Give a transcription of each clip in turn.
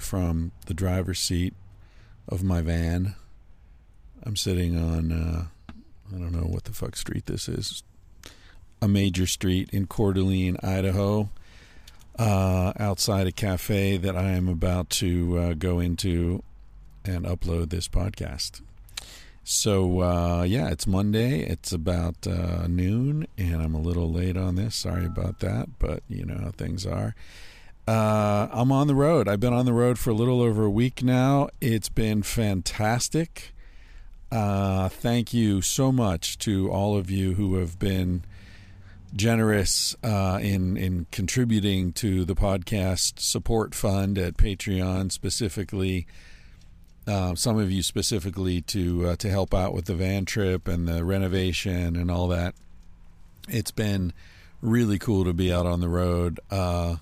From the driver's seat of my van. I'm sitting on uh, I don't know what the fuck street this is. A major street in Coeur d'Alene, Idaho. Uh, outside a cafe that I am about to uh, go into and upload this podcast. So uh, yeah, it's Monday. It's about uh, noon, and I'm a little late on this. Sorry about that, but you know how things are. Uh, I'm on the road. I've been on the road for a little over a week now. It's been fantastic. Uh, thank you so much to all of you who have been generous uh, in in contributing to the podcast support fund at Patreon specifically. Uh, some of you specifically to uh, to help out with the van trip and the renovation and all that. It's been really cool to be out on the road. Uh,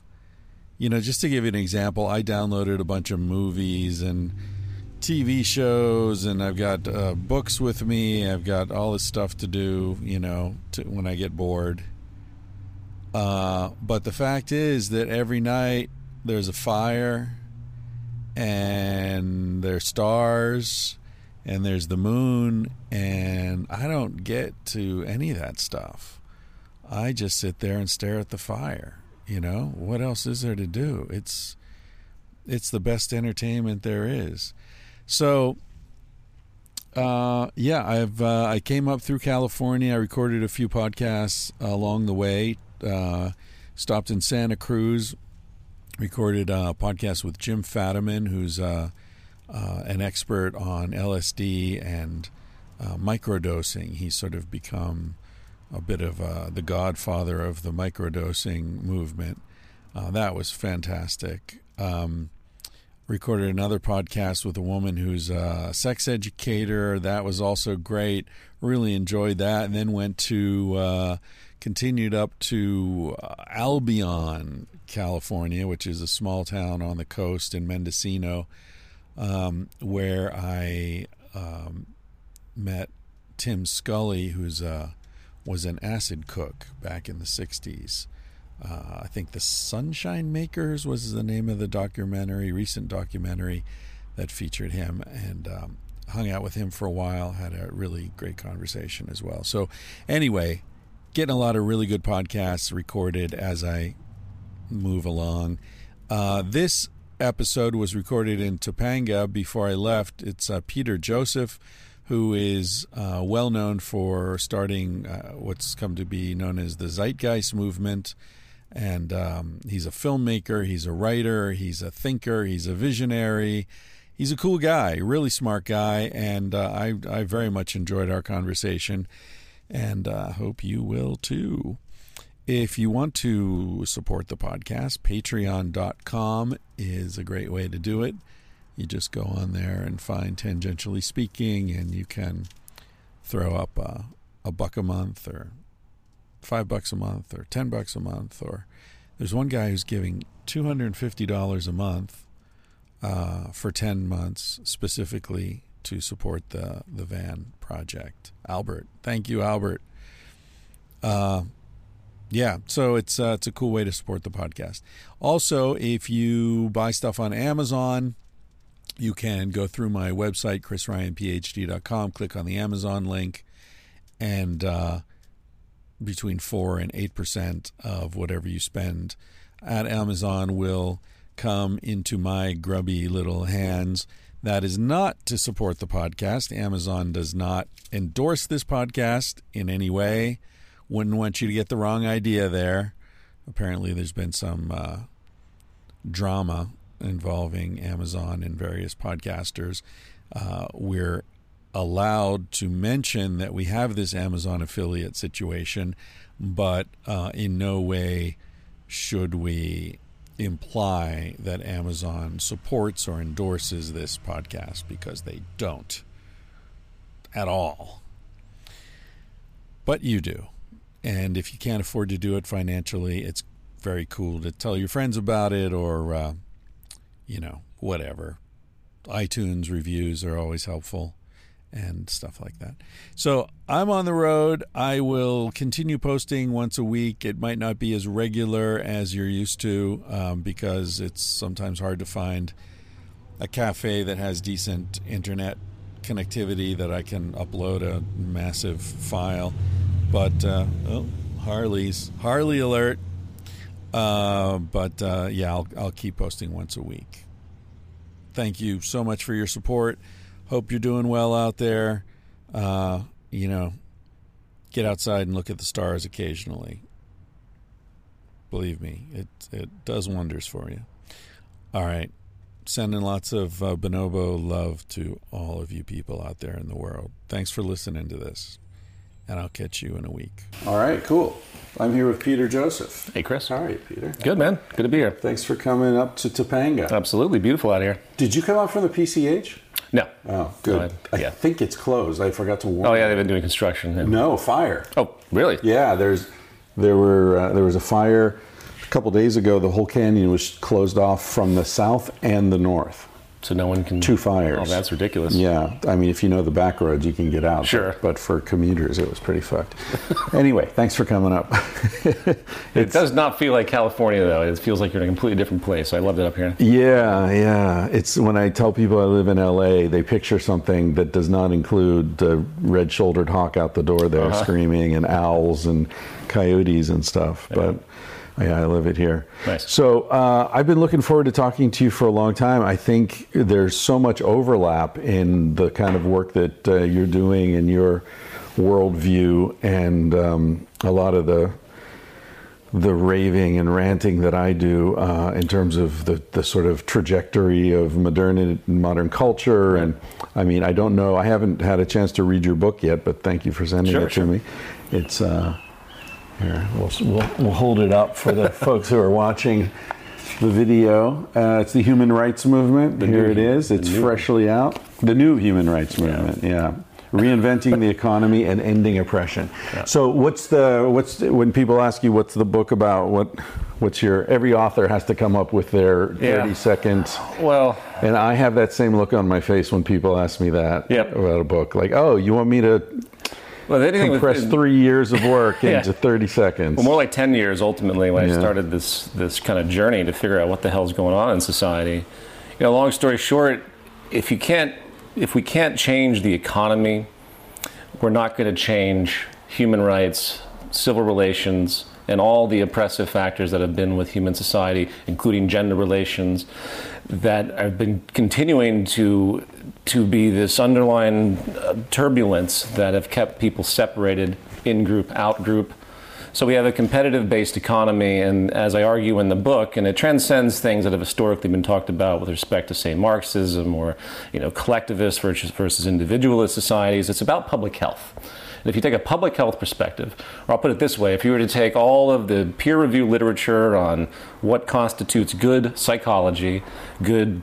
you know, just to give you an example, I downloaded a bunch of movies and TV shows, and I've got uh, books with me. I've got all this stuff to do. You know, to, when I get bored. Uh, but the fact is that every night there's a fire and there's stars and there's the moon and I don't get to any of that stuff. I just sit there and stare at the fire, you know? What else is there to do? It's it's the best entertainment there is. So uh, yeah, I've uh, I came up through California. I recorded a few podcasts along the way. Uh, stopped in Santa Cruz, recorded a podcast with Jim Fadiman, who's uh, uh, an expert on LSD and uh, microdosing. He's sort of become a bit of uh, the godfather of the microdosing movement. Uh, that was fantastic. Um, recorded another podcast with a woman who's a sex educator. That was also great. Really enjoyed that. And then went to, uh, continued up to uh, Albion, California, which is a small town on the coast in Mendocino, um, where I um, met Tim Scully, who's a, was an acid cook back in the 60s. Uh, I think the Sunshine Makers was the name of the documentary, recent documentary that featured him, and um, hung out with him for a while. Had a really great conversation as well. So, anyway, getting a lot of really good podcasts recorded as I move along. Uh, this episode was recorded in Topanga before I left. It's uh, Peter Joseph, who is uh, well known for starting uh, what's come to be known as the Zeitgeist movement and um, he's a filmmaker, he's a writer, he's a thinker, he's a visionary. He's a cool guy, really smart guy, and uh, I, I very much enjoyed our conversation, and uh, hope you will too. If you want to support the podcast, patreon.com is a great way to do it. You just go on there and find Tangentially Speaking, and you can throw up a, a buck a month or five bucks a month or ten bucks a month or there's one guy who's giving two hundred and fifty dollars a month uh, for ten months specifically to support the the van project. Albert, thank you, Albert. Uh, yeah, so it's uh, it's a cool way to support the podcast. Also, if you buy stuff on Amazon, you can go through my website chrisryanphd.com, click on the Amazon link, and uh, between 4 and 8% of whatever you spend at Amazon will come into my grubby little hands. That is not to support the podcast. Amazon does not endorse this podcast in any way. Wouldn't want you to get the wrong idea there. Apparently, there's been some uh, drama involving Amazon and various podcasters. Uh, we're allowed to mention that we have this Amazon affiliate situation, but uh, in no way should we imply that Amazon supports or endorses this podcast because they don't at all. But you do. And if you can't afford to do it financially, it's very cool to tell your friends about it or, uh, you know, whatever. iTunes reviews are always helpful and stuff like that. So I'm on the road. I will continue posting once a week. It might not be as regular as you're used to um, because it's sometimes hard to find a cafe that has decent internet connectivity that I can upload a massive file. But uh, oh, Harley's Harley alert. Uh, but uh, yeah, I'll, I'll keep posting once a week. Thank you so much for your support. Hope you're doing well out there. Uh, you know, get outside and look at the stars occasionally. Believe me, it it does wonders for you. All right, sending lots of uh, bonobo love to all of you people out there in the world. Thanks for listening to this, and I'll catch you in a week. All right, cool. I'm here with Peter Joseph. Hey, Chris. How are you, Peter? Good, man. Good to be here. Thanks for coming up to Topanga. Absolutely beautiful out here. Did you come out from the PCH? No. Oh, good. Uh, I yeah. think it's closed. I forgot to warn. Oh, yeah, they've been doing construction. yeah. No fire. Oh, really? Yeah, there's there were uh, there was a fire a couple days ago. The whole canyon was closed off from the south and the north. So no one can. Two fires. Oh, that's ridiculous. Yeah, I mean, if you know the back roads, you can get out. Sure. But, but for commuters, it was pretty fucked. anyway, thanks for coming up. It does not feel like California, though. It feels like you're in a completely different place. I loved it up here. Yeah, yeah. It's when I tell people I live in LA, they picture something that does not include the red-shouldered hawk out the door there Uh-huh. screaming and owls and coyotes and stuff. But yeah, I live it here. Nice. So uh, I've been looking forward to talking to you for a long time. I think there's so much overlap in the kind of work that uh, you're doing in your worldview and um, a lot of the the raving and ranting that I do uh, in terms of the, the sort of trajectory of modern modern culture. And I mean, I don't know. I haven't had a chance to read your book yet, but thank you for sending Sure, it to me. It's uh, here. We'll, we'll we'll hold it up for the folks who are watching the video. Uh, it's the Human Rights Movement. Here new- it is. It's freshly out. The new Human Rights Movement. yeah. Reinventing the economy and ending oppression. So, what's the what's when people ask you what's the book about? What what's your every author has to come up with their Yeah. thirty second. Well, And I have that same look on my face when people ask me that Yep. about a book. Like, oh, you want me to well, the thing with- compress three years of work Yeah. into thirty seconds? Well, more like 10 years ultimately when Yeah. I started this, this kind of journey to figure out what the hell's going on in society. You know, long story short, if you can't, if we can't change the economy, we're not going to change human rights, civil relations, and all the oppressive factors that have been with human society, including gender relations, that have been continuing to to be this underlying uh, turbulence that have kept people separated, in group, out group. So we have a competitive based economy, and as I argue in the book, and it transcends things that have historically been talked about with respect to, say, Marxism or you know, collectivist versus, versus individualist societies. It's about public health. And if you take a public health perspective, or I'll put it this way if you were to take all of the peer reviewed literature on what constitutes good psychology, good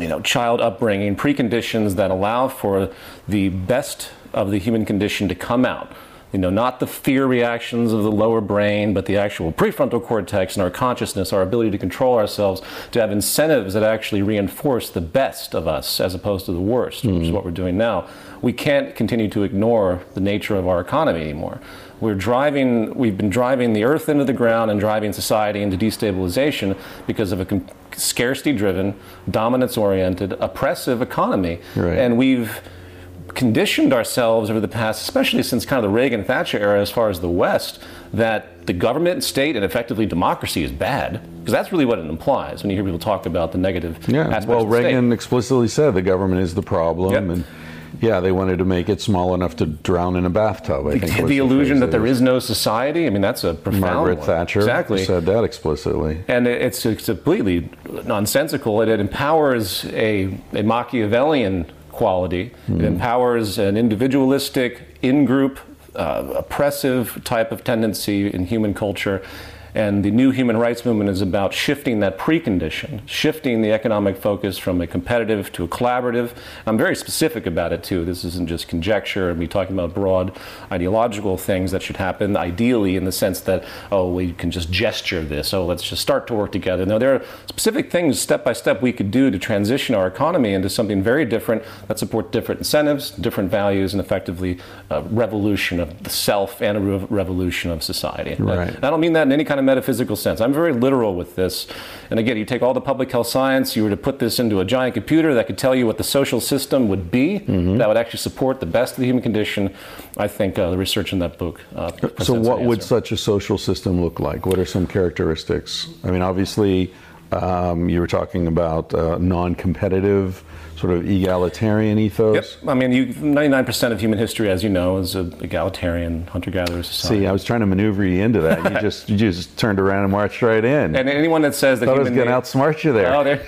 you know, child upbringing, preconditions that allow for the best of the human condition to come out. You know, not the fear reactions of the lower brain, but the actual prefrontal cortex and our consciousness, our ability to control ourselves, to have incentives that actually reinforce the best of us as opposed to the worst, which is hmm. what we're doing now. We can't continue to ignore the nature of our economy anymore. We're driving, we've been driving the earth into the ground and driving society into destabilization because of a com- scarcity driven, dominance oriented, oppressive economy. Right. And we've conditioned ourselves over the past, especially since kind of the Reagan Thatcher era, as far as the West, that the government, state, and effectively democracy is bad. Because that's really what it implies when you hear people talk about the negative Yeah. Well, of the state. Reagan explicitly said the government is the problem, Yep. and yeah, they wanted to make it small enough to drown in a bathtub. I think was the illusion that there is no society. I mean, that's a profound Margaret one. Thatcher exactly said that explicitly. and it's, it's completely nonsensical. It, it empowers a, a Machiavellian quality. It empowers an individualistic, in-group, uh, oppressive type of tendency in human culture. And the new human rights movement is about shifting that precondition, shifting the economic focus from a competitive to a collaborative. I'm very specific about it too. This isn't just conjecture and me talking about broad ideological things that should happen, ideally, in the sense that, oh, we can just gesture this, oh, let's just start to work together. No, there are specific things step by step we could do to transition our economy into something very different that support different incentives, different values, and effectively a revolution of the self and a revolution of society. Right. I don't mean that in any kind of metaphysical sense. I'm very literal with this. And again, you take all the public health science, you were to put this into a giant computer that could tell you what the social system would be Mm-hmm. that would actually support the best of the human condition. I think uh, the research in that book. Uh, So, what an would such a social system look like? What are some characteristics? I mean, obviously, um, you were talking about uh, non-competitive, sort of egalitarian ethos. Yep. I mean, you, 99% of human history, as you know, is an egalitarian hunter-gatherer society. See, I was trying to maneuver you into that. You just you just turned around and marched right in. and anyone that says that Thought I was going to outsmart you there. Oh, there.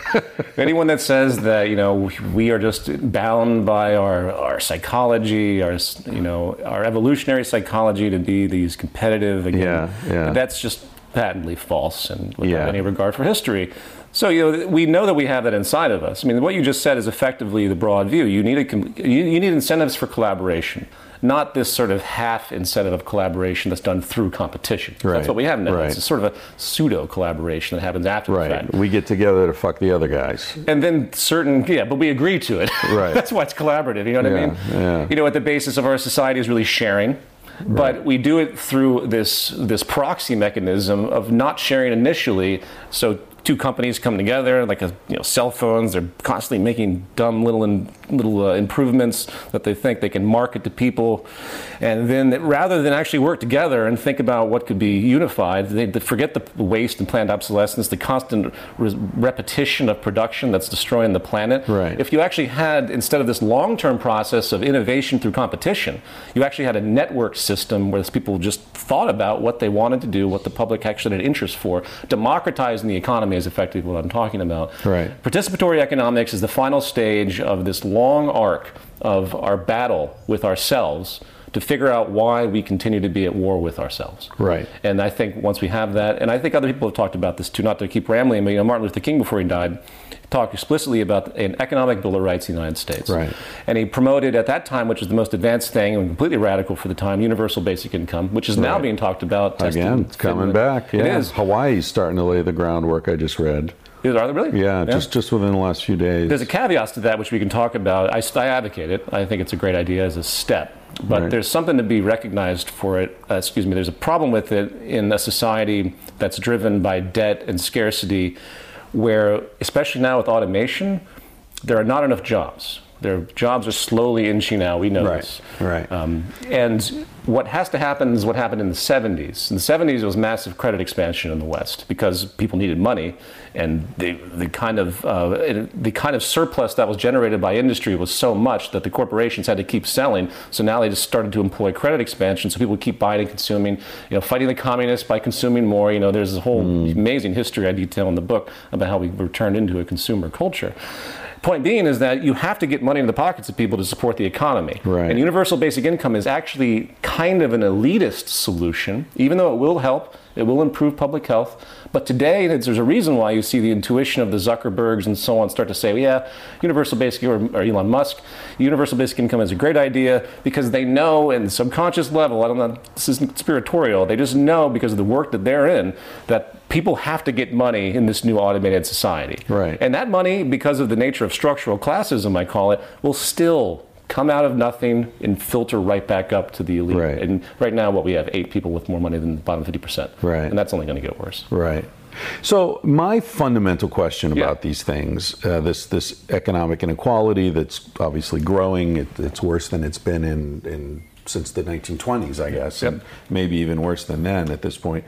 Anyone that says that you know we are just bound by our, our psychology, our you know our evolutionary psychology to be these competitive, again, Yeah, yeah. that's just patently false and without Yeah. any regard for history. So you know we know that we have that inside of us. I mean, what you just said is effectively the broad view. You need a, you, you need incentives for collaboration. Not this sort of half incentive of collaboration that's done through competition. Right, That's what we have now. right. It's a sort of a pseudo collaboration that happens after the fact We get together to fuck the other guys. and then certain yeah but we agree to it Right. that's why it's collaborative you know what i mean yeah. you know at the basis of our society is really sharing but we do it through this this proxy mechanism of not sharing initially so two companies come together like a, you know cell phones they're constantly making dumb little in, little uh, improvements that they think they can market to people and then rather than actually work together and think about what could be unified they, they forget the waste and planned obsolescence the constant re- repetition of production that's destroying the planet Right. if you actually had instead of this long-term process of innovation through competition you actually had a network system where people just thought about what they wanted to do what the public actually had interest for democratizing the economy is effectively what i'm talking about Right. participatory economics is the final stage of this long arc of our battle with ourselves to figure out why we continue to be at war with ourselves Right. and I think once we have that, and I think other people have talked about this too, not to keep rambling, but you know, Martin Luther King, before he died, talked explicitly about an economic bill of rights in the United States. Right. And he promoted at that time, which was the most advanced thing and completely radical for the time, universal basic income, which is now being talked about. tested Again, it's coming back. Yeah. It is. Hawaii's starting to lay the groundwork. I just read. Is- Are they really? Yeah, just just within the last few days. There's a caveat to that which we can talk about. I, I advocate it. I think it's a great idea as a step. But Right. there's something to be recognized for it. Uh, excuse me. There's a problem with it in a society that's driven by debt and scarcity, where, especially now with automation, there are not enough jobs. Their jobs are slowly inching out. We know Right, this. right. Um, and what has to happen is what happened in the 70s. In the 70s, there was massive credit expansion in the West because people needed money, and the, the kind of uh, it- the kind of surplus that was generated by industry was so much that the corporations had to keep selling. So now they just started to employ credit expansion, so people would keep buying and consuming. You know, fighting the communists by consuming more. You know, there's a whole amazing history I detail in the book about how we were turned into a consumer culture. Point being is that you have to get money in the pockets of people to support the economy. Right. And universal basic income is actually kind of an elitist solution, even though it will help, it will improve public health. But today, there's a reason why you see the intuition of the Zuckerbergs and so on start to say, well, yeah, universal basic, or, or Elon Musk, universal basic income is a great idea because they know in the subconscious level, I don't know, this isn't conspiratorial, they just know because of the work that they're in that people have to get money in this new automated society. Right. And that money, because of the nature of structural classism, I call it, will still come out of nothing and filter right back up to the elite. Right. And right now, what we have eight people with more money than the bottom 50%. Right. And that's only going to get worse. Right. So my fundamental question Yeah. about these things, uh, this this economic inequality that's obviously growing, it, it's worse than it's been in, in since the 1920s, I guess, Yep. and maybe even worse than then at this point.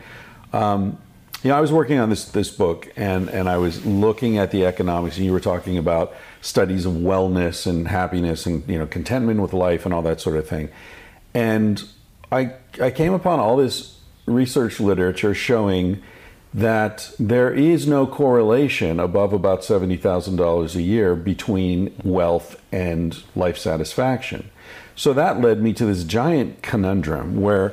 Um, you know, I was working on this this book, and and I was looking at the economics, and you were talking about studies of wellness and happiness, and you know, contentment with life, and all that sort of thing. And I I came upon all this research literature showing that there is no correlation above about seventy thousand dollars a year between wealth and life satisfaction. So that led me to this giant conundrum where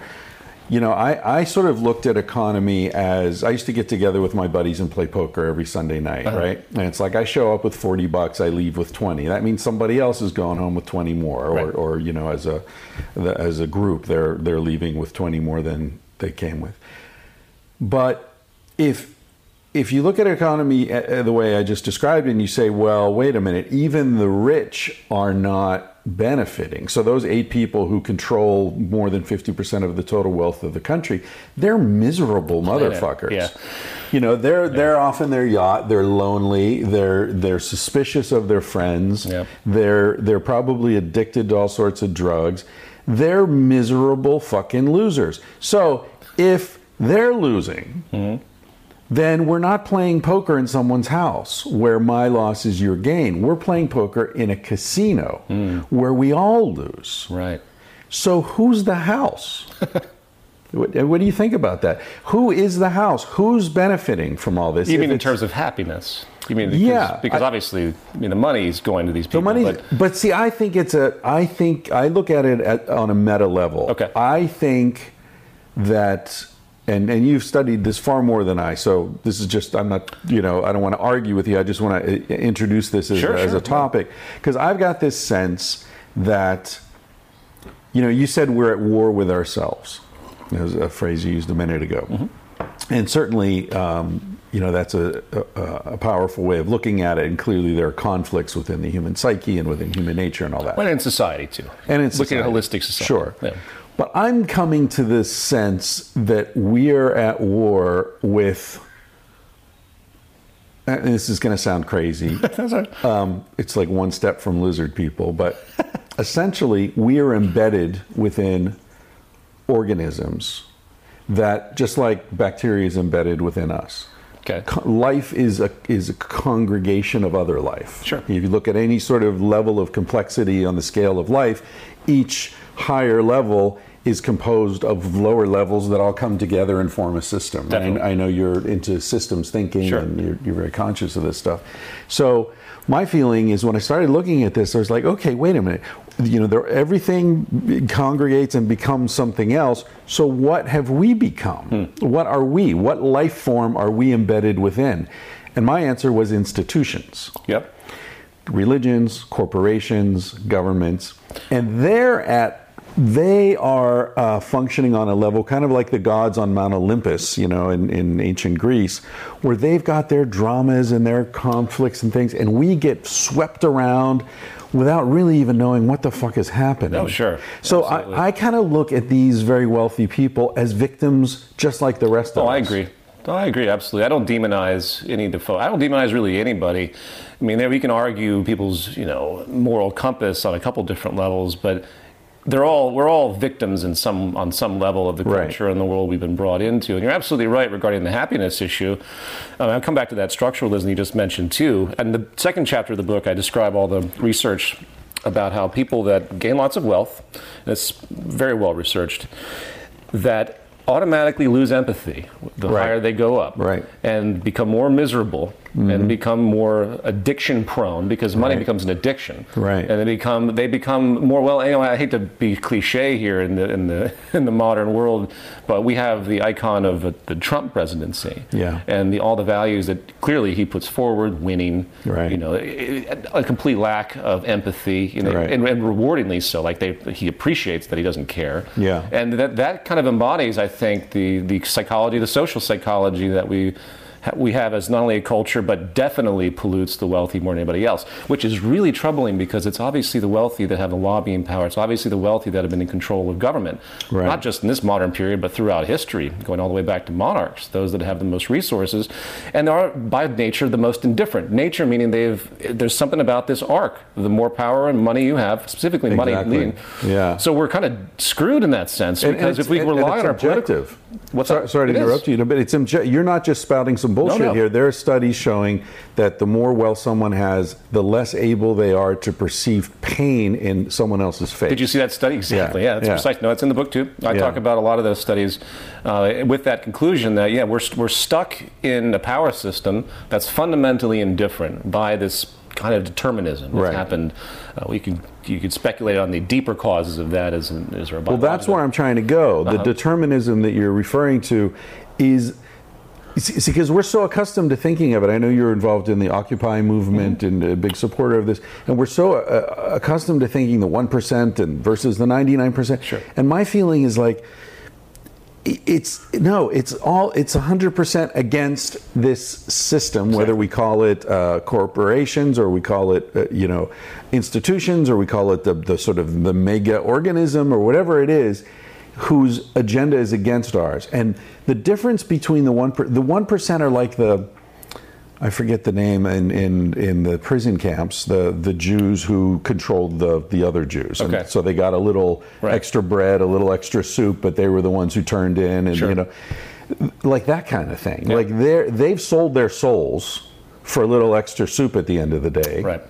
you know, I, I sort of looked at economy as I used to get together with my buddies and play poker every Sunday night, Uh-huh. right? And it's like I show up with 40 bucks, I leave with 20. That means somebody else is going home with 20 more, or, Right. or you know, as a the- as a group, they're they're leaving with 20 more than they came with. But if if you look at economy uh, uh, the way I just described it, and you say, well, wait a minute, even the rich are not benefiting. So those eight people who control more than 50% of the total wealth of the country, they're miserable motherfuckers. Yeah. You know, they're they're off in their yacht, they're lonely, they're they're suspicious of their friends. Yeah. They're they're probably addicted to all sorts of drugs. They're miserable fucking losers. So if they're losing, mm-hmm. Then we're not playing poker in someone's house where my loss is your gain. We're playing poker in a casino hmm. where we all lose. Right. So who's the house? what, what do you think about that? Who is the house? Who's benefiting from all this? Mean in terms of happiness? You mean because, Yeah, because I- obviously, I mean the money is going to these people. The money, but but, see, I think it's a. I think I look at it at, on a meta level. Okay. I think that, and and you've studied this far more than I. So this is just. I'm not. You know. I don't want to argue with you. I just want to introduce this as, Sure, as sure, a topic because I've got this sense that, you know, you said we're at war with ourselves. That was a phrase you used a minute ago, Mm-hmm. and certainly. Um, you know that's a, a, a powerful way of looking at it, and clearly there are conflicts within the human psyche and within human nature and all that. Well, in society too. and in looking at holistic society. Sure. Yeah. But I'm coming to this sense that we're at war with. and This is going to sound crazy. um, it's like one step from lizard people, but essentially, we are embedded within organisms that, just like bacteria is embedded within us Okay. life is a is a congregation of other life. Sure. If you look at any sort of level of complexity on the scale of life, each higher level is composed of lower levels that all come together and form a system. And I, I know you're into systems thinking Sure. and you're, you're very conscious of this stuff. So my feeling is when I started looking at this, I was like, okay, wait a minute. You know, there, everything congregates and becomes something else. So what have we become? Hmm. What are we? What life form are we embedded within? And my answer was institutions Yep. religions, corporations, governments, and they're at they are uh, functioning on a level kind of like the gods on Mount Olympus, you know, in, in ancient Greece, where they've got their dramas and their conflicts and things, and we get swept around without really even knowing what the fuck is happening. Oh, sure. So Absolutely. I, I kind of look at these very wealthy people as victims, just like the rest of Oh, us. I agree. Oh, I agree absolutely. I don't demonize any of the. I don't demonize really anybody. I mean, there we can argue people's you know moral compass on a couple different levels, but they're all we're all victims in some on some level of the Right. culture and the world we've been brought into. And you're absolutely right regarding the happiness issue. Um, I'll come back to that structuralism you just mentioned too. And the second chapter of the book, I describe all the research about how people that gain lots of wealth, and it's very well researched, that automatically lose empathy the Right. higher they go up Right. and become more miserable and mm-hmm. become more addiction prone because money Right. becomes an addiction Right. and they become they become more well you know I hate to be cliche here in the in the in the modern world but we have the icon of the Trump presidency Yeah. and the all the values that clearly he puts forward winning Right. you know a complete lack of empathy you know, Right. and, and rewardingly so like they he appreciates that he doesn't care Yeah. and that that kind of embodies, I think, the the psychology, the social psychology that we we have as not only a culture but definitely pollutes the wealthy more than anybody else, which is really troubling because it's obviously the wealthy that have the lobbying power. It's obviously the wealthy that have been in control of government, Right. not just in this modern period but throughout history, going all the way back to monarchs, those that have the most resources, and are by nature the most indifferent. Nature meaning they've there's something about this arc. The more power and money you have, specifically money Exactly. leading. Yeah. So we're kind of screwed in that sense And- and because if we and- and rely on our political, objective. What's sorry, sorry to It is. interrupt you, but it's you're not just spouting some bullshit no. here. There are studies showing that the more wealth someone has, the less able they are to perceive pain in someone else's face. Did you see that study? Exactly. Yeah, that's yeah. precise. No, it's in the book too. I Yeah. talk about a lot of those studies uh, with that conclusion that yeah, we're we're stuck in a power system that's fundamentally indifferent by this kind of determinism that's Right. happened. Uh, we could you could speculate on the deeper causes of that as as Well, that's where I'm trying to go. Uh-huh. The determinism that you're referring to is. See, because we're so accustomed to thinking of it. I know you're involved in the Occupy movement and a big supporter of this, and we're so uh, accustomed to thinking the one percent and versus the ninety nine percent. Sure. And my feeling is like, it's no, it's all, it's hundred percent against this system, whether we call it uh, corporations or we call it, uh, you know, institutions or we call it the, the sort of the mega organism or whatever it is, whose agenda is against ours. And the difference between the one, per, the one percent are like the, I forget the name in, in, in the prison camps, the, the Jews who controlled the, the other Jews. And Okay. so they got a little Right. extra bread, a little extra soup, but they were the ones who turned in and Sure. you know like that kind of thing. Like they're they've sold their souls for a little extra soup at the end of the day. right.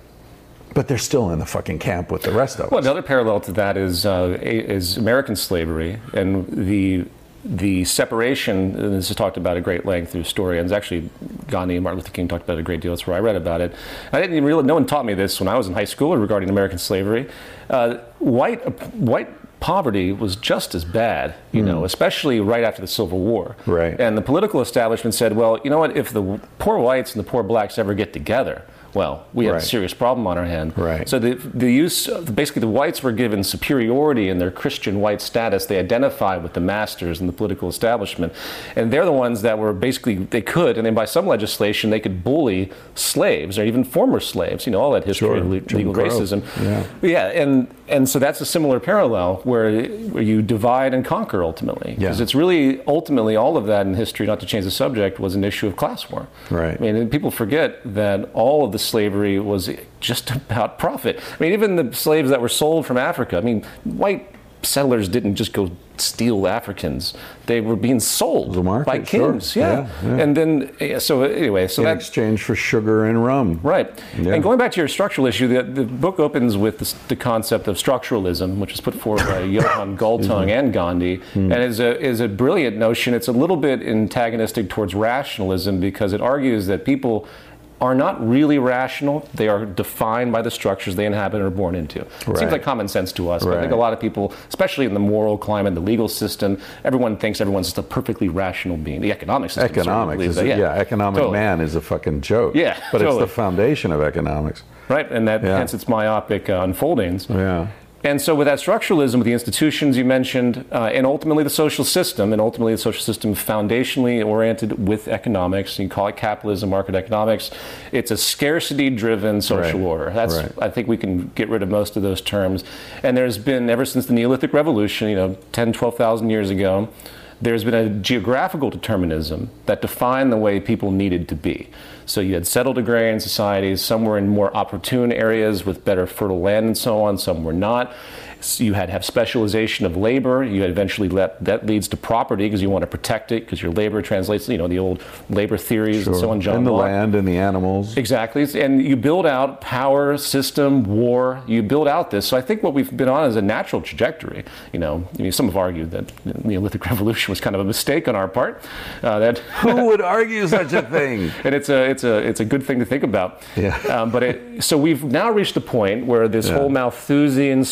But they're still in the fucking camp with the rest of us. Well, another parallel to that is uh, is American slavery and the the separation. And this is talked about at great length through historians. Actually, Gandhi and Martin Luther King talked about it a great deal. That's where I read about it. I didn't even realize. No one taught me this when I was in high school regarding American slavery. Uh, white white poverty was just as bad, you know, especially right after the Civil War. Right. And the political establishment said, well, you know what? If the poor whites and the poor blacks ever get together, well, we have Right. a serious problem on our hand. Right. So the, the use of, basically the whites were given superiority in their Christian white status. They identified with the masters and the political establishment, and they're the ones that were basically they could, and then by some legislation they could bully slaves or even former slaves. You know all that history Sure. of le- legal racism. Yeah. yeah, and and so that's a similar parallel where, where you divide and conquer ultimately. Because Yeah. it's really ultimately all of that in history. Not to change the subject, was an issue of class war. Right. I mean, and people forget that all of the slavery was just about profit. I mean, even the slaves that were sold from Africa. I mean, white settlers didn't just go steal Africans; they were being sold market, by sure. kings. Yeah. Yeah, yeah. And then, so uh, anyway, so in that exchange for sugar and rum. Right. Yeah. And going back to your structural issue, the, the book opens with the, the concept of structuralism, which was put forward by Johan Galtung mm-hmm. and Gandhi, mm-hmm. and is a, is a brilliant notion. It's a little bit antagonistic towards rationalism because it argues that people are not really rational. They are defined by the structures they inhabit and are born into. It Right. seems like common sense to us, but I think a lot of people, especially in the moral climate, the legal system, everyone thinks everyone's just a perfectly rational being. The economic system Economics is that, yeah. economic Totally. man is a fucking joke. Yeah, but it's the foundation of economics. Right, and that Yeah. hence its myopic uh, unfoldings. Yeah. And so, with that structuralism, with the institutions you mentioned, uh, and ultimately the social system, and ultimately the social system foundationally oriented with economics, you call it capitalism, market economics, it's a scarcity driven social Right. order. That's, Right. I think we can get rid of most of those terms. And there's been, ever since the Neolithic Revolution, you know, 10, 12,000 years ago, there's been a geographical determinism that defined the way people needed to be. So you had settled agrarian societies, some were in more opportune areas with better fertile land and so on, some were not. So you had to have specialization of labor. You had eventually let, that leads to property because you want to protect it because your labor translates, you know, the old labor theories and so on. John and the Locke. land and the animals. Exactly. And you build out power, system, war. You build out this. So I think what we've been on is a natural trajectory. You know, I mean, some have argued that the Neolithic Revolution was kind of a mistake on our part. Uh, that Who would argue such a thing? and it's a it's a it's a good thing to think about. Yeah. Um, but it, so we've now reached a point where this Yeah. whole Malthusian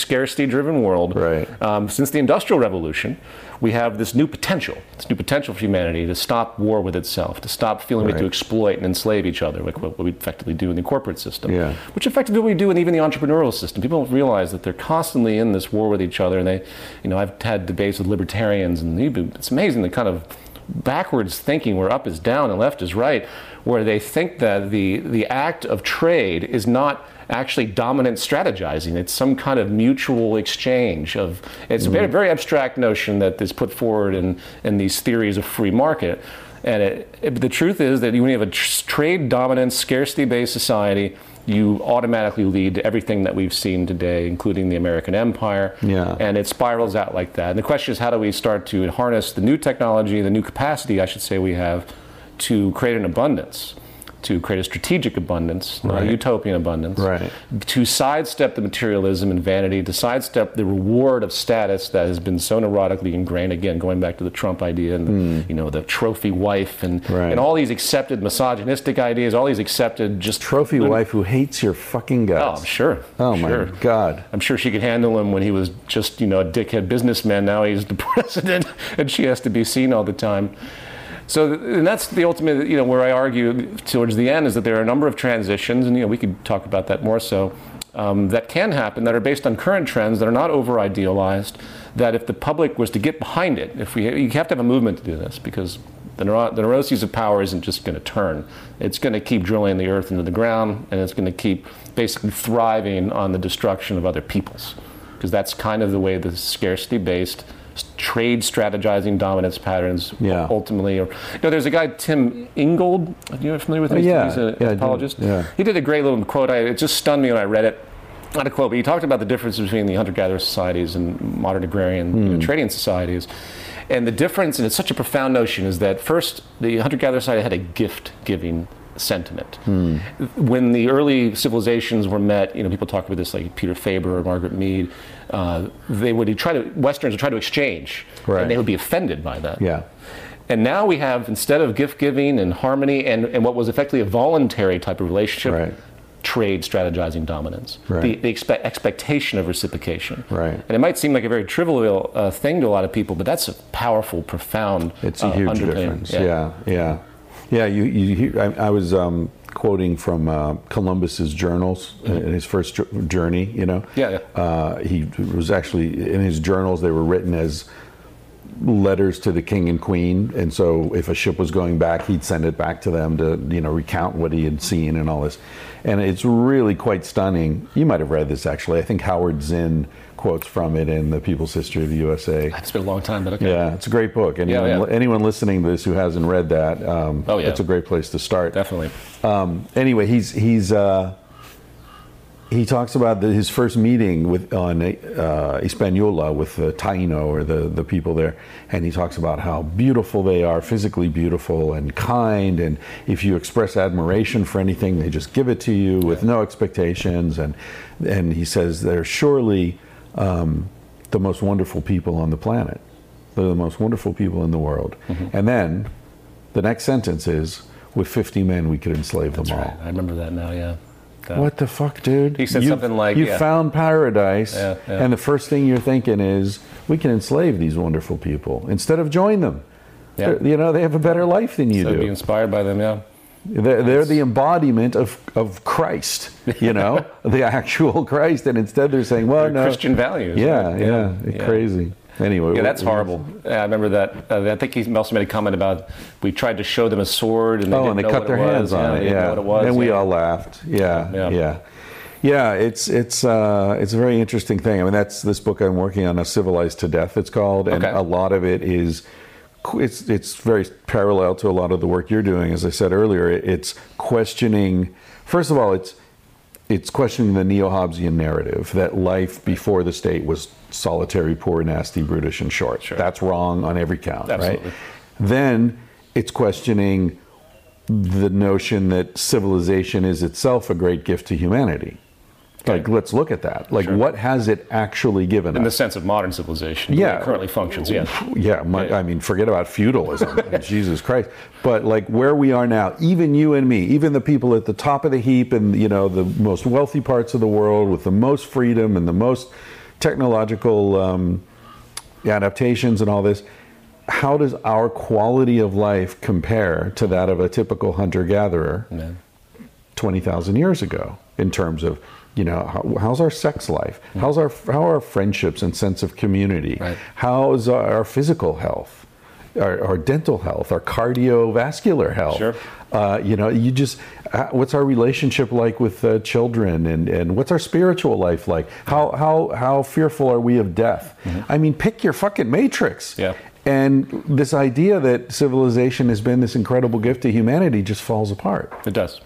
scarcity-driven world, Right. um, since the Industrial Revolution, we have this new potential, this new potential for humanity to stop war with itself, to stop feeling we have to exploit and enslave each other, like what we effectively do in the corporate system. Yeah. Which effectively we do in even the entrepreneurial system. People don't realize that they're constantly in this war with each other, and they, you know, I've had debates with libertarians, and it's amazing the kind of backwards thinking where up is down and left is right, where they think that the, the act of trade is not actually dominant strategizing. It's some kind of mutual exchange of it's a very, mm-hmm. very abstract notion that is put forward in, in these theories of free market. And it, it- the truth is that when you have a trade dominant, scarcity based society, you automatically lead to everything that we've seen today, including the American empire. Yeah. And it spirals out like that. And the question is, how do we start to harness the new technology, the new capacity, I should say, we have to create an abundance, to create a strategic abundance, not Right. a utopian abundance, Right. to sidestep the materialism and vanity, to sidestep the reward of status that has been so neurotically ingrained. Again, going back to the Trump idea and the, you know the trophy wife and. Right. and all these accepted misogynistic ideas, all these accepted just Trophy wife who hates your fucking Oh. I'm sure. Oh I'm my sure. god. I'm sure she could handle him when he was just, you know, a dickhead businessman. Now he's the president, and she has to be seen all the time. So, and that's the ultimate, you know, where I argue towards the end is that there are a number of transitions, and you know, we could talk about that more so, um, that can happen that are based on current trends that are not over idealized. That if the public was to get behind it, if we, you have to have a movement to do this because the, neuro- the neuroses of power isn't just going to turn. It's going to keep drilling the earth into the ground, and it's going to keep basically thriving on the destruction of other peoples. Because that's kind of the way the scarcity based trade strategizing dominance patterns Yeah. ultimately. Or, you know, there's a guy, Tim Ingold. Are you familiar with him? Oh, yeah. He's an Yeah, anthropologist. Yeah. He did a great little quote. I, it just stunned me when I read it. Not a quote, but he talked about the difference between the hunter-gatherer societies and modern agrarian you Hmm. know, trading societies. And the difference, and it's such a profound notion, is that first, the hunter-gatherer society had a gift-giving sentiment. Hmm. When the early civilizations were met, you know, people talk about this like Peter Faber or Margaret Mead. Uh, they would try to Westerns would try to exchange, Right. and they would be offended by that. Yeah. And now we have, instead of gift giving and harmony and, and what was effectively a voluntary type of relationship, Right. trade strategizing dominance. Right. The, the expe- expectation of reciprocation. Right. And it might seem like a very trivial uh, thing to a lot of people, but that's a powerful, profound It's a uh, huge difference. Yeah, yeah, yeah. you, you, I, I was um, quoting from uh, Columbus's journals in his first journey. You know. Mm-hmm. Yeah, yeah. Uh, he was actually in his journals. They were written as letters to the king and queen, and so if a ship was going back, he'd send it back to them to you know recount what he had seen and all this. And it's really quite stunning. You might have read this actually. I think Howard Zinn quotes from it in the People's History of the USA. It's been a long time, but okay. Yeah, it's a great book. Anyone, yeah. anyone listening to this who hasn't read that, um, Oh, yeah. it's a great place to start. Definitely. Um, anyway, he's he's uh, he talks about the, his first meeting with on uh, Hispaniola with the Taino or the the people there, and he talks about how beautiful they are, physically beautiful and kind, and if you express admiration for anything, they just give it to you with no expectations, and and he says they're surely um, the most wonderful people on the planet. They're the most wonderful people in the world, and then the next sentence is, "With 50 men, we could enslave them all." I remember that now, yeah. That- What the fuck, dude? He said You- something like, "You yeah. found paradise, Yeah, yeah. and the first thing you're thinking is, we can enslave these wonderful people instead of join them." Yeah. You know, they have a better life than you So be do. inspired by them, yeah. They're, they're the embodiment of, of Christ, you know, the actual Christ, and instead they're saying, "Well, They're no, Christian values. yeah, right? yeah, yeah. crazy." Anyway, Yeah, that's horrible. Yeah, I remember that. Uh, I think he also made a comment about we tried to show them a sword and they Oh, didn't and they know cut what their it was. hands yeah, on they it. Yeah, it was. and we yeah. all laughed. Yeah, Yeah. yeah, yeah. It's it's uh, it's a very interesting thing. I mean, that's this book I'm working on, "A Civilized to Death." It's called, and Okay. a lot of it is. It's it's very parallel to a lot of the work you're doing. As I said earlier, it's questioning. First of all, it's it's questioning the neo-Hobbesian narrative that life before the state was solitary, poor, nasty, brutish, and short. Sure. That's wrong on every count, Absolutely. right? Then it's questioning the notion that civilization is itself a great gift to humanity. Like, let's look at that. Like, Sure. what has it actually given us? in the sense of modern civilization, Yeah. it currently functions. Yeah, Yeah, my, Yeah. I mean, forget about feudalism. Jesus Christ. But like where we are now, even you and me, even the people at the top of the heap and you know the most wealthy parts of the world with the most freedom and the most technological um, adaptations and all this, how does our quality of life compare to that of a typical hunter-gatherer? Yeah. 20,000 years ago in terms of you know how, how's our sex life how's our how are our friendships and sense of community Right. how's our, physical health our, our dental health our cardiovascular health Sure. uh, you know you just uh, what's our relationship like with uh, children and, and what's our spiritual life like how how how fearful are we of death i mean pick your fucking matrix Mm-hmm. Yeah. and this idea that civilization has been this incredible gift to humanity just falls apart it does.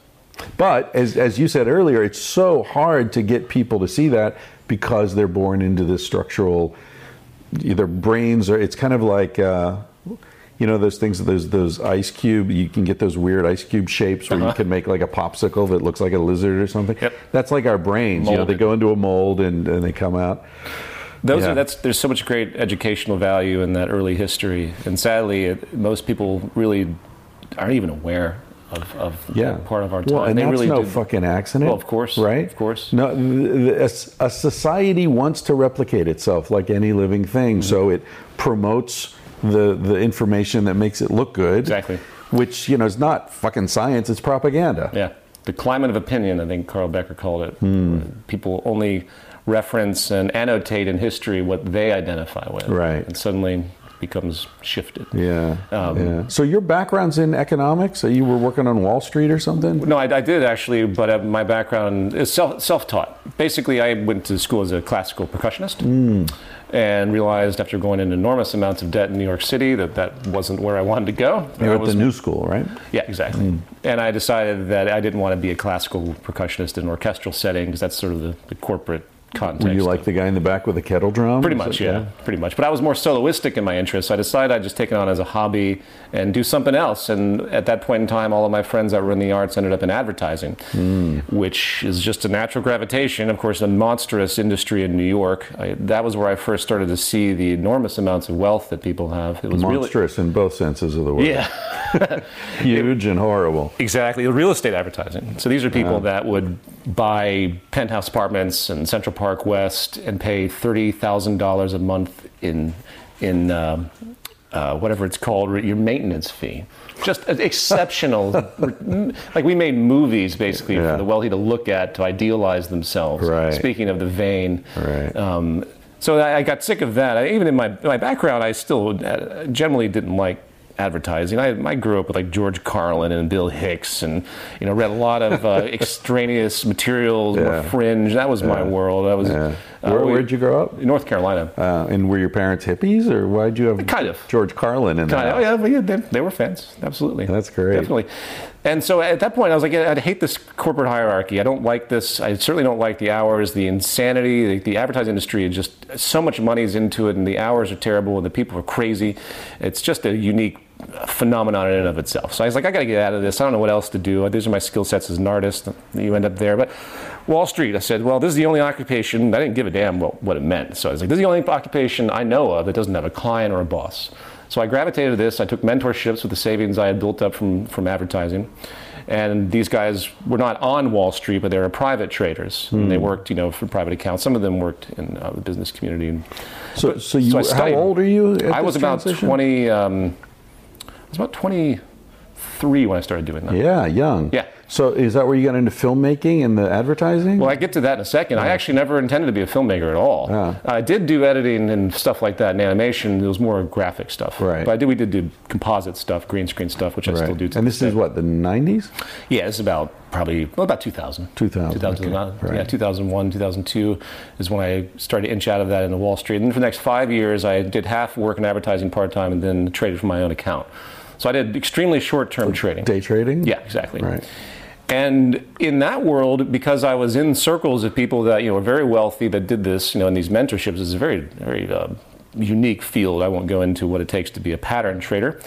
But as, as you said earlier, it's so hard to get people to see that because they're born into this structural, either brains or it's kind of like, uh, you know those things, those those ice cube. You can get those weird ice cube shapes where you Uh-huh. can make like a popsicle that looks like a lizard or something. Yep. That's like our brains. You know, they go into a mold and, and they come out. Those Yeah. are that's there's so much great educational value in that early history, and sadly, it, most people really aren't even aware of, of Yeah, part of our time. Well, and they that's really no do- fucking accident. Well, of course, right? of course. No, a, a society wants to replicate itself like any living thing, Mm-hmm. so it promotes the the information that makes it look good. Exactly. Which you know is not fucking science; it's propaganda. Yeah, the climate of opinion. I think Carl Becker called it. Hmm. People only reference and annotate in history what they identify with, Right. And suddenly becomes shifted. Yeah, Um, yeah. So your background's in economics? So you were working on Wall Street or something? No, I, I did actually, but uh, my background is self, self-taught. Basically, I went to school as a classical percussionist and realized after going in enormous amounts of debt in New York City that that wasn't where I wanted to go. You were at the New School, right? Yeah, exactly. And I decided that I didn't want to be a classical percussionist in an orchestral setting because that's sort of the, the corporate context. Were you like the guy in the back with the kettle drum? Pretty much, it- yeah, pretty much. But I was more soloistic in my interests. I decided I'd just take it on as a hobby and do something else. And at that point in time, all of my friends that were in the arts ended up in advertising, Hmm. which is just a natural gravitation. Of course, a monstrous industry in New York. I, that was where I first started to see the enormous amounts of wealth that people have. It was really, Monstrous in both senses of the word. yeah. Huge and horrible. Exactly, real estate advertising. So these are people that would buy penthouse apartments in Central Park West and pay thirty thousand dollars a month in in um, uh, whatever it's called, your maintenance fee. Just exceptional. like we made movies basically Yeah. for the wealthy to look at to idealize themselves. Right. Speaking of the vain. Right. Um, so I I got sick of that. I, even in my my background, I still uh, generally didn't like advertising. I, I grew up with like George Carlin and Bill Hicks, and you know read a lot of uh, extraneous materials, Yeah. fringe. That was my world. I was. Yeah. uh, Where, we- where'd you grow up? In North Carolina. Uh, and were your parents hippies, or why did you have Kind of. George Carlin in the Kind of- oh yeah, yeah, they, they were fans. Absolutely. That's great. Definitely. And so at that point, I was like, I hate this corporate hierarchy. I don't like this. I certainly don't like the hours, the insanity. The, the advertising industry is just so much money's into it, and the hours are terrible, and the people are crazy. It's just a unique phenomenon in and of itself. So I was like, I got to get out of this. I don't know what else to do. These are my skill sets as an artist. You end up there, but. Wall Street, I said, well, this is the only occupation. I didn't give a damn what, what it meant. So I was like, this is the only occupation I know of that doesn't have a client or a boss. So I gravitated to this. I took mentorships with the savings I had built up from, from advertising. And these guys were not on Wall Street, but they were private traders. And they worked, you know, for private accounts. Some of them worked in uh, the business community. So, so you, so how old are you? I was this about transition? 20, um, was about 23 when I started doing that. Yeah, young. Yeah. So is that where you got into filmmaking and the advertising? Well, I get to that in a second. I actually never intended to be a filmmaker at all. Yeah. I did do editing and stuff like that in animation. It was more graphic stuff. Right. But I did. We did do composite stuff, green screen stuff, which I still do. To And this day. is what the '90s. Yeah, it's about probably well, about 2000. 2000, 2000 okay, right. Yeah, 2001, 2002 is when I started to inch out of that into Wall Street. And for the next five years, I did half work in advertising part time and then traded for my own account. So I did extremely short term trading. Day trading. Yeah, exactly. Right. And in that world, because I was in circles of people that you know were very wealthy that did this, you know, in these mentorships, it's a very, very uh, unique field. I won't go into what it takes to be a pattern trader,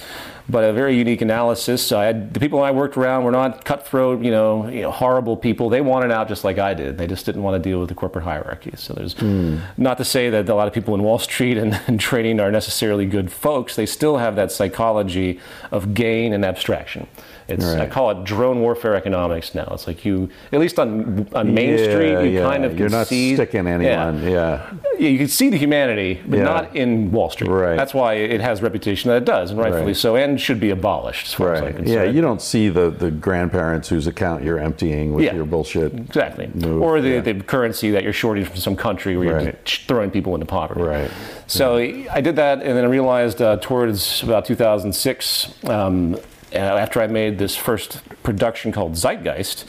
but a very unique analysis. I had the people I worked around were not cutthroat, you know, you know, horrible people. They wanted out just like I did. They just didn't want to deal with the corporate hierarchy. So there's hmm. not to say that a lot of people in Wall Street and, and trading are necessarily good folks. They still have that psychology of gain and abstraction. It's I call it drone warfare economics now. It's like you, at least on on Main Yeah, Street, you yeah. kind of You're can not see sticking anyone. Yeah. Yeah, you can see the humanity, but not in Wall Street. Right. That's why it has reputation that it does, and rightfully Right. so, and should be abolished. As far as I'm Right. Yeah. You don't see the the grandparents whose account you're emptying with your bullshit. Exactly. move, or the, the currency that you're shorting from some country where Right. you're throwing people into poverty. Right. So I did that, and then I realized uh, towards about 2006, um, after I made this first production called Zeitgeist,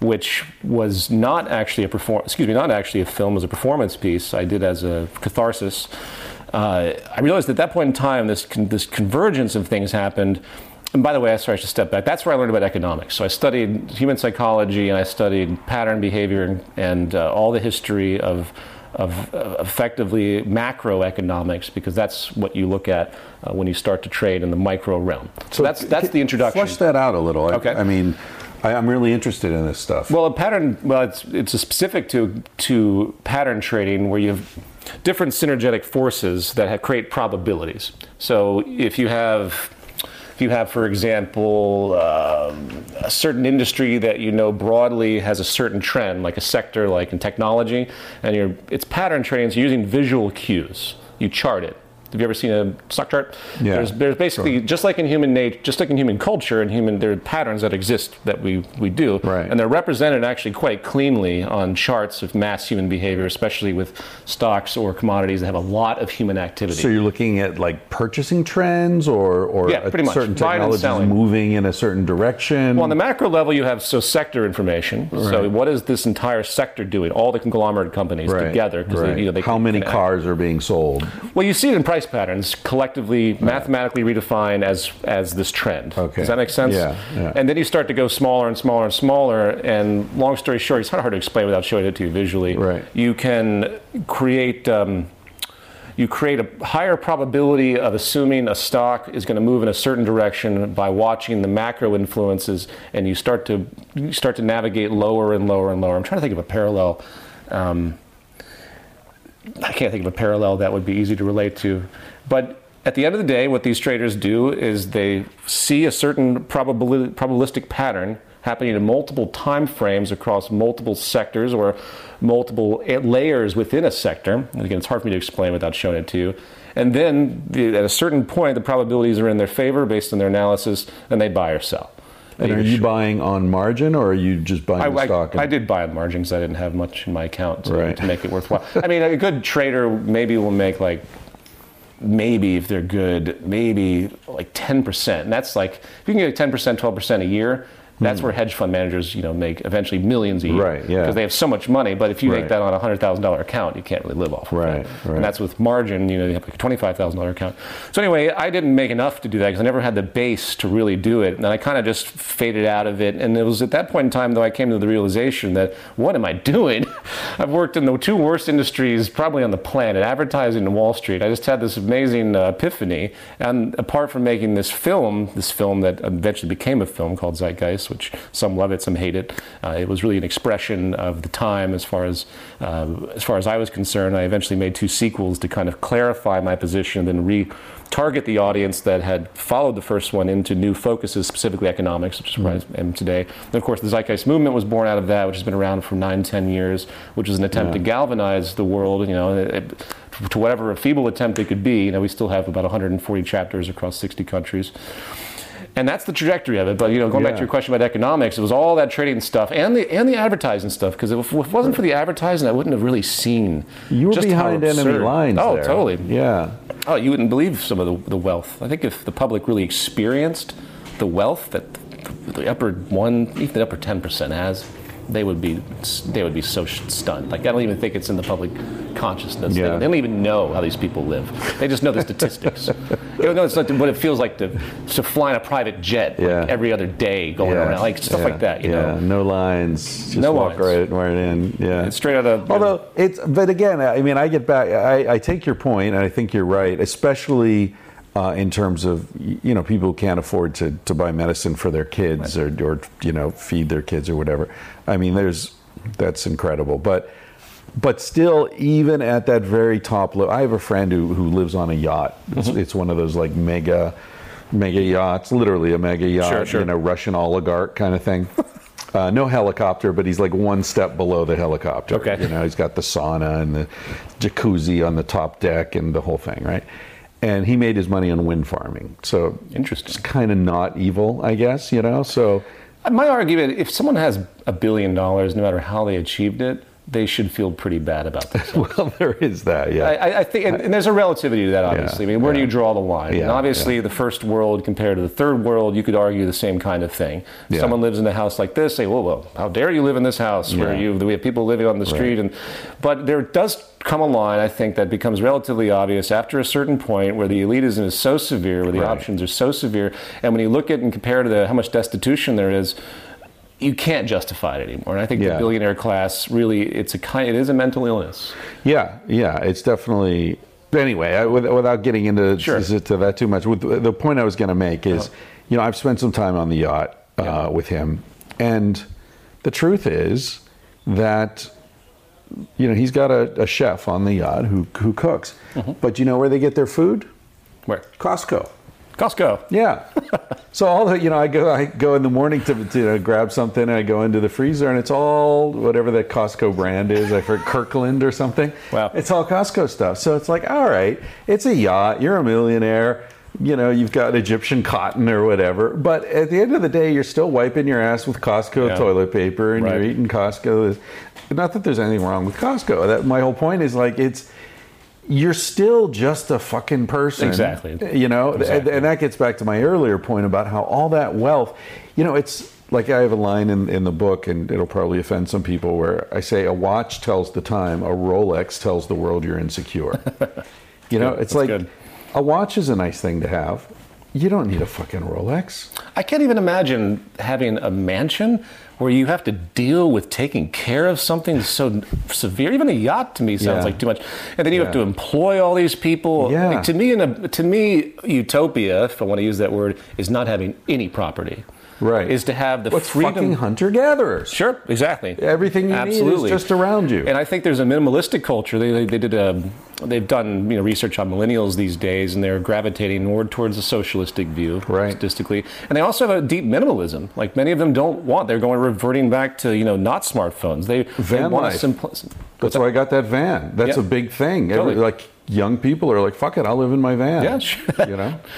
which was not actually a perform, excuse me, not actually a film, was a performance piece I did as a catharsis. Uh, I realized at that point in time, this con- this convergence of things happened. And by the way, I sorry, I should step back. That's where I learned about economics. So I studied human psychology and I studied pattern behavior and, and uh, all the history of of uh, effectively macroeconomics because that's what you look at uh, when you start to trade in the micro realm. So, that's that's the introduction. Flush that out a little. I- Okay. I, mean, I, I'm really interested in this stuff. Well, a pattern. Well, it's it's specific to to pattern trading where you have different synergetic forces that have, create probabilities. So if you have if you have, for example, um, a certain industry that you know broadly has a certain trend, like a sector, like in technology, and it's pattern trading, so you're using visual cues. You chart it. Have you ever seen a stock chart? Yeah, There's, there's basically just like in human nature, just like in human culture and human, there are patterns that exist that we we do, Right. and they're represented actually quite cleanly on charts of mass human behavior, especially with stocks or commodities that have a lot of human activity. So you're looking at like purchasing trends, or or Yeah, pretty much. certain technologies selling. moving in a certain direction. Well, on the macro level, you have so sector information. So what is this entire sector doing? All the conglomerate companies Right, together, right. you know they how many cars are being sold? Well, you see it in price patterns, collectively, mathematically redefined as as this trend. Okay. Does that make sense? Yeah, yeah. And then you start to go smaller and smaller and smaller. And long story short, it's kind of hard to explain without showing it to you visually. Right. You can create. Um, you create a higher probability of assuming a stock is going to move in a certain direction by watching the macro influences, and you start to you start to navigate lower and lower and lower. I'm trying to think of a parallel. Um, I can't think of a parallel that would be easy to relate to. But at the end of the day, what these traders do is they see a certain probabili- probabilistic pattern happening in multiple time frames across multiple sectors or multiple layers within a sector. And again, it's hard for me to explain without showing it to you. And then the, at a certain point, the probabilities are in their favor based on their analysis, and they buy or sell. And are you buying on margin, or are you just buying I, the I- stock? and- I did buy on margin because I didn't have much in my account to, Right. to make it worthwhile. I mean, a good trader maybe will make like, maybe if they're good, maybe like 10%. And that's like, if you can get 10%, 12% a year, that's where hedge fund managers, you know, make eventually millions a year. Hmm. Right, yeah. Because they have so much money. But if you Right. make that on a $100,000 account, you can't really live off of Right, that. right. And that's with margin, you know, you have like a $25,000 account. So anyway, I didn't make enough to do that because I never had the base to really do it. And I kind of just faded out of it. And it was at that point in time, though, I came to the realization that what am I doing? I've worked in the two worst industries probably on the planet, advertising and Wall Street. I just had this amazing uh, epiphany. And apart from making this film, this film that eventually became a film called Zeitgeist, which some love it, some hate it. Uh, it was really an expression of the time as far as uh, as far as I was concerned. I eventually made two sequels to kind of clarify my position, then re target the audience that had followed the first one into new focuses, specifically economics, which is where I am today. And of course, the Zeitgeist movement was born out of that, which has been around for nine, ten years, which is an attempt to galvanize the world. You know. It, to whatever a feeble attempt it could be, you know, we still have about 140 chapters across 60 countries and that's the trajectory of it. But you know, going back to your question about economics, it was all that trading stuff and the and the advertising stuff. Because if, it wasn't for the advertising, I wouldn't have really seen. you were behind enemy lines. Oh, there. totally. Yeah. Oh, you wouldn't believe some of the, the wealth. I think if the public really experienced the wealth that the, the upper one, even the upper ten percent has, they would be they would be so stunned. Like I don't even think it's in the public consciousness. They, Yeah. they don't even know how these people live. They just know the statistics. they don't know it's like what it feels like to to fly in a private jet Yeah. like every other day going yeah. around, like stuff yeah. like that. You yeah. know, no lines. Just No walk lines. right, right in. Yeah. it's straight out of. Although it's, but again, I mean, I get back. I, I take your point, and I think you're right, especially uh, in terms of you know people who can't afford to, to buy medicine for their kids or, or you know feed their kids or whatever. I mean, there's that's incredible, but but still, even at that very top level, I have a friend who who lives on a yacht. It's, Mm-hmm. it's one of those like mega mega yachts, literally a mega yacht, Sure, sure. you know, Russian oligarch kind of thing. Uh, no helicopter, but he's like one step below the helicopter. Okay. You know, he's got the sauna and the jacuzzi on the top deck and the whole thing, right? And he made his money on wind farming. So Interesting. It's kind of not evil, I guess, you know? So My argument: if someone has a billion dollars, no matter how they achieved it, they should feel pretty bad about this. well there is that, yeah. I, I- think, and, and there's a relativity to that, obviously. I mean, where do you draw the line? Yeah, and obviously, the first world compared to the third world, you could argue the same kind of thing. Yeah. Someone lives in a house like this, say, well, well, how dare you live in this house where you we have people living on the street, and but there does come a line, I think, that becomes relatively obvious after a certain point where the elitism is so severe, where the Right. options are so severe, and when you look at and compare to the how much destitution there is you can't justify it anymore. And I think Yeah. the billionaire class really, it's a kind, it is a mental illness. Yeah, yeah, it's definitely. Anyway, I, with, without getting into Sure. to, that too much, with, the point I was going to make is, you know, I've spent some time on the yacht uh, Yeah. with him, and the truth is that, you know, he's got a, a chef on the yacht who who cooks, Mm-hmm. but you know where they get their food? Where? Costco. Costco. Yeah. so all the you know, I go I go in the morning to, to you know, grab something and I go into the freezer and it's all whatever that Costco brand is, I heard Kirkland or something. Wow. It's all Costco stuff. So it's like, all right, it's a yacht, you're a millionaire, you know, you've got Egyptian cotton or whatever. But at the end of the day, you're still wiping your ass with Costco Yeah. toilet paper and you're eating Costco. Not that there's anything wrong with Costco. That my whole point is like it's you're still just a fucking person. Exactly. You know, and- Exactly. and that gets back to my earlier point about how all that wealth, you know, it's like I have a line in, in the book, and it'll probably offend some people, where I say a watch tells the time, a Rolex tells the world you're insecure. you know, Good. it's That's like good. a watch is a nice thing to have. You don't need a fucking Rolex. I can't even imagine having a mansion where you have to deal with taking care of something so severe. Even a yacht to me sounds Yeah. like too much, and then you have to employ all these people. Yeah. Like, to me, in a, to me, utopia, if I want to use that word, is not having any property. Right. Is to have the What's freedom. fucking hunter gatherers? Sure, exactly. Everything you need is just around you. And I think there's a minimalistic culture. They, they, they did a, they've done you know research on millennials these days, and they're gravitating more towards a socialistic view, Right. statistically. And they also have a deep minimalism. Like many of them don't want. They're going reverting back to you know not smartphones. They, they Van want life. a simpl- That's why I got that van. That's Yeah. a big thing. Every, like young people are like, "Fuck it, I'll live in my van." Yeah, sure. You know.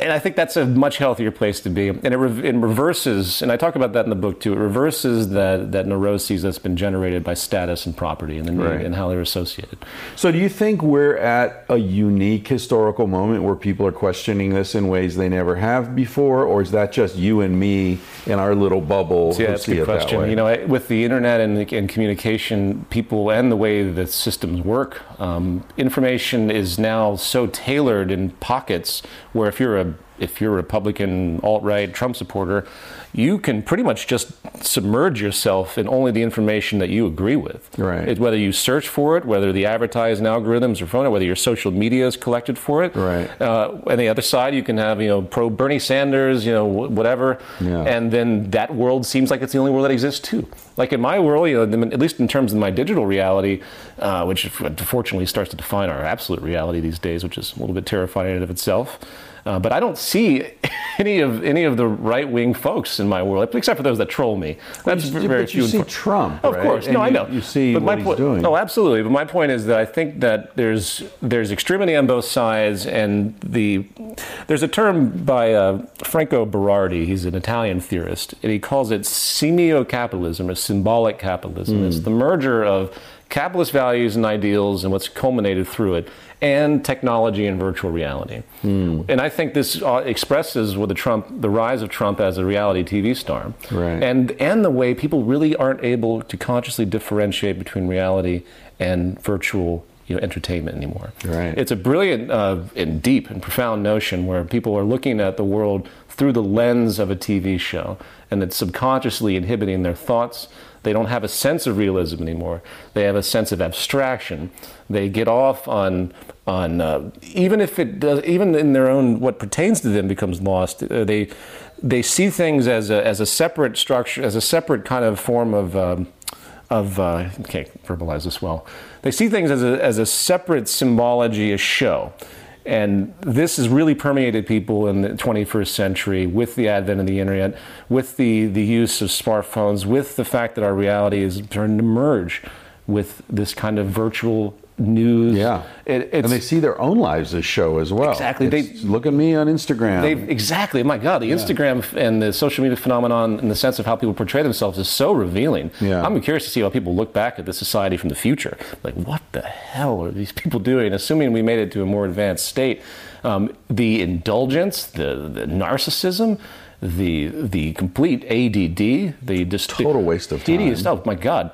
and I think that's a much healthier place to be. And it, re- it reverses, and I talk about that in the book too. It reverses that that neuroses that's been generated by status and property, and the Right. and how they're associated. So, do you think we're at a unique historical moment where people are questioning this in ways they never have before, or is that just you and me in our little bubble Yeah, that's a good question. You know, I- with the internet and, and communication, people and the way the systems work, um, information is now so tailored in pockets where if you're a if you're a Republican, alt-right, Trump supporter, you can pretty much just submerge yourself in only the information that you agree with. Right. It- whether you search for it, whether the advertising algorithms are phone it, whether your social media is collected for it. Right. Uh, on the other side, you can have you know pro Bernie Sanders, you know wh- whatever, Yeah. and then that world seems like it's the only world that exists too. Like in my world, you know, at least in terms of my digital reality, uh, which unfortunately starts to define our absolute reality these days, which is a little bit terrifying in and of itself. Uh, but I don't see any of any of the right wing folks in my world, except for those that troll me. That's you- very but you few. and see Trump, of right? course. And no, I you- know. you see but what my he's point, doing. Oh, absolutely. But my point is that I think that there's there's extremity on both sides, and the there's a term by uh, Franco Berardi. He's an Italian theorist, and he calls it semio-capitalism, or symbolic capitalism. It's the merger of capitalist values and ideals, and what's culminated through it, and technology and virtual reality. And I think this uh, expresses what the Trump, the rise of Trump as a reality TV star, Right. and and the way people really aren't able to consciously differentiate between reality and virtual you know, entertainment anymore. Right. It's a brilliant uh, and deep and profound notion where people are looking at the world through the lens of a TV show, and it's subconsciously inhibiting their thoughts. They don't have a sense of realism anymore. They have a sense of abstraction. They get off on on uh, even if it does, even in their own what pertains to them becomes lost. Uh, they they see things as a as a separate structure, as a separate kind of form of. Um, of uh, can't verbalize this well. They see things as a, as a separate symbology, a show. And this has really permeated people in the 21st century with the advent of the internet, with the, the use of smartphones, with the fact that our reality is starting to merge with this kind of virtual news. Yeah. It, it's, and they see their own lives as show as well. Exactly. It's, look at me on Instagram. They exactly. My God, the Instagram and the social media phenomenon, in the sense of how people portray themselves, is so revealing. Yeah. I'm curious to see how people look back at the society from the future. Like, what the hell are these people doing? Assuming we made it to a more advanced state, um, the indulgence, the, the narcissism. The the complete ADD, the just Total waste of time. stuff. My God.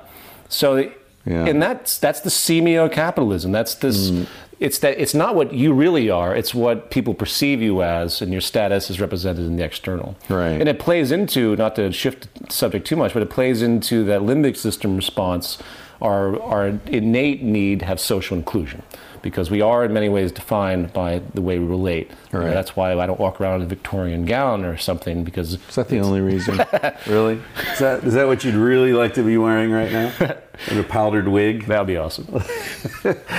So, Yeah. and that's that's the semio capitalism. That's this. Mm. it's that it's not what you really are; it's what people perceive you as, and your status is represented in the external. Right. And it plays into not to shift the subject too much, but it plays into that limbic system response, our our innate need to have social inclusion because we are in many ways defined by the way we relate. Right. That's why I don't walk around in a Victorian gown or something because Is that the only reason? Really? Is that is that what you'd really like to be wearing right now? In a powdered wig? that would be awesome.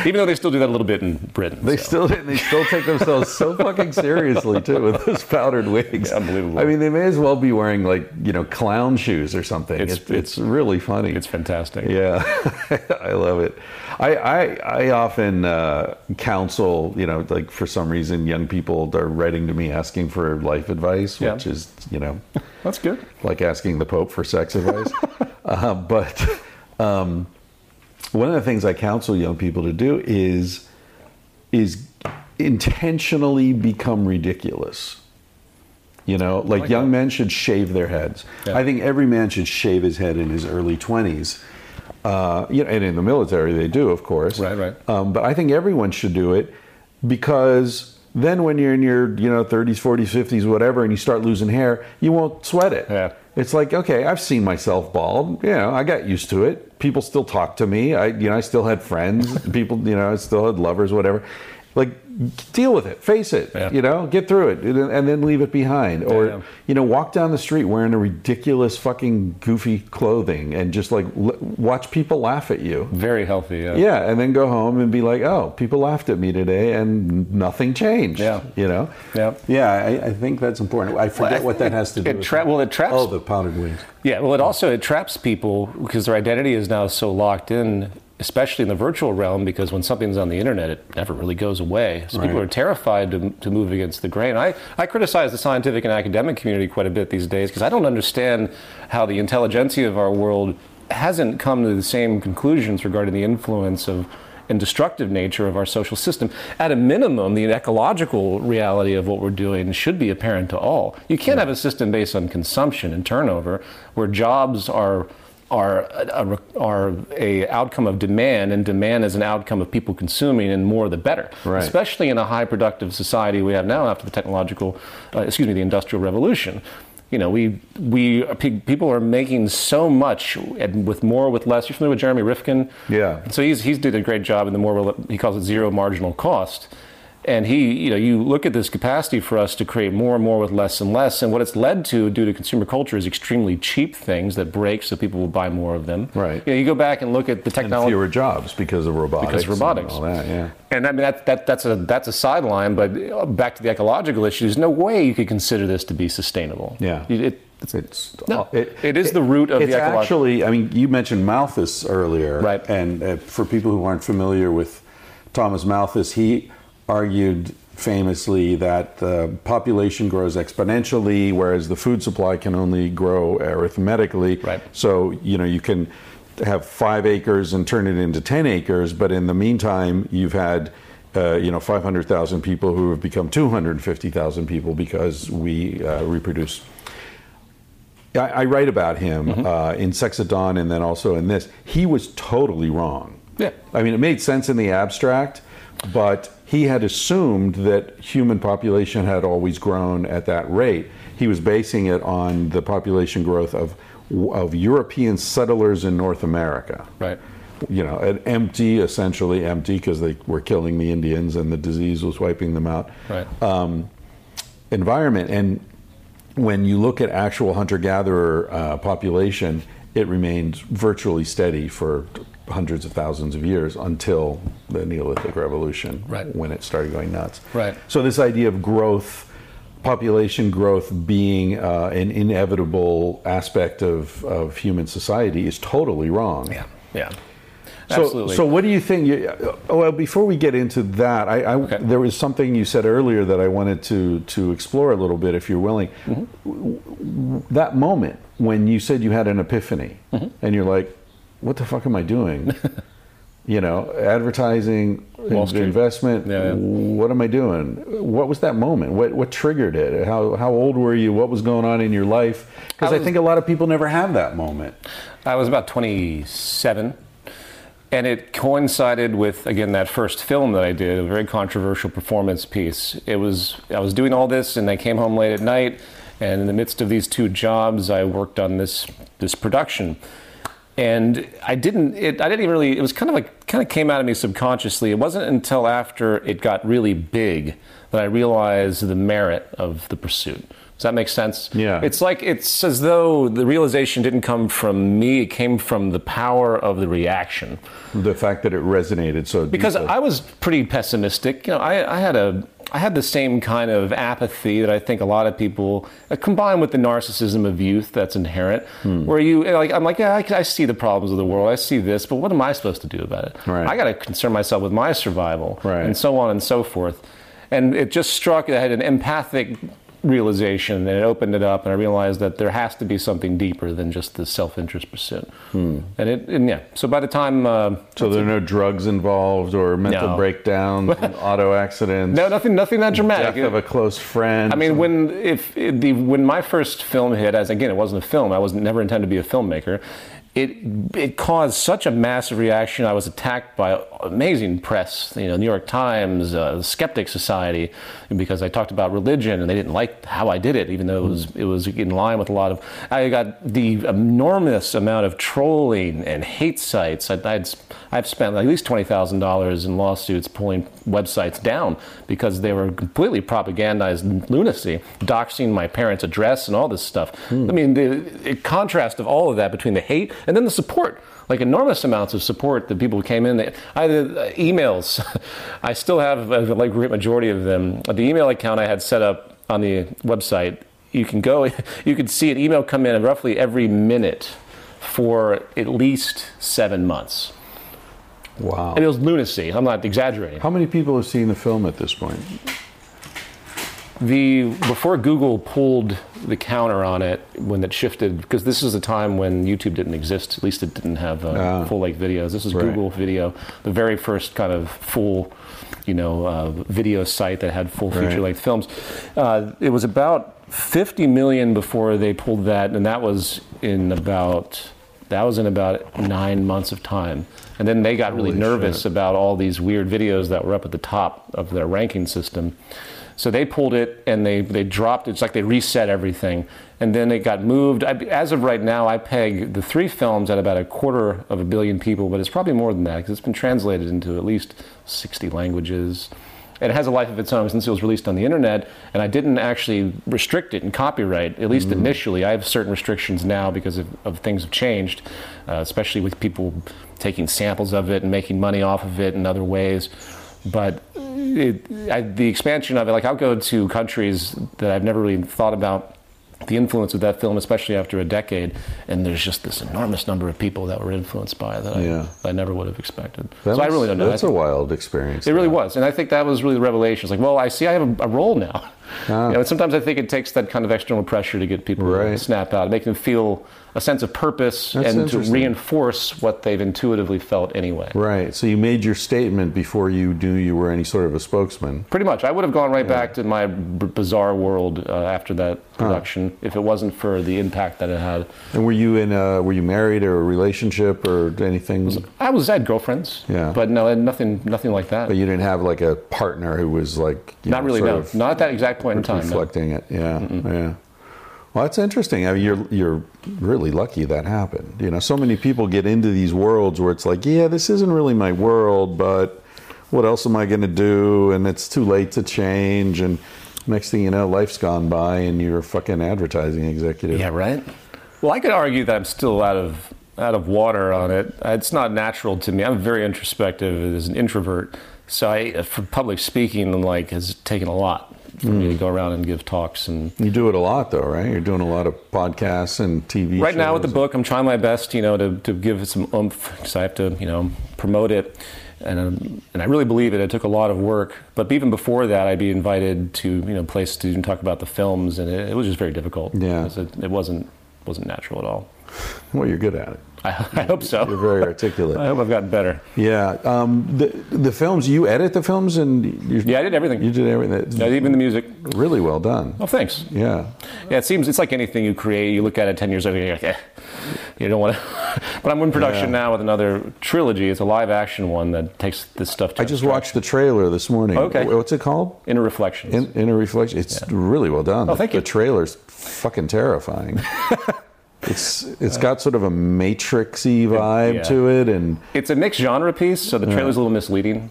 Even though they still do that a little bit in Britain. They so. still they still take themselves so fucking seriously too with those powdered wigs. Unbelievable. I mean, they may as well be wearing like you know clown shoes or something. It's- It's it's, really funny. it's fantastic. yeah, I love it. I I, I often uh, counsel you know like for some reason young people are writing to me asking for life advice, Yeah. which is you know That's good. like asking the Pope for sex advice. uh, but um, one of the things I counsel young people to do is is intentionally become ridiculous. You know, like, like young that. men should shave their heads. Yeah. I think every man should shave his head in his early twenties. Uh, you know, and in the military they do, of course. Right, right. Um, but I think everyone should do it because then when you're in your you know 30s, 40s, 50s, whatever, and you start losing hair, you won't sweat it. Yeah. It's like okay, I've seen myself bald. You know, I got used to it. People still talk to me. I you know I still had friends. People you know I still had lovers, whatever. Like deal with it, face it. Yeah. You know, get through it, and, and then leave it behind. Or yeah. you know, walk down the street wearing a ridiculous fucking goofy clothing, and just like l- watch people laugh at you. Very healthy. Yeah. Yeah, and then go home and be like, "Oh, people laughed at me today, and nothing changed." Yeah. you know. Yeah. Yeah, I, I think that's important. I forget what that has to do It with. tra- well, it traps. oh, the powdered wigs. Yeah, well, it also it traps people because their identity is now so locked in, especially in the virtual realm. Because when something's on the internet, it never really goes away. So people are terrified to, to move against the grain. I, I criticize the scientific and academic community quite a bit these days because I don't understand how the intelligentsia of our world hasn't come to the same conclusions regarding the influence of and destructive nature of our social system. At a minimum, the ecological reality of what we're doing should be apparent to all. You can't have a system based on consumption and turnover where jobs are are a, are a outcome of demand, and demand is an outcome of people consuming, and more the better. Right. Especially in a high productive society we have now after the technological, uh, excuse me, the industrial revolution. You know, we we people are making so much and with more with less. You're familiar with Jeremy Rifkin? Yeah. So he's he's did a great job in the more he calls it zero marginal cost. And he, you know, you look at this capacity for us to create more and more with less and less, and what it's led to due to consumer culture is extremely cheap things that break, so people will buy more of them. Right. You know, you go back and look at the technology. And fewer jobs because of robotics. Because of robotics. And all that, yeah. And I mean that, that that's a that's a sideline, but uh, back to the ecological issues. No way you could consider this to be sustainable. Yeah. It- It's No, it, it is the root of it's the ecological- actually. I mean, you mentioned Malthus earlier, Right. And uh, for people who aren't familiar with Thomas Malthus, he argued famously that the population grows exponentially, whereas the food supply can only grow arithmetically. Right. So you know you can have five acres and turn it into ten acres, but in the meantime, you've had. Uh, you know, 500,000 people who have become 250,000 people because we uh, reproduce. I, I write about him Mm-hmm. uh, in Sex at Dawn and then also in this. He was totally wrong. Yeah. I mean, it made sense in the abstract, but he had assumed that human population had always grown at that rate. He was basing it on the population growth of of European settlers in North America. Right. You know, an empty, essentially empty, because they were killing the Indians and the disease was wiping them out Right. environment. And when you look at actual hunter gatherer uh, population, it remained virtually steady for hundreds of thousands of years until the Neolithic Revolution, Right. when it started going nuts. Right. So this idea of growth, population growth being uh, an inevitable aspect of, of human society is totally wrong. yeah. Yeah. So, Absolutely. so what do you think? You, uh, well, before we get into that, I, I Okay. there was something you said earlier that I wanted to to explore a little bit, if you're willing. Mm-hmm. That moment when you said you had an epiphany, Mm-hmm. and you're like, "What the fuck am I doing?" you know, advertising, investment. Yeah, yeah. What am I doing? What was that moment? What what triggered it? How how old were you? What was going on in your life? Because I I, think a lot of people never have that moment. I was about 27, and it coincided with again that first film that I did, a very controversial performance piece. It was I was doing all this, and I came home late at night, and in the midst of these two jobs, I worked on this this production and I didn't. It, I didn't even really. It was kind of like kind of came out of me subconsciously. It wasn't until after it got really big that I realized the merit of the pursuit. Does that make sense? Yeah. It's like it's as though the realization didn't come from me. It came from the power of the reaction. The fact that it resonated so Because deeply. I was pretty pessimistic. You know, I, I had a I had the same kind of apathy that I think a lot of people, uh, combined with the narcissism of youth that's inherent, Hmm. where you like I'm like, yeah, I, I see the problems of the world, I see this, but what am I supposed to do about it? Right. I got to concern myself with my survival, Right. and so on and so forth. And it just struck. That I had an empathic realization, and it opened it up, and I realized that there has to be something deeper than just the self-interest pursuit. And it, and yeah. So by the time uh, Hmm. so there are no drugs involved or mental No. breakdowns, auto accidents, no, nothing, nothing that dramatic. death of a close friend. I mean, when if the when my first film hit, as again, it wasn't a film. I was never intended to be a filmmaker. It it caused such a massive reaction. I was attacked by amazing press, you know, New York Times, uh, the Skeptic Society, because I talked about religion and they didn't like how I did it, even though it was it was in line with a lot of. I got the enormous amount of trolling and hate sites. I, I'd I've spent at least twenty thousand dollars in lawsuits pulling websites down because they were completely propagandized lunacy, doxing my parents' address and all this stuff. I mean, the, the contrast of all of that between the hate and then the support. Like enormous amounts of support that people came in. I had uh, emails. I still have a like great majority of them. The email account I had set up on the website. You can go. You can see an email come in roughly every minute for at least seven months. wow. And it was lunacy. I'm not exaggerating. How many people have seen the film at this point? The before Google pulled the counter on it when it shifted because this is a time when YouTube didn't exist. At least it didn't have uh, Ah. full length videos. This is Right. Google Video, the very first kind of full, you know, uh, video site that had full feature length films. Uh, it was about 50 million before they pulled that, and that was in about that was in about nine months of time. And then they got really nervous shit. about all these weird videos that were up at the top of their ranking system. So they pulled it and they, they dropped it. It's like they reset everything. And then it got moved. I, as of right now, I peg the three films at about a quarter of a billion people, but it's probably more than that because it's been translated into at least 60 languages. And it has a life of its own since it was released on the internet. And I didn't actually restrict it in copyright, at least initially. I have certain restrictions now because of, of things have changed, uh, especially with people taking samples of it and making money off of it in other ways. But it, I, the expansion of it, like I'll go to countries that I've never really thought about the influence of that film, especially after a decade, and there's just this enormous number of people that were influenced by it that Yeah. I, I never would have expected. That so I really don't know. I That's a wild experience. it really was, and I think that was really the revelation. It's like, well, I see I have a, a role now. Ah. You know, and sometimes I think it takes that kind of external pressure to get people to snap out, make them feel a sense of purpose, That's and to reinforce what they've intuitively felt anyway. Right. So you made your statement before you knew you were any sort of a spokesman. Pretty much, I would have gone right back to my b- bizarre world uh, after that production if it wasn't for the impact that it had. And were you in? A, were you married or a relationship or anything? I was I had girlfriends, Yeah. but no, nothing, nothing like that. But you didn't have like a partner who was like you Not know, really, no, not at that exact point in time. no. reflecting it. Yeah, yeah. Well, that's interesting. I mean, you're you're really lucky that happened. You know, so many people get into these worlds where it's like, yeah, this isn't really my world, but what else am I going to do? And it's too late to change. And next thing you know, life's gone by, and you're a fucking advertising executive. Yeah, right. Well, I could argue that I'm still out of out of water on it. It's not natural to me. I'm very introspective as an introvert, so I, for public speaking, like has taken a lot for me to go around and give talks and. You do it a lot, though, right? You're doing a lot of podcasts and TV. Right now with the book, I'm trying my best, you know, to, to give it some oomph because I have to, you know, promote it, and um, and I really believe it. It took a lot of work, but even before that, I'd be invited to you know places to talk about the films, and it, it was just very difficult. Yeah. it, it wasn't wasn't natural at all. Well, you're good at it. I, I hope so. You're very articulate. I hope I've gotten better. Yeah. Um, the the films you edit the films and you, Yeah, I did everything. You did everything. Yeah, even the music. Really well done. Oh, thanks. Yeah. Yeah, it seems it's like anything you create. You look at it ten years later, you're like, eh, you don't want to. but I'm in production Yeah. now with another trilogy. It's a live action one that takes this stuff. To I just watched the trailer this morning. Okay. What's it called? InterReflections. In, Inner Reflection. It's really well done. Oh, thank you. The trailer's fucking terrifying. it's it's got sort of a matrixy vibe Yeah. to it, and it's a mixed genre piece, so the trailer's a little misleading.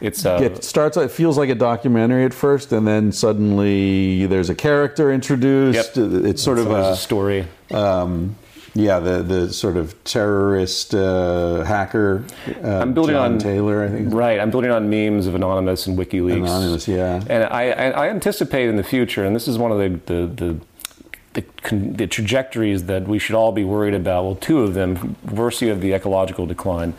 It's uh, it starts. It feels like a documentary at first, and then suddenly there's a character introduced. Yep. It's sort of a a story. um, yeah, the the sort of terrorist uh, hacker. Uh, I'm building John on Taylor, I think. Right, I'm building on memes of Anonymous and WikiLeaks. Anonymous, yeah. And I, I, I anticipate in the future, and this is one of the the, the the, the trajectories that we should all be worried about. Well, two of them: mercy of the ecological decline,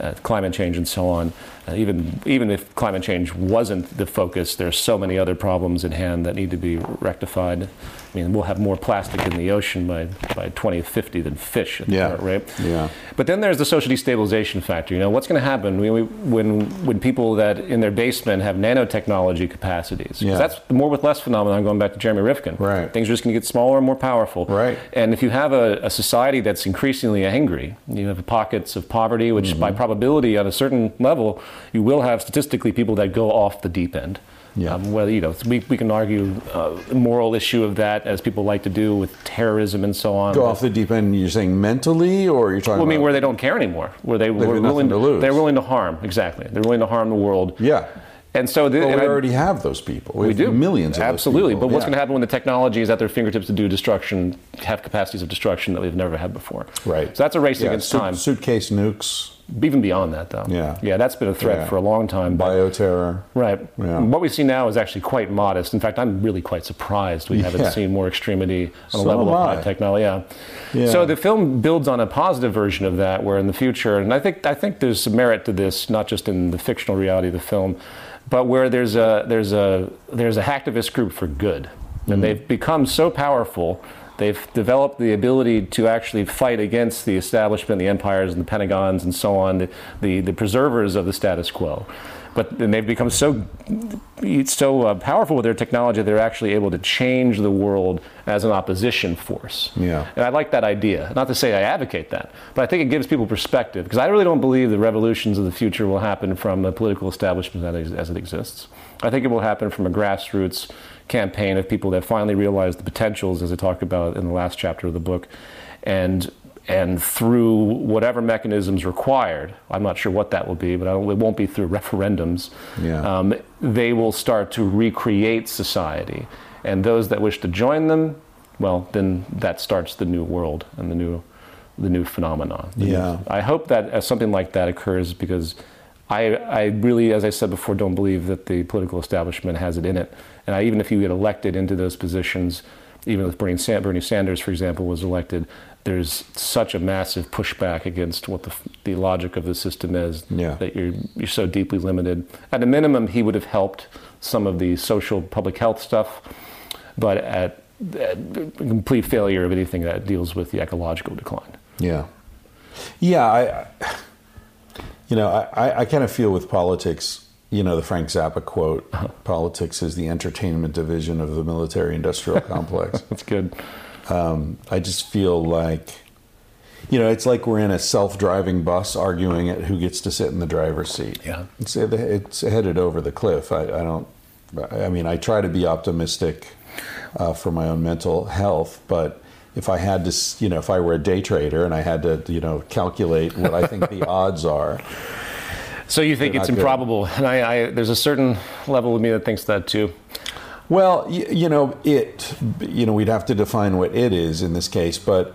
uh, climate change, and so on. Uh, even even if climate change wasn't the focus, there's so many other problems at hand that need to be rectified. I mean, we'll have more plastic in the ocean by, by 2050 than fish at the Yeah. current rate. Yeah. But then there's the social destabilization factor. You know, what's going to happen when, when when people that in their basement have nanotechnology capacities? Yeah. That's the more with less phenomenon. Going back to Jeremy Rifkin. Right. Things are just going to get smaller and more powerful. Right. And if you have a, a society that's increasingly angry, you have pockets of poverty, which Mm-hmm. by probability at a certain level, you will have statistically people that go off the deep end. Yeah. Um, whether you know, we, we can argue uh, moral issue of that, as people like to do with terrorism and so on. Go off the deep end. You're saying mentally, or you're talking? well, I mean, where they don't care anymore, where they were willing to lose. they're willing to harm. Exactly, they're willing to harm the world. yeah. And so the, Well, and we I- already have those people. we have do millions of absolutely. But what's Yeah. going to happen when the technology is at their fingertips to do destruction, have capacities of destruction that we've never had before? Right. So that's a race Yeah, against suit- time. Suitcase nukes, Even beyond that, though. Yeah. Yeah, that's been a threat Yeah. for a long time. but- bioterror. Right. Yeah. What we see now is actually quite modest. In fact, I'm really quite surprised we haven't Yeah. seen more extremity on a level of high technology. Yeah. Yeah. So the film builds on a positive version of that, where in the future, and I think I think there's some merit to this, not just in the fictional reality of the film, but where there's a there's a there's a hacktivist group for good, and Mm-hmm. they've become so powerful. They've developed the ability to actually fight against the establishment, the empires, and the Pentagons, and so on, the, the, the preservers of the status quo. But then they've become so so uh, powerful with their technology, they're actually able to change the world as an opposition force. Yeah. And I like that idea. Not to say I advocate that, but I think it gives people perspective because I really don't believe the revolutions of the future will happen from the political establishment as it exists. I think it will happen from a grassroots campaign of people that finally realize the potentials, as I talk about in the last chapter of the book, and and through whatever mechanisms required, I'm not sure what that will be, but I don't, it won't be through referendums. Yeah. Um, they will start to recreate society, and those that wish to join them, well, then that starts the new world and the new, the new phenomenon. The new- Yeah. I hope that uh, something like that occurs because I, I really, as I said before, don't believe that the political establishment has it in it. And I, even if you get elected into those positions, even if Bernie, Bernie Sanders, for example, was elected, there's such a massive pushback against what the, the logic of the system is Yeah. that you're, you're so deeply limited. At a minimum, he would have helped some of the social public health stuff, but at, at complete failure of anything that deals with the ecological decline. Yeah. Yeah, I, you know, I- I kind of feel with politics, you know, the Frank Zappa quote, politics is the entertainment division of the military industrial complex. That's good. Um, I just feel like, you know, it's like we're in a self-driving bus arguing at who gets to sit in the driver's seat. Yeah. It's, it's headed over the cliff. I, I don't, I mean, I try to be optimistic uh, for my own mental health, but if I had to, you know, if I were a day trader and I had to, you know, calculate what I think the odds are, So you think it's not good. improbable, and I, I, there's a certain level of me that thinks that too. Well, you, you know, it, you know, we'd have to define what it is in this case, but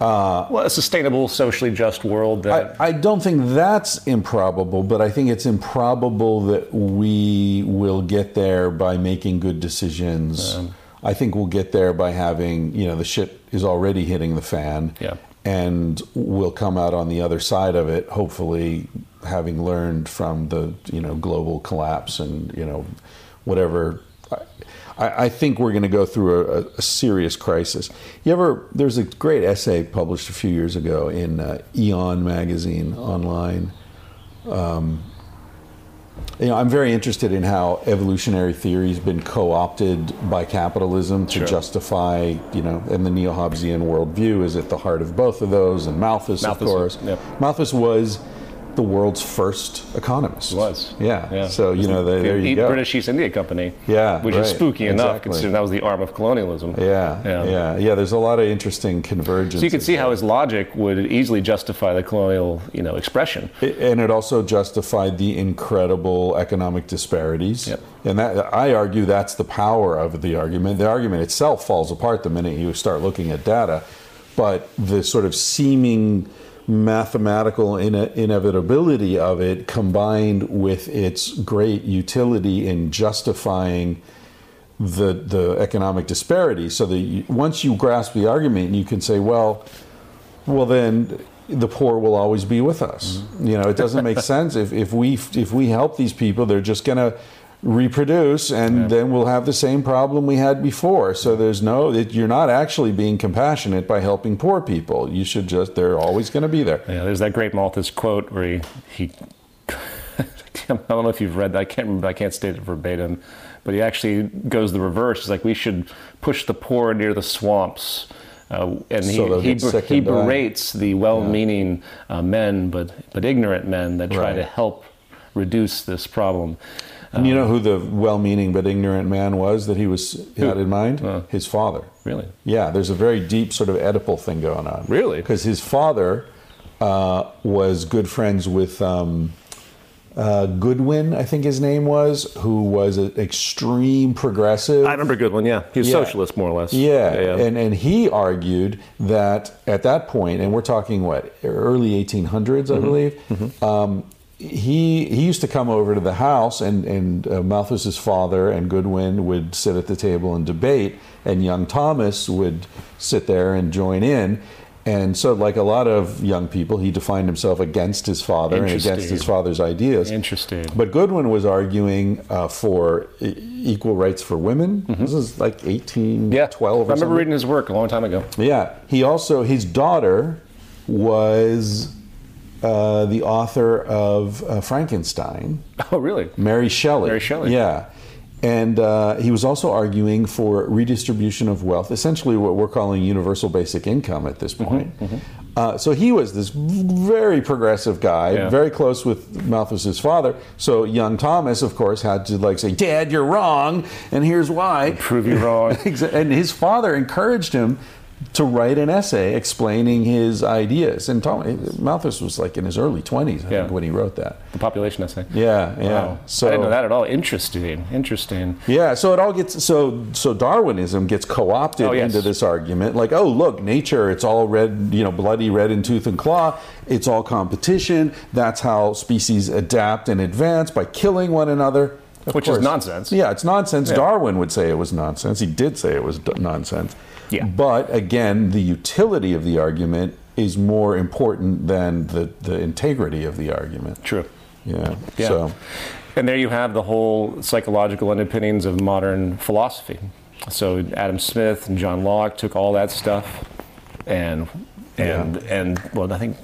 Uh, Well, a sustainable, socially just world that I, I don't think that's improbable, but I think it's improbable that we will get there by making good decisions. I think we'll get there by having, you know, the shit is already hitting the fan. Yeah. And we'll come out on the other side of it, hopefully having learned from the, you know, global collapse and, you know, whatever. I, I, think we're going to go through a, a, serious crisis. You ever? There's a great essay published a few years ago in uh, Aeon magazine online. Um, you know, I'm very interested in how evolutionary theory has been co-opted by capitalism to Sure. justify, you know, and the neo-Hobbesian worldview is at the heart of both of those. And Malthus, of course, yep. Malthus was the world's first economist. was. yeah. yeah. So you know, there, there you the go. British East India Company. Yeah, Which is right. spooky enough, Exactly. considering that was the arm of colonialism. Yeah, Yeah. yeah, yeah, There's a lot of interesting convergence. So you can see how his logic would easily justify the colonial, you know, expression. and it also justified the incredible economic disparities. Yep. And that I argue that's the power of the argument. The argument itself falls apart the minute you start looking at data, but the sort of seeming mathematical ine- inevitability of it combined with its great utility in justifying the the economic disparity. So that you, once you grasp the argument you can say well well then the poor will always be with us. Mm-hmm. You know it doesn't make sense. If, if we if we help these people they're just going to reproduce and then we'll have the same problem we had before so there's no it, you're not actually being compassionate by helping poor people you should just they're always going to be there Yeah, there's that great Malthus quote where he, he I don't know if you've read that. I can't remember. I can't state it verbatim, but he actually goes the reverse. He's like, we should push the poor near the swamps. Uh, and So he, he, he berates the well-meaning uh, men, but but ignorant men that try Right. to help reduce this problem. And you know who the well-meaning but ignorant man was that he was had in mind his father Really? Yeah, there's a very deep sort of Oedipal thing going on. Really? Because his father uh, was good friends with um, uh, Goodwin, I think his name was, who was an extreme progressive. I remember Goodwin. Yeah, he was Yeah. socialist more or less. Yeah, yeah. And, and he argued that at that point, and we're talking what, early 1800s, I Mm-hmm. believe, Um, he, he used to come over to the house, and, and uh, Malthus's father and Goodwin would sit at the table and debate, and young Thomas would sit there and join in. And so, like a lot of young people, he defined himself against his father and against his father's ideas. Interesting. But Goodwin was arguing uh, for equal rights for women. This is like 1812 Mm-hmm. yeah, or I remember something. reading his work a long time ago. Yeah. He also, his daughter was uh, the author of uh, Frankenstein, Oh, really? Mary Shelley. Mary Shelley. Yeah. And uh, he was also arguing for redistribution of wealth, essentially what we're calling universal basic income at this point. Uh, so he was this very progressive guy, Yeah. very close with Malthus's father. So young Thomas, of course, had to like say, "Dad, you're wrong, and here's why." Prove you wrong. And his father encouraged him to write an essay explaining his ideas. And Tom, eh, Malthus was like in his early 20s, I Yeah. think, when he wrote that. The population essay. Yeah, yeah. Wow. So I didn't know that at all. Interesting. Interesting. Yeah, so it all gets so so Darwinism gets co-opted Oh, yes. into this argument. Like, oh look, nature, it's all red, you know, bloody red in tooth and claw. It's all competition. That's how species adapt and advance by killing one another. Of Which is nonsense. Yeah, it's nonsense. Yeah. Darwin would say it was nonsense. He did say it was d- nonsense. Yeah. But again, the utility of the argument is more important than the, the integrity of the argument. True. Yeah. Yeah. So And there you have the whole psychological underpinnings of modern philosophy. So Adam Smith and John Locke took all that stuff, and and and well, I think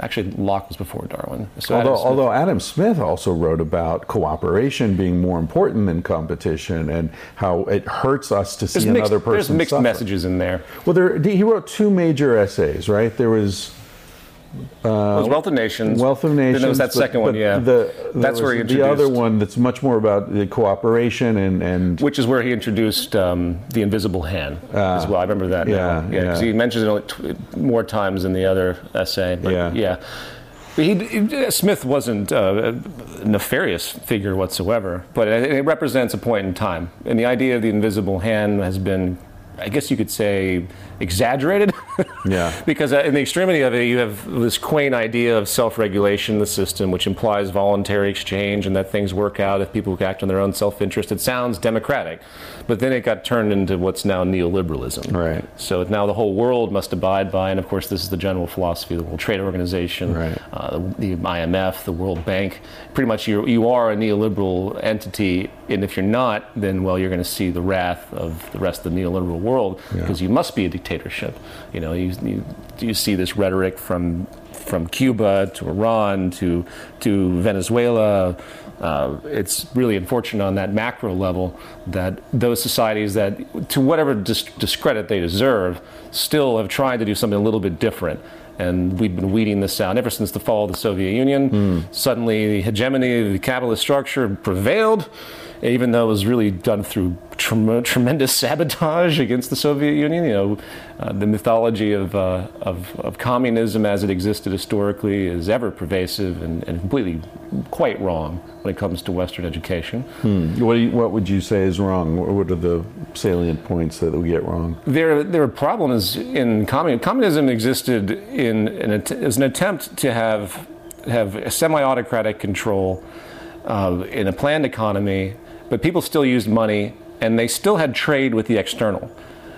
actually Locke was before Darwin. So although, Smith- although Adam Smith also wrote about cooperation being more important than competition and how it hurts us to see mixed, another person there's mixed suffer. messages in there. Well, there, he wrote two major essays, right? There was It was Wealth of Nations. Wealth of Nations. Then there was that but- second one, yeah. The, That's where he was the other one that's much more about the cooperation and, and Which is where he introduced um, the invisible hand as well. I remember that. now. yeah, yeah. 'cause yeah. he mentions it tw- more times in the other essay. But Yeah. yeah. He, he- Smith wasn't uh, a nefarious figure whatsoever, but it, it represents a point in time. And the idea of the invisible hand has been I guess you could say, exaggerated. Yeah. because uh, in the extremity of it, you have this quaint idea of self-regulation in the system, which implies voluntary exchange and that things work out if people act on their own self-interest. It sounds democratic, but then it got turned into what's now neoliberalism. Right. So now the whole world must abide by, and of course, this is the general philosophy of the World Trade Organization, Right. uh, the IMF, the World Bank. Pretty much, you you are a neoliberal entity, and if you're not, then well, you're going to see the wrath of the rest of the neoliberal world because you must be a dictatorship. You know, you, you you see this rhetoric from from Cuba to Iran to to Venezuela. Uh, it's really unfortunate on that macro level that those societies that, to whatever dis- discredit they deserve, still have tried to do something a little bit different. And we've been weeding this out ever since the fall of the Soviet Union. Suddenly, the hegemony of the capitalist structure prevailed, even though it was really done through trem- tremendous sabotage against the Soviet Union. You know, uh, the mythology of, uh, of, of communism as it existed historically is ever pervasive and, and completely quite wrong when it comes to Western education. What, do you, what would you say is wrong? What what are the salient points that we get wrong? There, there are problems in communism. Communism existed in, in a, as an attempt to have have semi-autocratic control uh, in a planned economy, but people still used money, and they still had trade with the external.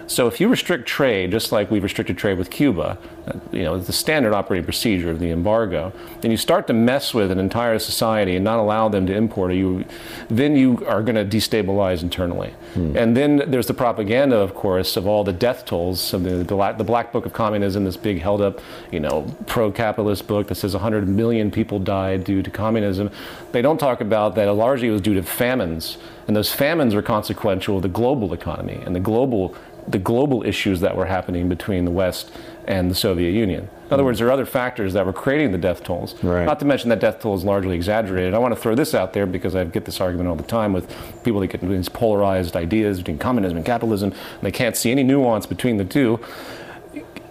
So if you restrict trade, just like we've restricted trade with Cuba, uh, you know, the standard operating procedure of the embargo, then you start to mess with an entire society and not allow them to import, you, then you are going to destabilize internally. And then there's the propaganda, of course, of all the death tolls of the, the, Black, the Black Book of Communism, this big held up, you know, pro-capitalist book that says 100 million people died due to communism. They don't talk about that it largely was due to famines, and those famines were consequential of the global economy and the global the global issues that were happening between the West and the Soviet Union. In other hmm. words, there are other factors that were creating the death tolls. Right. Not to mention that death toll is largely exaggerated. I want to throw this out there because I get this argument all the time with people that get these polarized ideas between communism and capitalism, and they can't see any nuance between the two.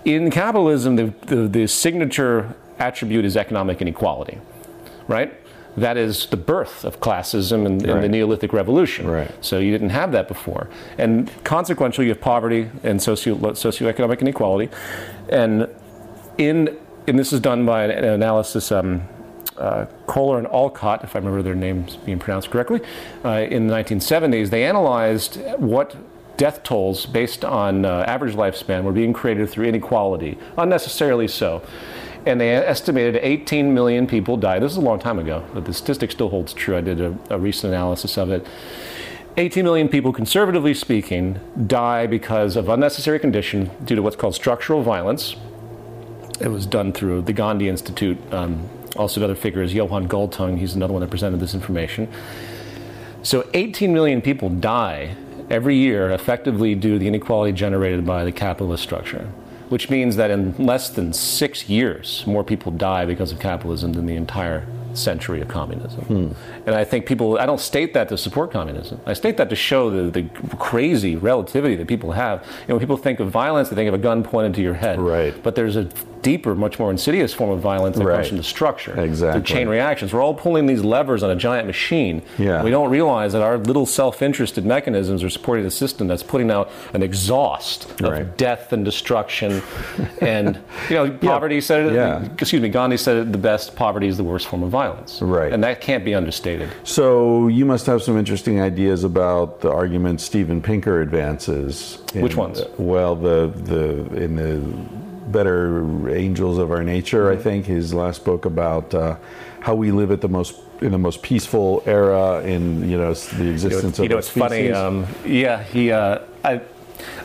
In capitalism, the, the, the signature attribute is economic inequality, right? That is the birth of classism in, in the Neolithic Revolution. Right. So you didn't have that before. And consequentially, you have poverty and socio, socioeconomic inequality. And in, and this is done by an, an analysis, um, uh, Kohler and Alcock, if I remember their names being pronounced correctly, uh, in the 1970s, they analyzed what death tolls based on uh, average lifespan were being created through inequality, unnecessarily so. And they estimated 18 million people died. This is a long time ago, but the statistic still holds true. I did a, a recent analysis of it. 18 million people, conservatively speaking, die because of unnecessary condition due to what's called structural violence. It was done through the Gandhi Institute. Um, also, another figure is Johan Galtung. He's another one that presented this information. So, 18 million people die every year effectively due to the inequality generated by the capitalist structure, which means that in less than six years, more people die because of capitalism than the entire century of communism. Hmm. And I think people, I don't state that to support communism. I state that to show the, the crazy relativity that people have. You know, when people think of violence, they think of a gun pointed to your head. Right. But there's a deeper, much more insidious form of violence that Right. comes from the structure. Exactly. The chain reactions. We're all pulling these levers on a giant machine. Yeah. We don't realize that our little self-interested mechanisms are supporting a system that's putting out an exhaust of Right. death and destruction. and you know, poverty said it. Yeah. Excuse me, Gandhi said it the best. Poverty is the worst form of violence. Right. And that can't be understated. So you must have some interesting ideas about the argument Steven Pinker advances. in- Which ones? Well, the the in the Better Angels of Our Nature, Mm-hmm. I think his last book about uh, how we live at the most in the most peaceful era in you know the You know, existence of you know, the it's funny. Um, yeah, he. Uh, I.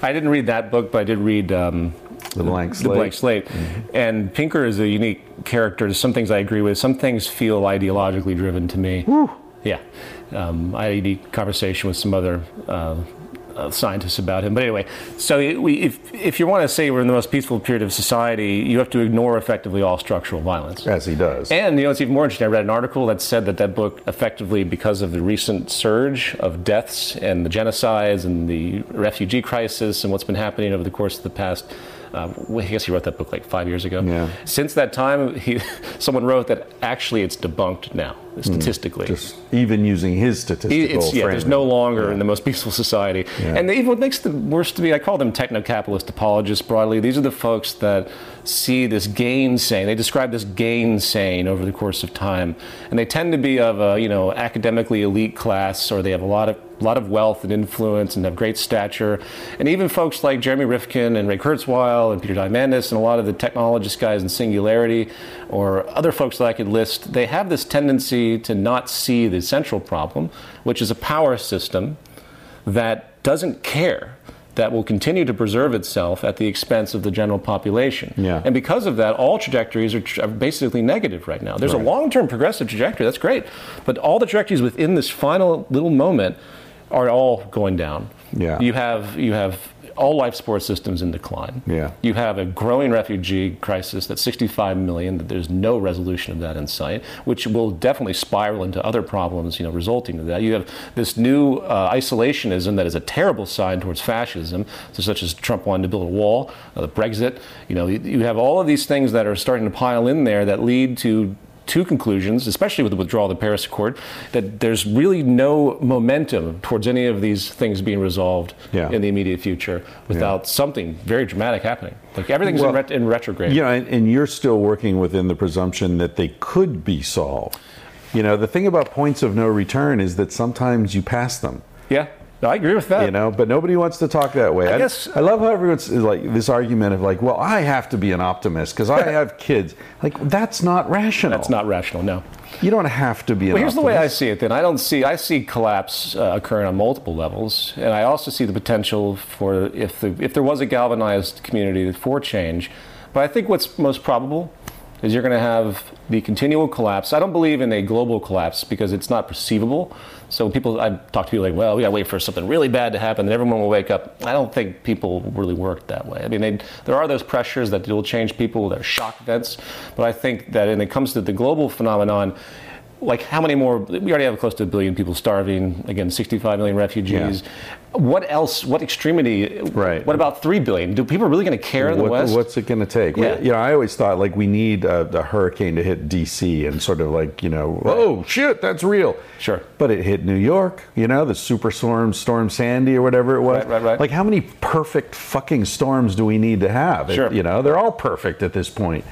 I didn't read that book, but I did read um, The Blank slate. The. Blank Slate. And Pinker is a unique character. Some things I agree with. Some things feel ideologically driven to me. Yeah. Um, I had a conversation with some other uh, uh, scientists about him. But anyway, so it- we, if, if you want to say we're in the most peaceful period of society, you have to ignore effectively all structural violence. as he does. And you know, it's even more interesting. I read an article that said that that book, effectively, because of the recent surge of deaths and the genocides and the refugee crisis and what's been happening over the course of the past Uh, well, I guess he wrote that book like five years ago. Yeah. Since that time, he, someone wrote that actually it's debunked now statistically. Hmm. Just even using his statistical It's, yeah, there's no longer Yeah. in the most peaceful society. Yeah. And even what makes the worst to me, I call them techno-capitalist apologists broadly. These are the folks that see this gainsaying. They describe this gainsaying over the course of time, and they tend to be of a you know academically elite class, or they have a lot of lot of wealth and influence and have great stature. And even folks like Jeremy Rifkin and Ray Kurzweil and Peter Diamandis and a lot of the technologist guys in Singularity or other folks that I could list, they have this tendency to not see the central problem, which is a power system that doesn't care that will continue to preserve itself at the expense of the general population. Yeah. And because of that, all trajectories are, tr- are basically negative right now. There's Right. a long-term progressive trajectory, that's great, but all the trajectories within this final little moment are all going down. Yeah. You have you have all life support systems in decline. Yeah. You have a growing refugee crisis that's 65 million. That there's no resolution of that in sight, which will definitely spiral into other problems, you know, resulting to that. You have this new uh, isolationism that is a terrible sign towards fascism, so such as Trump wanting to build a wall, uh, the Brexit. You know, you, you have all of these things that are starting to pile in there that lead to two conclusions, especially with the withdrawal of the Paris Accord, that there's really no momentum towards any of these things being resolved Yeah. in the immediate future without something very dramatic happening. Like everything's Well, in, ret- in retrograde. Know, and, and you're still working within the presumption that they could be solved. You know, the thing about points of no return is that sometimes you pass them. yeah, no, I agree with that. You know, but nobody wants to talk that way. I guess- I love how everyone's like this argument of like, well, I have to be an optimist because I have kids. Like that's not rational. That's not rational. No. You don't have to be. An Well, here's the way I see it. Then I don't see I see collapse uh, occurring on multiple levels, and I also see the potential for if the if there was a galvanized community for change. But I think what's most probable is you're going to have the continual collapse. I don't believe in a global collapse because it's not perceivable. So people, I talk to people like, well, we got to wait for something really bad to happen, then everyone will wake up. I don't think people really work that way. I mean, they, there are those pressures that will change people. There are shock events, but I think that when it comes to the global phenomenon, like how many more we already have close to a billion people starving again 65 million refugees what else what extremity Right. what about 3 billion do people really going to care in the west What's it going to take? Yeah. You know, I always thought like we need uh, a, a hurricane to hit D.C. and sort of like you know, oh shit, that's real. Sure. But it hit New York. You know, the superstorm, Storm Sandy or whatever it was. Right, right, right. Like how many perfect fucking storms do we need to have? It- Sure. you know, they're all perfect at this point.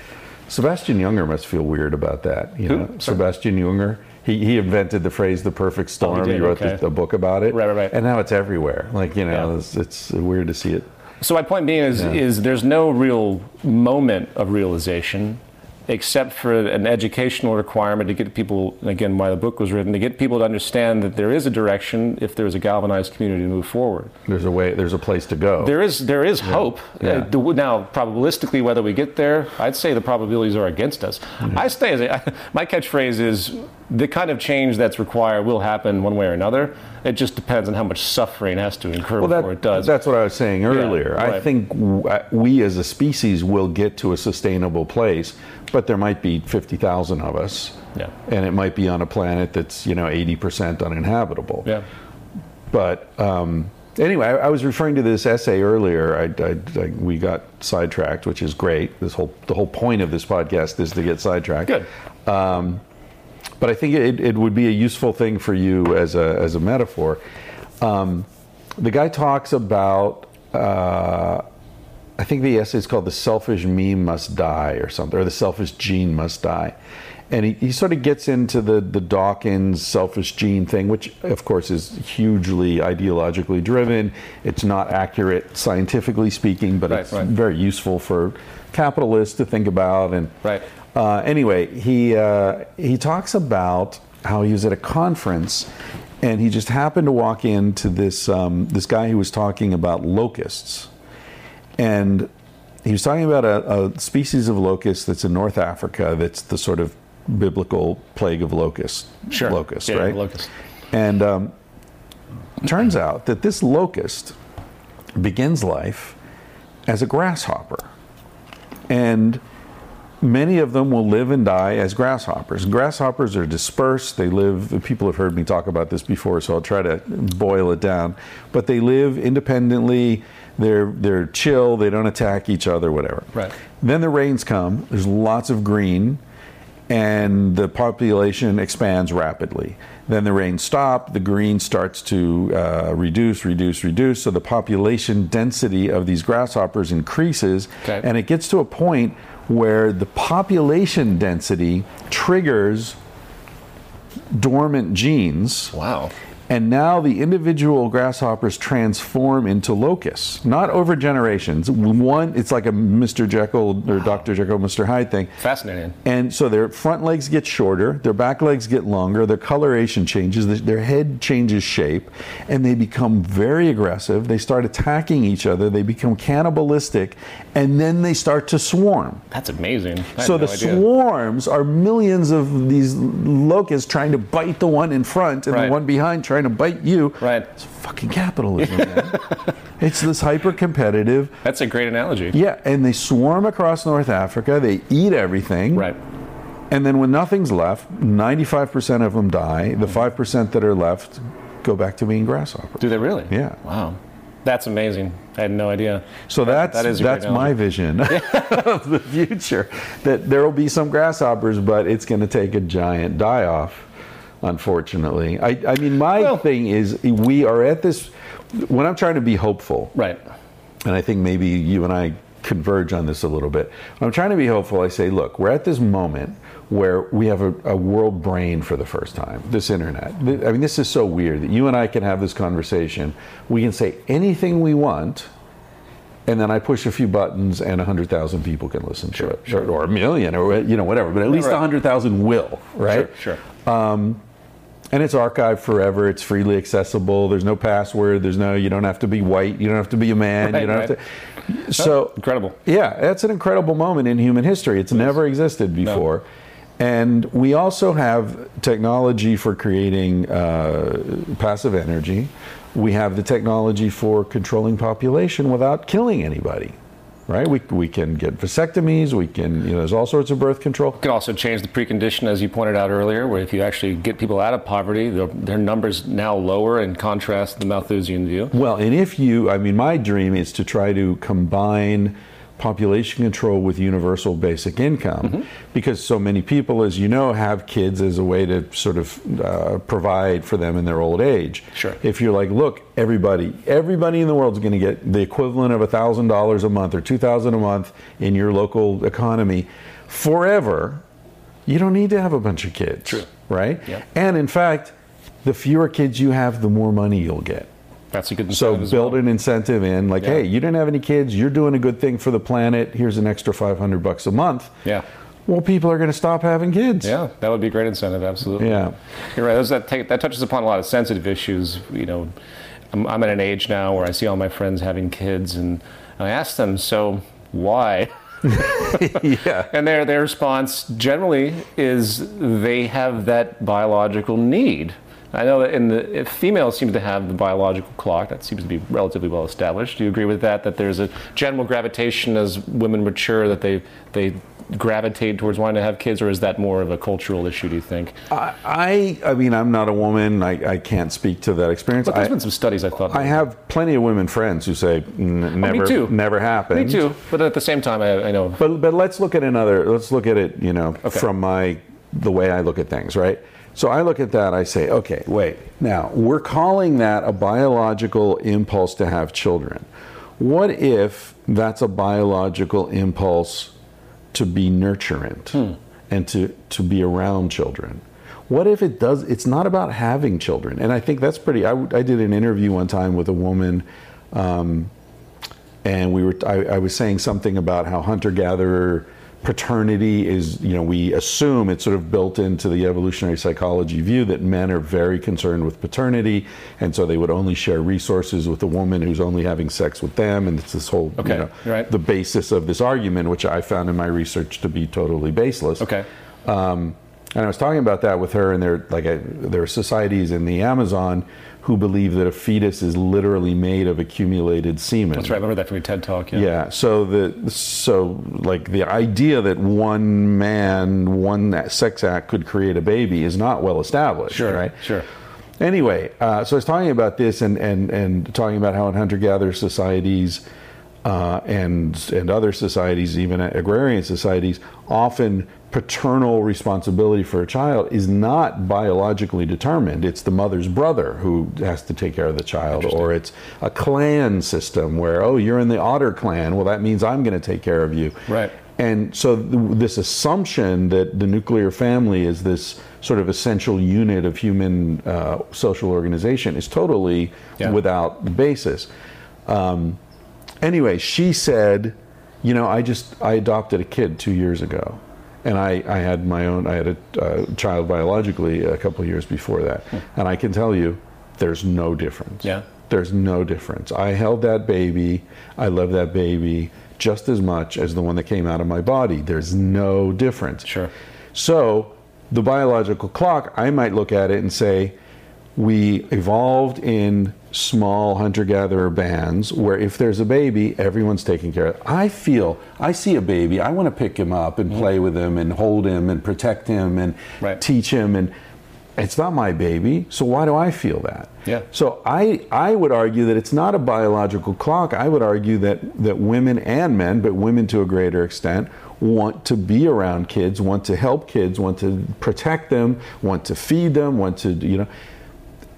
Sebastian Junger must feel weird about that. You Who? know. Sebastian Junger. He, he invented the phrase "the perfect oh, storm." Oh, did? wrote Okay. the, book about it. Right, right, right. And now it's everywhere. Like you know, Yeah. it's, it's weird to see it. So my point being is, is there's no real moment of realization, except for an educational requirement to get people. Again, why the book was written to get people to understand that there is a direction if there's a galvanized community to move forward. There's a way. There's a place to go. There is there is hope. Yeah. Uh, now, probabilistically, whether we get there, I'd say the probabilities are against us. I stay as a, my catchphrase is the kind of change that's required will happen one way or another. It just depends on how much suffering has to incur Well, before that, it does. that's what I was saying earlier. I right. think w- uh, we as a species will get to a sustainable place, but there might be 50,000 of us. Yeah. And it might be on a planet that's, you know, 80% uninhabitable. yeah. But um, anyway, I, I was referring to this essay earlier. I, I, I, we got sidetracked, which is great. This whole the whole point of this podcast is to get sidetracked. Good. Um, but I think it, it would be a useful thing for you as a as a metaphor. Um, the guy talks about. Uh, I think the essay is called "The Selfish Meme Must Die" or something, or "The Selfish Gene Must Die," and he, he sort of gets into the the Dawkins selfish gene thing, which of course is hugely ideologically driven. It's not accurate scientifically speaking, but Right, it's right. very useful for capitalists to think about. And Right. uh, anyway, he uh, he talks about how he was at a conference, and he just happened to walk into this um, this guy who was talking about locusts, and he was talking about a, a species of locust that's in North Africa. That's the sort of biblical plague of locust, Sure. locust, Yeah, right? locust. And um, turns out that this locust begins life as a grasshopper. And many of them will live and die as grasshoppers. Grasshoppers are dispersed. They live, people have heard me talk about this before, so I'll try to boil it down. But they live independently. They're, they're chill. They don't attack each other, whatever. Right. Then the rains come. There's lots of green, and the population expands rapidly. Then the rains stop. The green starts to uh, reduce, reduce, reduce. So the population density of these grasshoppers increases, Okay. and it gets to a point where the population density triggers dormant genes. Wow. And now the individual grasshoppers transform into locusts, not over generations. One, it's like a Mr. Jekyll or Dr. Jekyll, Mr. Hyde thing. Fascinating. And so their front legs get shorter, their back legs get longer, their coloration changes, their head changes shape, and they become very aggressive. They start attacking each other, they become cannibalistic, and then they start to swarm. That's amazing. So no the idea. swarms are millions of these locusts trying to bite the one in front and Right. the one behind trying to bite you. Right. It's fucking capitalism, man. it's this hyper competitive. That's a great analogy. Yeah, and they swarm across North Africa. They eat everything. Right. And then when nothing's left, 95% of them die. The 5% that are left go back to being grasshoppers. Do they really? Yeah. Wow. That's amazing. I had no idea. So that's that is that's my vision of the future. That there will be some grasshoppers, but it's going to take a giant die off. Unfortunately, I, I mean, my Well- thing is we are at this. When I'm trying to be hopeful, Right. and I think maybe you and I converge on this a little bit. When I'm trying to be hopeful. I say, look, we're at this moment where we have a, a world brain for the first time. This internet. I mean, this is so weird that you and I can have this conversation. We can say anything we want. And then I push a few buttons, and hundred thousand people can listen to it, sure. or, a million, or you know, whatever. But at least right. hundred thousand will, right? Sure. sure. Um, and it's archived forever. It's freely accessible. There's no password. There's no. You don't have to be white. You don't have to be a man. Right, you don't right. have to. So Incredible. Yeah, that's an incredible moment in human history. It's never existed before. And we also have technology for creating uh, passive energy. We have the technology for controlling population without killing anybody. Right? We, we can get vasectomies. We can, you know, there's all sorts of birth control. It can also change the precondition, as you pointed out earlier, where if you actually get people out of poverty, their numbers now lower in contrast to the Malthusian view. Well, and if you, I mean, my dream is to try to combine population control with universal basic income because so many people, as you know, have kids as a way to sort of uh, provide for them in their old age. Sure. If you're like, look, everybody, everybody in the world is going to get the equivalent of $1,000 a month or 2000 a month in your local economy forever, you don't need to have a bunch of kids. True. Right? Yep. And in fact, the fewer kids you have, the more money you'll get. That's a good So incentive as build well. an incentive in, like, Yeah. hey, you didn't have any kids, you're doing a good thing for the planet. Here's an extra 500 bucks a month. Yeah. Well, people are going to stop having kids. Yeah, that would be a great incentive, absolutely. Yeah. You're right. That, take, that touches upon a lot of sensitive issues. You know, I'm, I'm at an age now where I see all my friends having kids, and I ask them, so why? yeah. And their their response generally is they have that biological need. I know that in the if females seem to have the biological clock that seems to be relatively well established. Do you agree with that? That there's a general gravitation as women mature that they they gravitate towards wanting to have kids, or is that more of a cultural issue? Do you think? I, I, I mean, I'm not a woman. I, I can't speak to that experience. But there's I, been some studies I thought. I have plenty of women friends who say "N- oh, never, too. never happened. me too, but at the same time, I, I know. But but let's look at another. Let's look at it. You know, Okay. from my the way I look at things, right? So I look at that. I say, okay, wait. Now we're calling that a biological impulse to have children. What if that's a biological impulse to be nurturant and to to be around children? What if it does? It's not about having children, and I think that's pretty. I, I did an interview one time with a woman. Um, and we were I, I was saying something about how hunter gatherer paternity is you know we assume it's sort of built into the evolutionary psychology view that men are very concerned with paternity and so they would only share resources with a woman who's only having sex with them and it's this whole Okay, you know right. the basis of this argument which I found in my research to be totally baseless Okay. Um, And I was talking about that with her, and there like I, there are societies in the Amazon who believe that a fetus is literally made of accumulated semen. That's right. I remember that from your TED talk. Yeah. Yeah. So the so like the idea that one man, one sex act could create a baby is not well established. Sure. Right. Sure. Anyway, uh, so I was talking about this and and and talking about how in hunter-gatherer societies. Uh, and and other societies, even agrarian societies, often paternal responsibility for a child is not biologically determined. It's the mother's brother who has to take care of the child, or it's a clan system where oh you're in the Otter clan, well that means I'm going to take care of you. Right. And so th- this assumption that the nuclear family is this sort of essential unit of human uh, social organization is totally Yeah. without basis. Um, anyway, she said, you know, I just I adopted a kid two years ago, and I, I had my own I had a uh, child biologically a couple years before that, and I can tell you, there's no difference. Yeah. There's no difference. I held that baby. I love that baby just as much as the one that came out of my body. There's no difference. Sure. So, the biological clock, I might look at it and say, we evolved in small hunter gatherer bands where if there's a baby, everyone's taking care of it. I feel, I see a baby, I want to pick him up and play with him and hold him and protect him and Right. teach him. And it's not my baby, so why do I feel that? Yeah. So I, I would argue that it's not a biological clock. I would argue that, that women and men, but women to a greater extent, want to be around kids, want to help kids, want to protect them, want to feed them, want to, you know.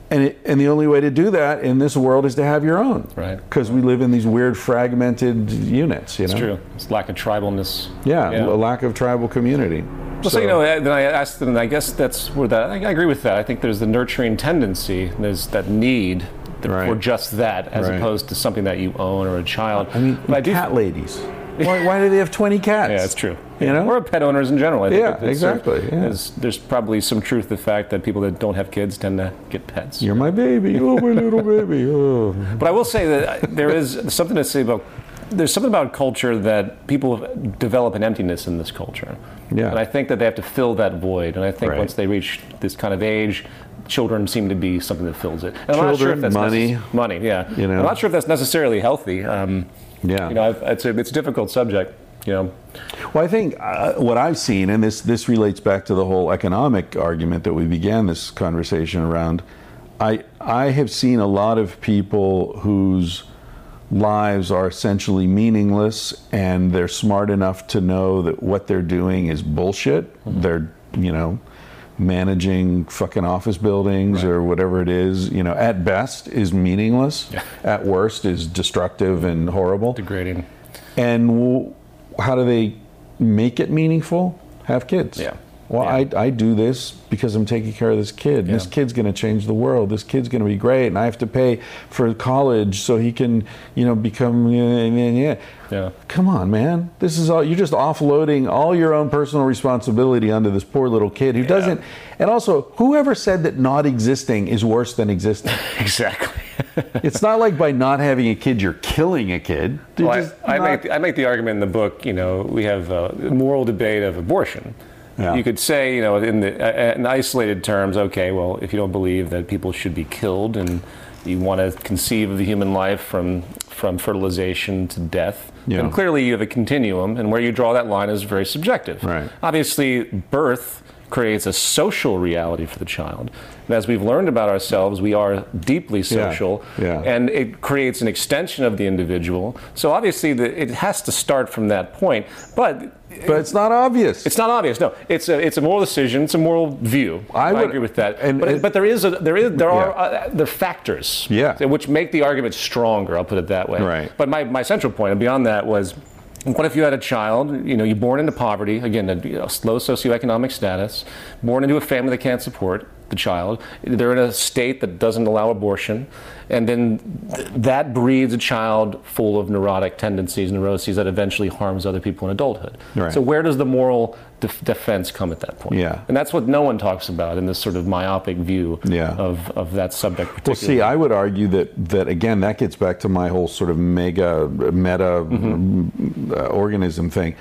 And, it, and the only way to do that in this world is to have your own. Right. Because we live in these weird fragmented units, you know. It's true. It's lack of tribalness. Yeah, Yeah. a lack of tribal community. Well, so, you know, then I asked, and I guess that's where that. I agree with that. I think there's the nurturing tendency. There's that need th- Right. for just that, as Right. opposed to something that you own or a child. I mean, but I do. cat ladies. Why, why do they have 20 cats? Yeah, it's true. You know? or pet owners in general. I think Yeah, it's sort of- exactly, yeah. There's, there's probably some truth to the fact that people that don't have kids tend to get pets. You're my baby. Oh, my little baby. Oh. But I will say that there is something to say about there's something about culture that people develop an emptiness in this culture. Yeah. And I think that they have to fill that void. And I think Right. once they reach this kind of age, children seem to be something that fills it. And I'm not sure Children, if that's money. necess- money, yeah. You know. I'm not sure if that's necessarily healthy. Um, Yeah. You know, it's, a, it's a difficult subject. You know. Well, I think uh, what I've seen, and this this relates back to the whole economic argument that we began this conversation around. I I have seen a lot of people whose lives are essentially meaningless, and they're smart enough to know that what they're doing is bullshit. They're you know managing fucking office buildings or whatever it is. You know, at best is meaningless. At worst is destructive and horrible. Degrading. And w- how do they make it meaningful? Have kids. Yeah. Well, Yeah. I, I do this because I'm taking care of this kid. This Yeah. kid's going to change the world. This kid's going to be great, and I have to pay for college so he can, you know, become. Yeah, yeah. Come on, man. This is all. You're just offloading all your own personal responsibility onto this poor little kid who doesn't. And also, whoever said that not existing is worse than existing? Exactly. it's not like by not having a kid, you're killing a kid. Well, I, I, not- make, I make the argument in the book, you know, we have a moral debate of abortion. Yeah. You could say, you know, in, the, uh, in isolated terms, okay, well, if you don't believe that people should be killed and you want to conceive of the human life from, from fertilization to death, Yeah. then clearly you have a continuum, and where you draw that line is very subjective. Right. Obviously, birth creates a social reality for the child. And as we've learned about ourselves, we are deeply social, Yeah. and it creates an extension of the individual. So obviously, the, it has to start from that point. But But it's not obvious. it's not obvious. No, it's a it's a moral decision. It's a moral view. I I, agree with that. and- but, and- but there is a there is there are Yeah. uh, there are factors. Yeah. Which make the argument stronger. I'll put it that way. Right. But my, my central point, and beyond that, was. What if you had a child, you know, you're born into poverty, again, a you know, low socioeconomic status, born into a family that can't support the child, they're in a state that doesn't allow abortion, and then th- that breeds a child full of neurotic tendencies, neuroses that eventually harms other people in adulthood. Right. So where does the moral def- defense come at that point? Yeah. And that's what no one talks about in this sort of myopic view Yeah. of, of that subject Well, see, I would argue that that again that gets back to my whole sort of mega meta Mm-hmm. uh, organism thing.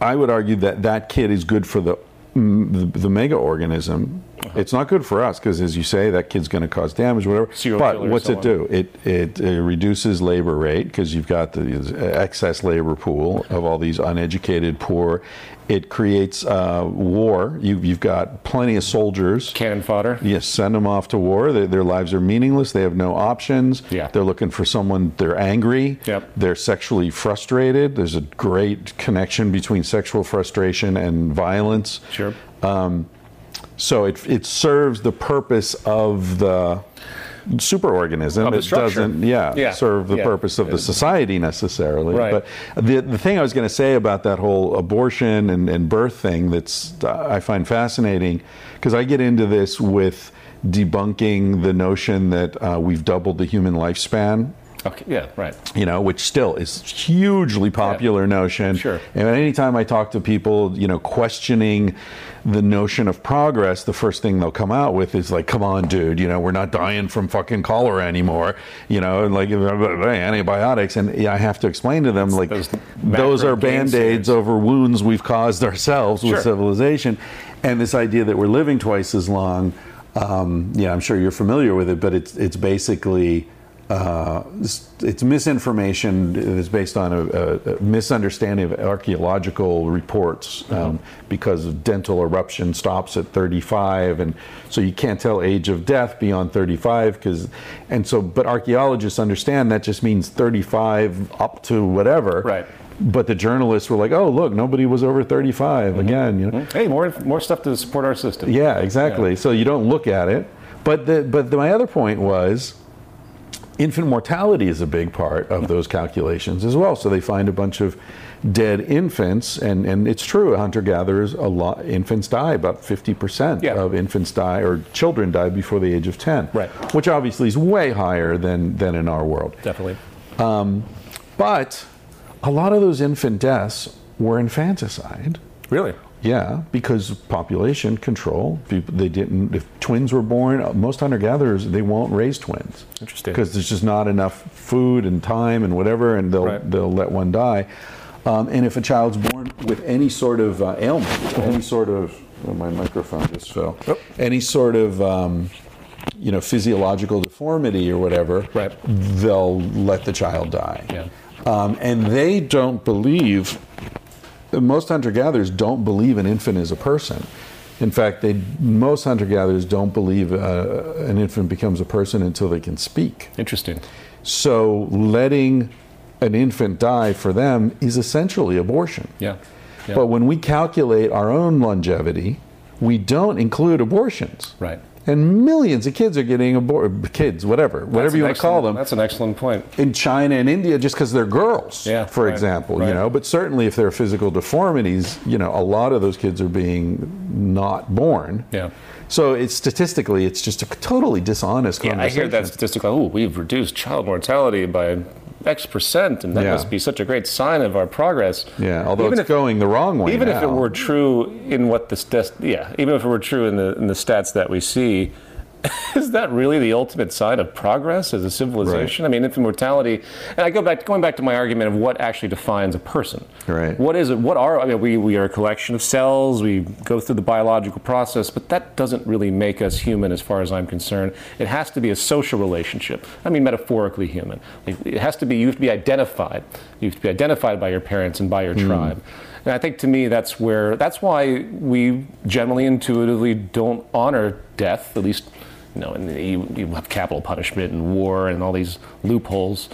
I would argue that that kid is good for the the, the mega organism. It's not good for us because, as you say, that kid's going to cause damage, whatever. Serial but what's it do? It, it it reduces labor rate because you've got the excess labor pool of all these uneducated poor. It creates uh, war. You, you've got plenty of soldiers. Cannon fodder. Yes, send them off to war. Their, their lives are meaningless. They have no options. Yeah. They're looking for someone. They're angry. Yep. They're sexually frustrated. There's a great connection between sexual frustration and violence. Sure. So it, it serves the purpose of the superorganism. Of it doesn't, yeah, Yeah, serve the yeah. purpose of the society necessarily. Right. But the the thing I was going to say about that whole abortion and, and birth thing that's uh, I find fascinating because I get into this with debunking the notion that uh, we've doubled the human lifespan Okay. Yeah. Right. you know, which still is hugely popular notion. Sure. And anytime I talk to people, you know, questioning the notion of progress, the first thing they'll come out with is like, "Come on, dude, you know, we're not dying from fucking cholera anymore." You know, and like antibiotics, and yeah, I have to explain to them like those those, are band-aids over wounds we've caused ourselves Sure. with civilization, and this idea that we're living twice as long. Um, yeah, I'm sure you're familiar with it, but it's it's basically uh, it's, misinformation. It's based on a, a, a misunderstanding of archaeological reports um, because of dental eruption stops at 35, and so you can't tell age of death beyond 35. Because and so, but archaeologists understand that just means 35 up to whatever. Right. But the journalists were like, "Oh, look, nobody was over 35 again." You know. Hey, more more stuff to support our system. Yeah, exactly. So you don't look at it. But the, but the, my other point was infant mortality is a big part of those calculations as well. So they find a bunch of dead infants, and, and it's true, hunter gatherers, a lot infants die. About fifty percent Yeah. of infants die, or children die before the age of ten. Right. Which obviously is way higher than than in our world. Definitely. Um, but a lot of those infant deaths were infanticide. Really. Yeah, because population control. People, they didn't. If twins were born, most hunter-gatherers they won't raise twins. Interesting. Because there's just not enough food and time and whatever, and they'll Right. they'll let one die. Um, and if a child's born with any sort of uh, ailment, any sort of oh, my microphone just fell. Oh. Any sort of um, you know physiological deformity or whatever, Right. they'll let the child die. Yeah. Um, and they don't believe, most hunter gatherers don't believe an infant is a person. In fact, they, most hunter gatherers don't believe uh, an infant becomes a person until they can speak. Interesting. So letting an infant die for them is essentially abortion. Yeah. yeah. But when we calculate our own longevity, we don't include abortions. right. And millions of kids are getting aborted, kids, whatever, That's whatever you want to call them That's an excellent point. in China and India just because they're girls, Yeah, for right, example, right. you know. But certainly, if there are physical deformities, you know, a lot of those kids are being not born. Yeah. So it's statistically, it's just a totally dishonest Yeah, I hear that statistic oh, we've reduced child mortality by X percent, and that Yeah. must be such a great sign of our progress. Yeah, although Even it's if- going the wrong way. Even if it were true in what the yeah, even if it were true in the in the stats that we see, is that really the ultimate sign of progress as a civilization? I mean, infant mortality, and I go back going back to my argument of what actually defines a person. Right. What is it? What are I mean? We we are a collection of cells. We go through the biological process, but that doesn't really make us human, as far as I'm concerned. It has to be a social relationship. I mean, metaphorically human. It has to be. You have to be identified. You have to be identified by your parents and by your hmm. tribe. And I think to me that's where that's why we generally intuitively don't honor death, at least you know, and you, you have capital punishment and war and all these loopholes.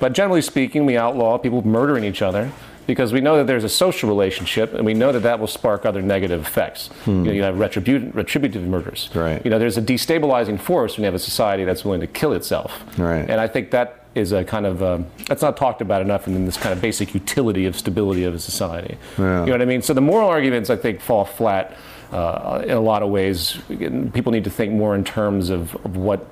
But generally speaking, we outlaw people murdering each other because we know that there's a social relationship and we know that that will spark other negative effects. You, know, you have retribu- retributive murders. Right. You know, there's a destabilizing force when you have a society that's willing to kill itself. Right. And I think that is a kind of um, that's not talked about enough in this kind of basic utility of stability of a society. Yeah. You know what I mean? So the moral arguments I think fall flat uh, in a lot of ways. People need to think more in terms of, of what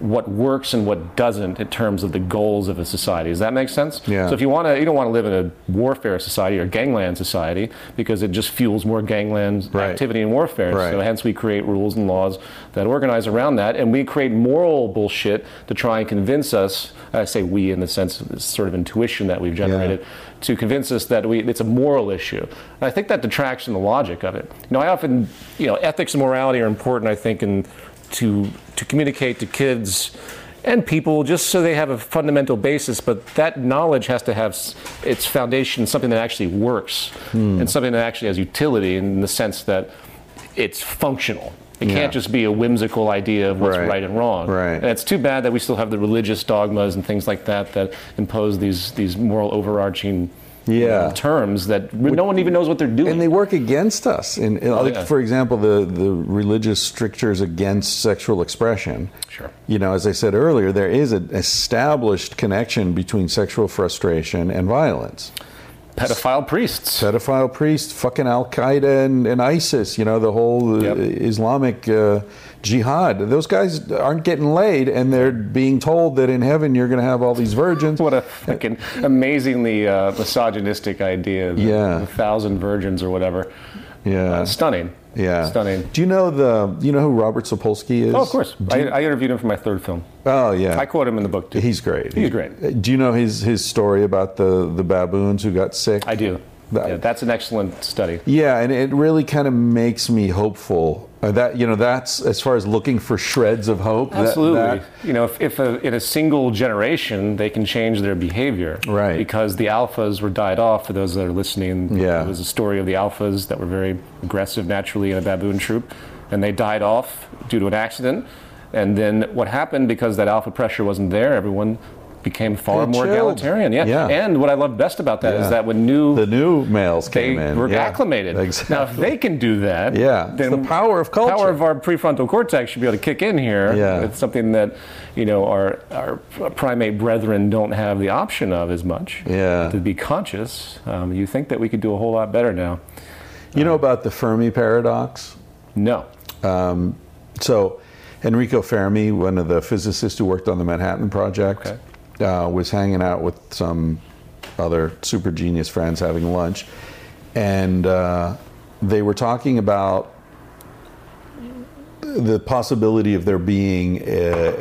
what works and what doesn't in terms of the goals of a society. Does that make sense? Yeah. So if you want to, you don't want to live in a warfare society or gangland society because it just fuels more gangland Right. activity and warfare. Right. So hence we create rules and laws that organize around that, and we create moral bullshit to try and convince us. I say we in the sense of this sort of intuition that we've generated to convince us that we, it's a moral issue. And I think that detracts from the logic of it. You know, I often, you know, ethics and morality are important. I think, in to to communicate to kids and people just so they have a fundamental basis but that knowledge has to have its foundation in something that actually works Hmm. and something that actually has utility in the sense that it's functional it Yeah. can't just be a whimsical idea of what's Right. right, and wrong Right. and it's too bad that we still have the religious dogmas and things like that that impose these these moral overarching Yeah. terms that no one even knows what they're doing and they work against us. In, in- oh, like, yeah. for example, the the religious strictures against sexual expression. Sure. You know, as I said earlier, there is an established connection between sexual frustration and violence. Pedophile priests Pedophile priests, fucking Al Qaeda and, and ISIS. You know, the whole uh, Yep. Islamic uh, jihad. Those guys aren't getting laid, and they're being told that in heaven you're going to have all these virgins. What a fucking amazingly uh, misogynistic idea. Yeah. the thousand virgins or whatever. Yeah. Uh, stunning. Yeah. Stunning. Do you know the? You know who Robert Sapolsky is? Oh, of course. I, you- I interviewed him for my third film. oh, yeah. I quote him in the book too. He's great. He's great. Uh, do you know his his story about the the baboons who got sick? I do. That- Yeah, that's an excellent study. Yeah, and it really kind of makes me hopeful. Uh, that you know, that's as far as looking for shreds of hope. that- Absolutely. that- you know, if, if a, in a single generation they can change their behavior. Right. Because the alphas were died off, for those that are listening. Yeah. It was a story of the alphas that were very aggressive naturally in a baboon troop, and they died off due to an accident. And then what happened, because that alpha pressure wasn't there, everyone became far They more chilled. egalitarian. Yeah. Yeah. And what I love best about that is Yeah. that when new the new males came in. were yeah. acclimated. Exactly. Now, if they can do that, Yeah, it's the power of culture. power of our prefrontal cortex should be able to kick in here. Yeah. It's something that you know our our primate brethren don't have the option of as much. Yeah. To be conscious, um, you think that we could do a whole lot better now? you know about the Fermi paradox? No. So, Enrico Fermi, one of the physicists who worked on the Manhattan Project, uh, was hanging out with some other super genius friends having lunch, and uh, they were talking about the possibility of there being uh,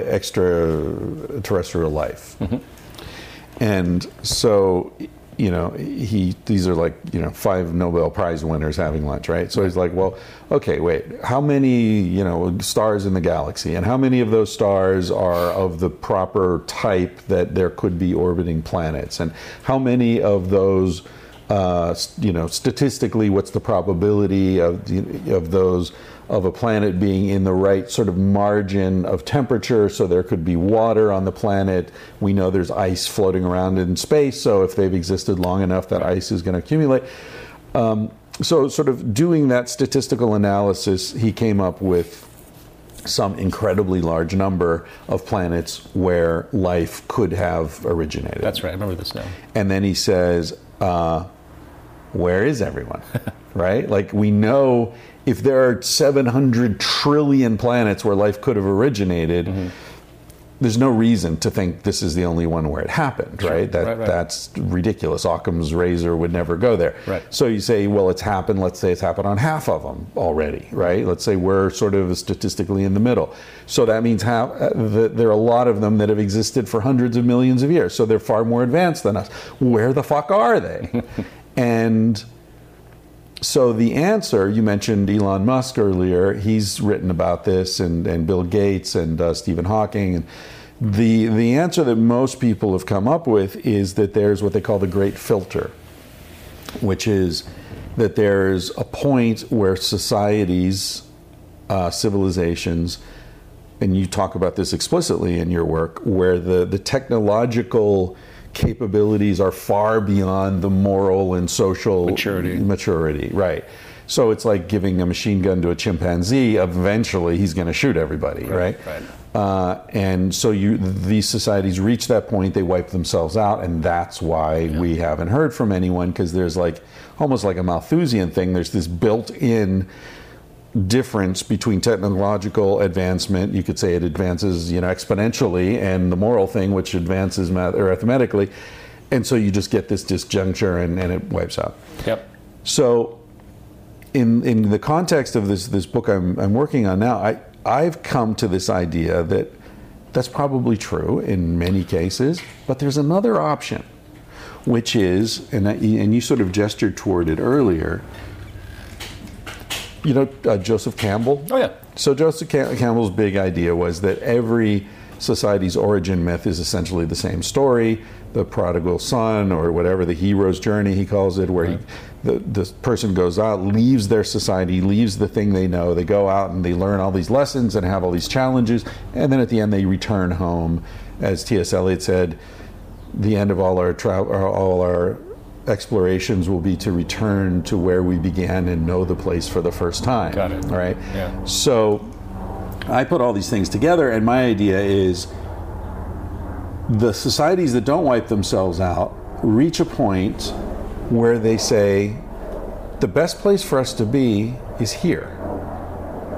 extraterrestrial life. And so, you know, he these are like you know five Nobel Prize winners having lunch, right? So he's like, well, okay, wait, how many you know stars in the galaxy, and how many of those stars are of the proper type that there could be orbiting planets, and how many of those, uh, you know, statistically, what's the probability of of those of a planet being in the right sort of margin of temperature so there could be water on the planet. We know there's ice floating around in space, so if they've existed long enough, that ice is going to accumulate. Um, so, sort of doing that statistical analysis, he came up with some incredibly large number of planets where life could have originated. That's right. I remember this now. And then he says, uh, Where is everyone? right? Like, we know if there are 700 trillion planets where life could have originated, there's no reason to think this is the only one where it happened, right? That, Right, right. That's ridiculous. Occam's razor would never go there. Right. So you say, well, it's happened. Let's say it's happened on half of them already, right? Let's say we're sort of statistically in the middle. So that means uh, that there are a lot of them that have existed for hundreds of millions of years. So they're far more advanced than us. Where the fuck are they? and so the answer, you mentioned Elon Musk earlier. He's written about this, and, and Bill Gates and uh, Stephen Hawking. And the the answer that most people have come up with is that there's what they call the Great Filter, which is that there's a point where societies, uh, civilizations, and you talk about this explicitly in your work, where the, the technological capabilities are far beyond the moral and social Maturity. maturity, right? So it's like giving a machine gun to a chimpanzee. Eventually, he's going to shoot everybody, right? right. Uh, and so you, these societies reach that point, they wipe themselves out, and that's why we haven't heard from anyone because there's like almost like a Malthusian thing. There's this built-in difference between technological advancement. You could say it advances, you know, exponentially, and the moral thing, which advances math- or arithmetically, and so you just get this disjuncture, and, and it wipes out. Yep. So, in in the context of this this book I'm I'm working on now, I I've come to this idea that that's probably true in many cases, but there's another option, which is, and I, and you sort of gestured toward it earlier. You know uh, Joseph Campbell. Oh yeah. So Joseph Cam- Campbell's big idea was that every society's origin myth is essentially the same story: the prodigal son, or whatever the hero's journey he calls it, where he, the the person goes out, leaves their society, leaves the thing they know. They go out and they learn all these lessons and have all these challenges, and then at the end they return home, as T.S. Eliot said. The end of all our tra- all our explorations will be to return to where we began and know the place for the first time. Got it. All right. Yeah. So I put all these things together, and my idea is the societies that don't wipe themselves out reach a point where they say, the best place for us to be is here,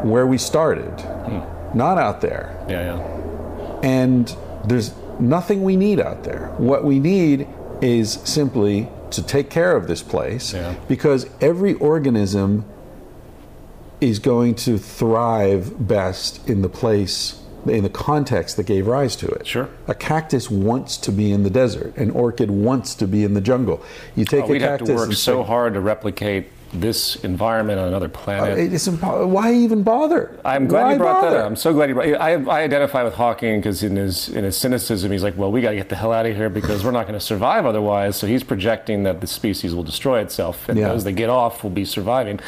where we started, hmm. not out there. Yeah, yeah. And there's nothing we need out there. What we need is simply to take care of this place Yeah. because every organism is going to thrive best in the place in the context that gave rise to it. Sure. A cactus wants to be in the desert. An orchid wants to be in the jungle. You take Oh, a we'd have cactus to work so hard to replicate this environment on another planet. Uh, it's impo- why even bother? I'm glad Why you brought that up. I'm so glad you brought. I, I identify with Hawking because in his in his cynicism, he's like, "Well, we got to get the hell out of here because we're not going to survive otherwise." So he's projecting that the species will destroy itself, and Yeah. those that get off will be surviving.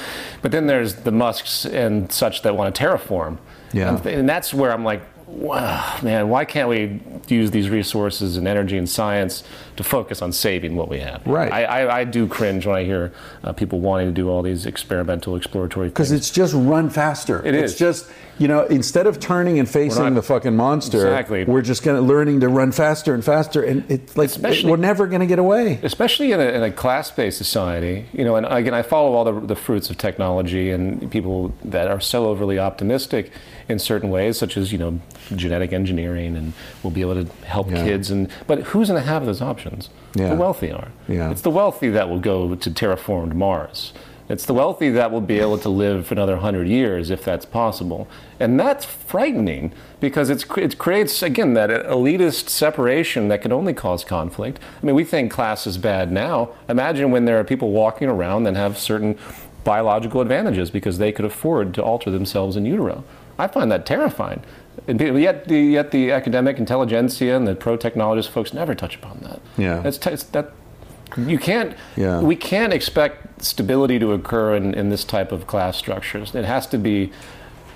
But then there's the Musks and such that want to terraform. Yeah. and, and that's where I'm like, wow, man, why can't we use these resources and energy and science to focus on saving what we have? Right. I, I, I do cringe when I hear uh, people wanting to do all these experimental, exploratory things. Because it's just run faster. It it's is. just you know instead of turning and facing not- the fucking monster, Exactly. we're just gonna learning to run faster and faster, and it's like Especially- we're never gonna get away. especially in a, in a class-based society, you know, and again, I follow all the, the fruits of technology and people that are so overly optimistic in certain ways, such as you know, genetic engineering, and we'll be able to help Yeah. kids. And but who's going to have those options? Yeah. The wealthy are. Yeah. It's the wealthy that will go to terraformed Mars. It's the wealthy that will be able to live for another hundred years if that's possible, and that's frightening because it's, it creates again that elitist separation that can only cause conflict. I mean, we think class is bad now. Imagine when there are people walking around that have certain biological advantages because they could afford to alter themselves in utero. I find that terrifying. And be- yet, the, yet the academic intelligentsia and the pro-technologist folks never touch upon that. Yeah. It's, t- that you can't. Yeah. We can't expect stability to occur in, in this type of class structures. It has to be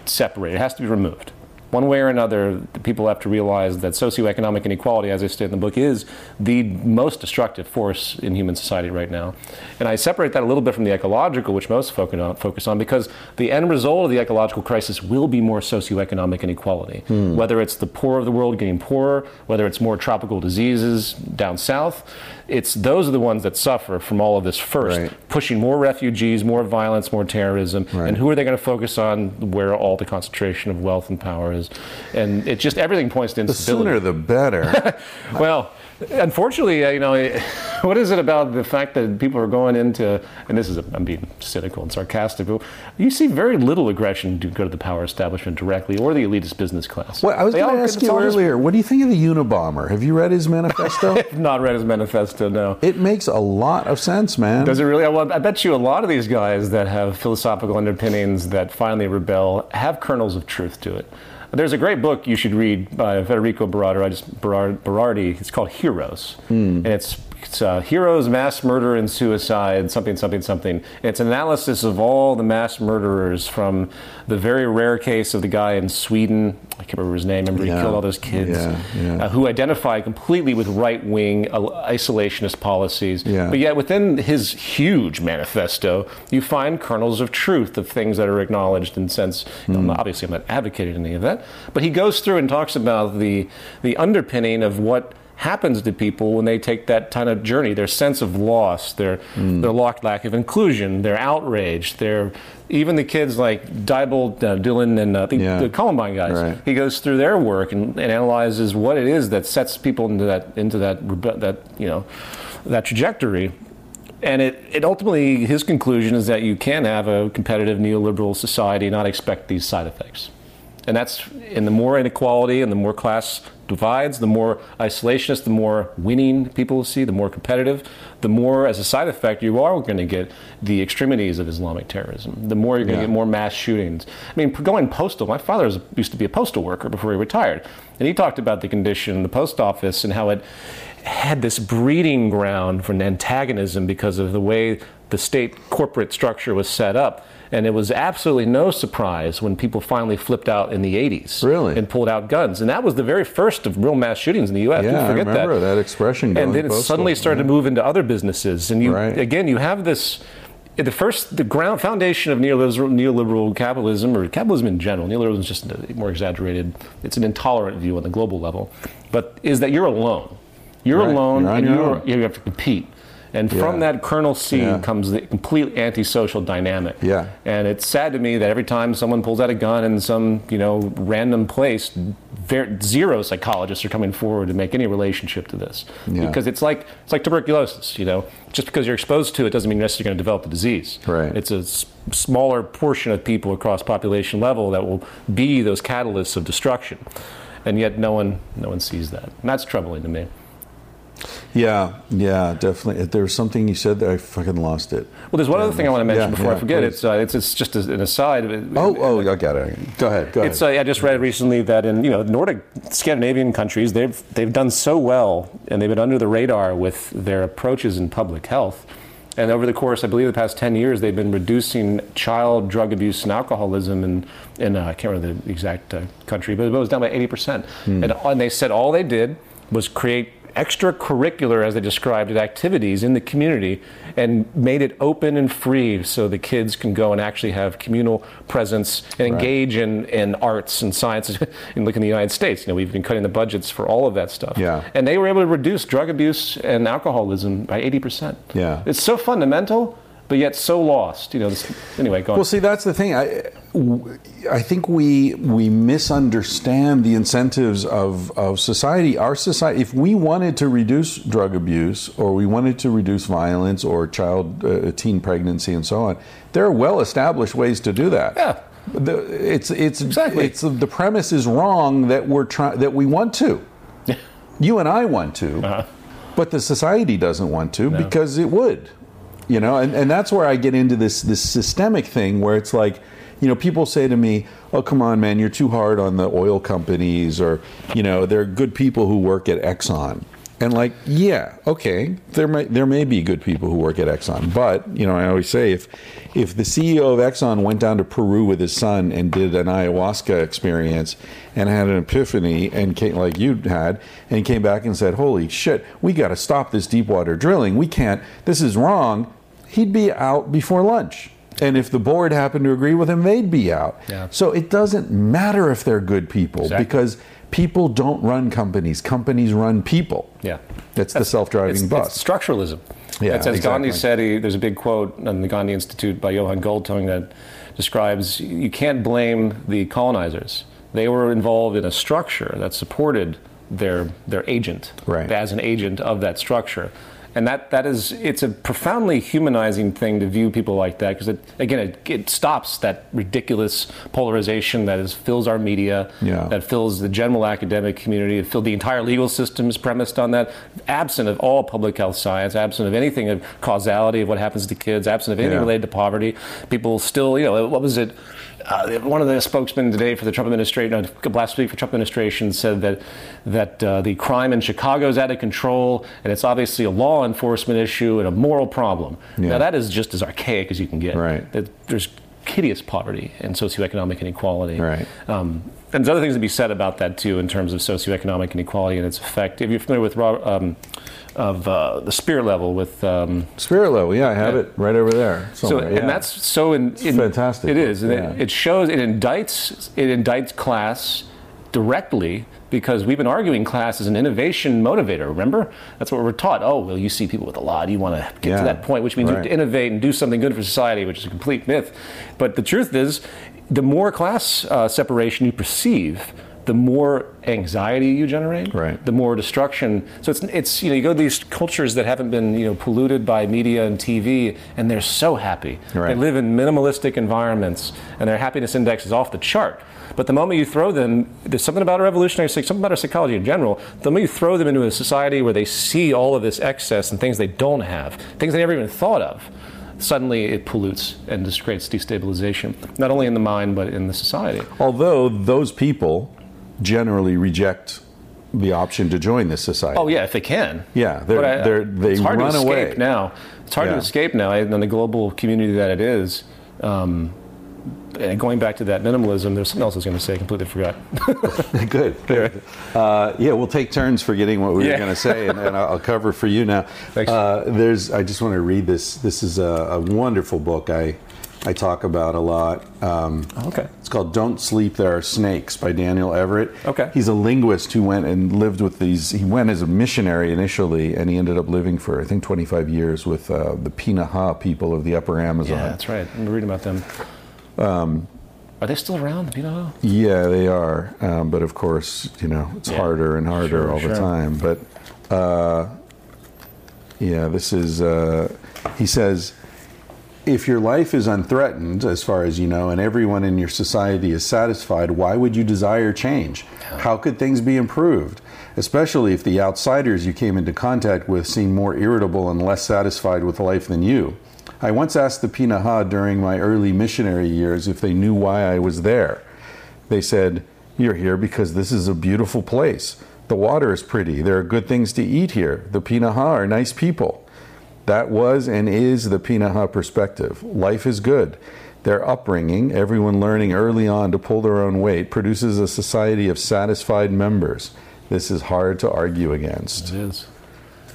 separated. It has to be removed. One way or another, people have to realize that socioeconomic inequality, as I state in the book, is the most destructive force in human society right now. And I separate that a little bit from the ecological, which most focus on, focus on because the end result of the ecological crisis will be more socioeconomic inequality. Hmm. Whether it's the poor of the world getting poorer, whether it's more tropical diseases down south, it's those are the ones that suffer from all of this first, Right. pushing more refugees, more violence, more terrorism. Right. And who are they going to focus on where all the concentration of wealth and power is? And it just everything points to instability. The sooner the better. Well, unfortunately, uh, you know, what is it about the fact that people are going into, and this is, I'm being cynical and sarcastic, but you see very little aggression to go to the power establishment directly or the elitist business class. well, I was going to ask you earlier. What do you think of the Unabomber? Have you read his manifesto? I've not read his manifesto, no. it makes a lot of sense, man. Does it really? Well, I bet you a lot of these guys that have philosophical underpinnings that finally rebel have kernels of truth to it. There's a great book you should read by Federico Berardi. I just Berardi. It's called Heroes, hmm. and it's it's uh, heroes, mass murder, and suicide, something, something, something. It's an analysis of all the mass murderers from the very rare case of the guy in Sweden. I can't remember his name. Remember Yeah. he killed all those kids Yeah, yeah. Uh, who identify completely with right-wing uh, isolationist policies. But yet within his huge manifesto, you find kernels of truth of things that are acknowledged in sense. Hmm. obviously, I'm not advocating any of that, but he goes through and talks about the the underpinning of what happens to people when they take that kind of journey. Their sense of loss, their Mm. their lack lack of inclusion, their outrage, their even the kids like Klebold, uh, Dylan, and uh, the, Yeah. the Columbine guys. Right. He goes through their work and, and analyzes what it is that sets people into that into that that you know that trajectory. And it, it ultimately, his conclusion is that you can have a competitive neoliberal society and not expect these side effects. And that's, and the more inequality and the more class divides, the more isolationist, the more winning people will see, the more competitive, the more, as a side effect, you are going to get the extremities of Islamic terrorism. The more you're going to Yeah. get more mass shootings. I mean, going postal, my father was, used to be a postal worker before he retired. And he talked about the condition in the post office and how it had this breeding ground for an antagonism because of the way the state corporate structure was set up. And it was absolutely no surprise when people finally flipped out in the 80s Really? and pulled out guns. And that was the very first of real mass shootings in the U.S. Yeah, I remember that, expression. going and then it suddenly started to move into other businesses. And you Right. again, you have this. The first, the ground foundation of neoliberal, neoliberal capitalism, or capitalism in general, neoliberalism is just more exaggerated. It's an intolerant view on the global level, but is that you're alone. You're Right. alone, You're and you're, you have to compete. And from that kernel seed Yeah. comes the complete antisocial dynamic. Yeah. And it's sad to me that every time someone pulls out a gun in some, you know, random place, ver- zero psychologists are coming forward to make any relationship to this. Yeah. Because it's like it's like tuberculosis, you know. Just because you're exposed to it doesn't mean you're necessarily going to develop the disease. Right. It's a s- smaller portion of people across population level that will be those catalysts of destruction. And yet no one no one sees that. And that's troubling to me. Yeah, yeah, definitely. There was something you said that I fucking lost it. Well, there's one other thing I want to mention Yeah, before yeah, I forget. please. It's, uh, it's it's just an aside. Oh, oh, I got it. Go ahead. Go ahead. Uh, I just read recently that in you know Nordic Scandinavian countries, they've they've done so well and they've been under the radar with their approaches in public health. And over the course, I believe, the past 10 years, they've been reducing child drug abuse and alcoholism in, in uh, I can't remember the exact uh, country, but it was down by 80%. And, and they said all they did was create extracurricular, as they described it, activities in the community and made it open and free so the kids can go and actually have communal presence and engage in, in arts and sciences. and look in the United States, you know, we've been cutting the budgets for all of that stuff. Yeah. And they were able to reduce drug abuse and alcoholism by 80%. Yeah. It's so fundamental, but yet so lost. You know, this, anyway, go on. Well, see, that's the thing. I, I think we we misunderstand the incentives of, of society. Our society, if we wanted to reduce drug abuse, or we wanted to reduce violence, or child uh, teen pregnancy, and so on, there are well established ways to do that. Yeah. The, it's it's Exactly. It's the premise is wrong that we're trying that we want to. You and I want to, Uh-huh. but the society doesn't want to because it would you know? And, and that's where i get into this this systemic thing where it's like you know people say to me oh come on man you're too hard on the oil companies or you know there are good people who work at exxon and like yeah okay there may there may be good people who work at exxon but you know i always say if if the ceo of exxon went down to peru with his son and did an ayahuasca experience and had an epiphany and came, like you had and came back and said holy shit we got to stop this deep water drilling we can't this is wrong he'd be out before lunch and if the board happened to agree with him they'd be out Yeah. so it doesn't matter if they're good people Exactly. because people don't run companies companies run people Yeah. that's, the self-driving It's, bus it's structuralism. Yeah, it's as Gandhi said. He, there's a big quote on the Gandhi Institute by Johan Galtung that describes you can't blame the colonizers. They were involved in a structure that supported their their agent Right. as an agent of that structure. And that, that is, it's a profoundly humanizing thing to view people like that because, it, again, it, it stops that ridiculous polarization that is, fills our media, Yeah. that fills the general academic community, it fills the entire legal system is premised on that, absent of all public health science, absent of anything of causality of what happens to kids, absent of anything Yeah. related to poverty. People still, you know, what was it? Uh, one of the spokesmen today for the Trump administration, uh, last week for Trump administration, said that that uh, the crime in Chicago is out of control, and it's obviously a law enforcement issue and a moral problem. Yeah. Now that is just as archaic as you can get. Right. There's hideous poverty and socioeconomic inequality. Right. Um, and there's other things to be said about that too, in terms of socioeconomic inequality and its effect. If you're familiar with Rob- um, of uh, the spirit level with um, spirit level yeah i have it right over there so, somewhere, yeah. and that's so in, in fantastic. It is, Yeah. it, it shows it indicts it indicts class directly because we've been arguing class as an innovation motivator. Remember, that's what we're taught. Oh, well, you see people with a lot, you want to get Yeah, to that point, which means you have to innovate and do something good for society, which is a complete myth. But the truth is, the more class uh, separation you perceive, the more anxiety you generate, Right. the more destruction. So it's it's you know you go to these cultures that haven't been you know polluted by media and TV, and they're so happy. Right. They live in minimalistic environments, and their happiness index is off the chart. But the moment you throw them, there's something about our evolutionary, psych- something about our psychology in general. The moment you throw them into a society where they see all of this excess and things they don't have, things they never even thought of, suddenly it pollutes and just creates destabilization, not only in the mind but in the society. Although those people generally reject the option to join this society. Oh yeah, if they can. Yeah, they're- I- they're- they it's hard run to escape away. now. It's hard Yeah. to escape now in the global community that it is. Um, and going back to that minimalism, there's something else I was going to say. I completely forgot. good. good. Uh, yeah, we'll take turns forgetting what we were going to say, and, and I'll I'll cover for you now. Thanks. Uh, there's. I just want to read this. This is a, a wonderful book. I I talk about a lot. Um, okay. It's called "Don't Sleep, There Are Snakes" by Daniel Everett. Okay. He's a linguist who went and lived with these. He went as a missionary initially, and he ended up living for I think 25 years with uh, the Pirahã people of the Upper Amazon. Yeah, that's right. I'm reading about them. Um, Are they still around? You know? Yeah, they are. Um, but of course, you know, it's Yeah. harder and harder Sure, all the time. But uh, yeah, this is, uh, he says, if your life is unthreatened, as far as you know, and everyone in your society is satisfied, why would you desire change? How could things be improved? Especially if the outsiders you came into contact with seem more irritable and less satisfied with life than you. I once asked the Pirahã during my early missionary years if they knew why I was there. They said, You're here because this is a beautiful place. The water is pretty. There are good things to eat here. The Pirahã are nice people. That was and is the Pirahã perspective. Life is good. Their upbringing, everyone learning early on to pull their own weight, produces a society of satisfied members. This is hard to argue against. It is.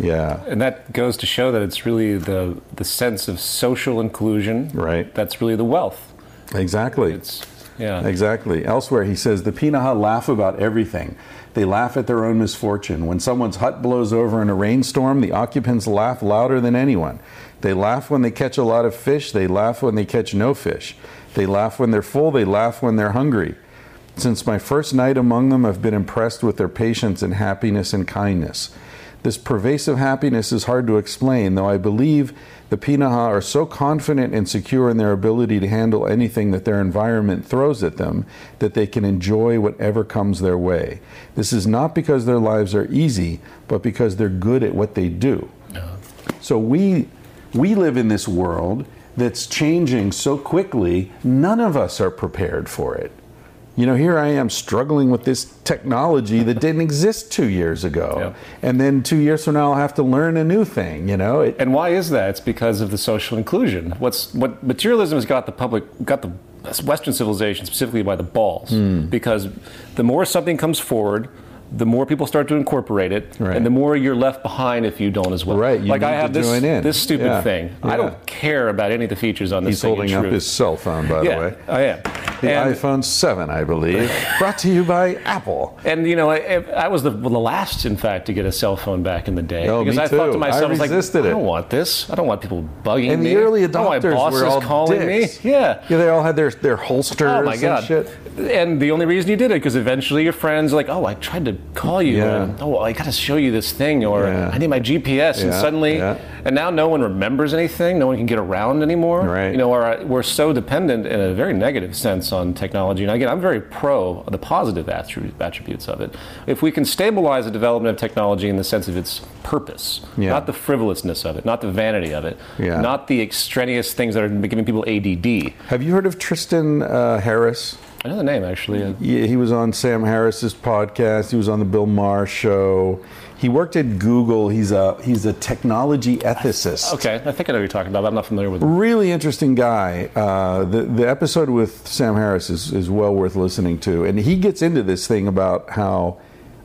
Yeah. And that goes to show that it's really the the sense of social inclusion. Right. That's really the wealth. Exactly. It's yeah. Exactly. Elsewhere, he says the Pirahã laugh about everything. They laugh at their own misfortune. When someone's hut blows over in a rainstorm, the occupants laugh louder than anyone. They laugh when they catch a lot of fish. They laugh when they catch no fish. They laugh when they're full. They laugh when they're hungry. Since my first night among them, I've been impressed with their patience and happiness and kindness. This pervasive happiness is hard to explain, though I believe the Pirahã are so confident and secure in their ability to handle anything that their environment throws at them that they can enjoy whatever comes their way. This is not because their lives are easy, but because they're good at what they do. So we we live in this world that's changing so quickly, none of us are prepared for it. You know, here I am struggling with this technology that didn't exist two years ago. Yeah. And then two years from now, I'll have to learn a new thing, you know? It, And why is that? It's because of the social inclusion. What's what materialism has got the public got the Western civilization specifically by the balls. Hmm. Because the more something comes forward, the more people start to incorporate it, Right. and the more you're left behind if you don't as well. Right, you like I have this join in. this stupid Yeah, thing. I don't care about any of the features on this he's thing. in holding up his cell phone, by yeah, the way. I am. The And- iPhone 7, I believe. Brought to you by Apple. And you know, I, I was the, the last, in fact, to get a cell phone back in the day Oh, because me I thought too. to myself, I I, was like, resisted I don't want this. I don't want people bugging And me. the early I don't want adopters were all calling dicks. me. Yeah. Yeah, they all had their, their holsters Oh my and god! shit. And the only reason you did it because eventually your friends are like, "Oh, I tried to call you. Yeah. And, oh, I got to show you this thing, or Yeah. I need my GPS." And suddenly, yeah. and now no one remembers anything. No one can get around anymore. Right. You know, our, we're so dependent in a very negative sense on technology. And again, I'm very pro the positive attributes of it. If we can stabilize the development of technology in the sense of its purpose, Yeah. not the frivolousness of it, not the vanity of it, Yeah. not the extraneous things that are giving people ADD. Have you heard of Tristan uh, Harris? I know the name actually. Yeah, he was on Sam Harris's podcast. He was on the Bill Maher show. He worked at Google. He's a he's a technology ethicist. Okay, I think I know what you're talking about, but I'm not familiar with it. Really interesting guy. Uh, the the episode with Sam Harris is, is well worth listening to, and he gets into this thing about how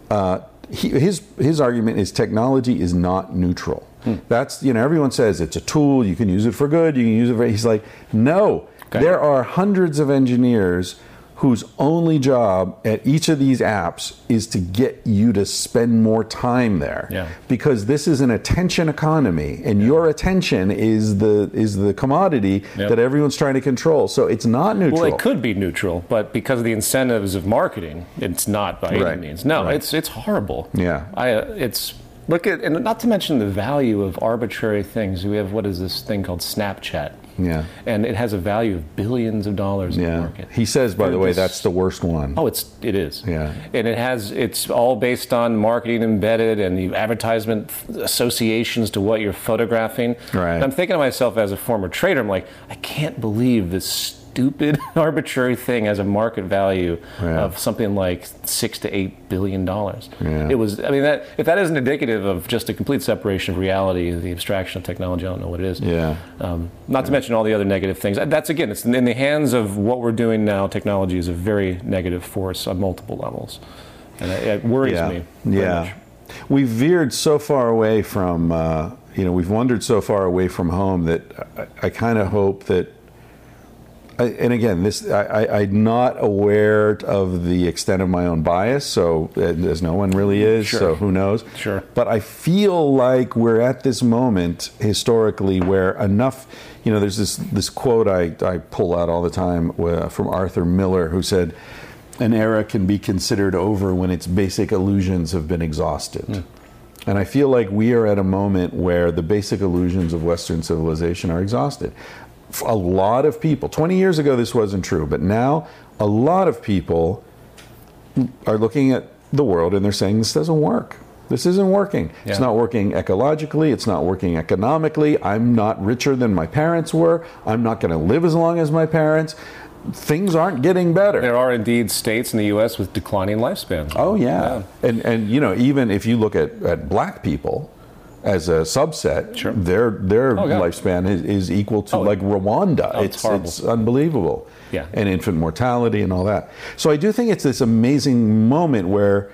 uh, he, his his argument is technology is not neutral. That's you know everyone says it's a tool. You can use it for good. You can use it for. He's like no. Okay. There are hundreds of engineers whose only job at each of these apps is to get you to spend more time there. Yeah. Because this is an attention economy and your attention is the is the commodity Yep. that everyone's trying to control. So it's not neutral. Well, it could be neutral, but because of the incentives of marketing, it's not by Right. any means. No, Right. it's it's horrible. Yeah. I uh, it's look at and not to mention the value of arbitrary things. We have what is this thing called Snapchat? Yeah. and it has a value of billions of dollars in the market. He says by the They're way just- that's the worst one. Oh, it's it is. Yeah. and it has it's all based on marketing embedded and the advertisement associations to what you're photographing. Right. And I'm thinking to myself as a former trader, I'm like, I can't believe this stupid arbitrary thing has a market value Yeah. of something like six to eight billion dollars. Yeah. It was. I mean, that if that isn't indicative of just a complete separation of reality, the abstraction of technology, I don't know what it is. Yeah. Um, not to mention all the other negative things. That's again, it's in the hands of what we're doing now. Technology is a very negative force on multiple levels, and it, it worries yeah. me. Yeah. much. We've veered so far away from, uh, you know, we've wandered so far away from home that I, I kind of hope that. And again, this I, I, I'm not aware of the extent of my own bias, so uh, as no one really is. Sure. So who knows? Sure. But I feel like we're at this moment historically where enough. You know, there's this this quote I, I pull out all the time uh, from Arthur Miller, who said, "An era can be considered over when its basic illusions have been exhausted." And I feel like we are at a moment where the basic illusions of Western civilization are exhausted. A lot of people, 20 years ago, this wasn't true, but now a lot of people are looking at the world and they're saying this doesn't work. This isn't working. It's not working ecologically. It's not working economically. I'm not richer than my parents were. I'm not going to live as long as my parents. Things aren't getting better. There are indeed states in the U.S. with declining lifespans. Oh yeah. and and you know even if you look at, at black people as a subset, Sure. their their Oh, lifespan is, is equal to Oh, like Rwanda. oh, it's horrible. unbelievable. Yeah. and infant mortality and all that. So I do think it's this amazing moment where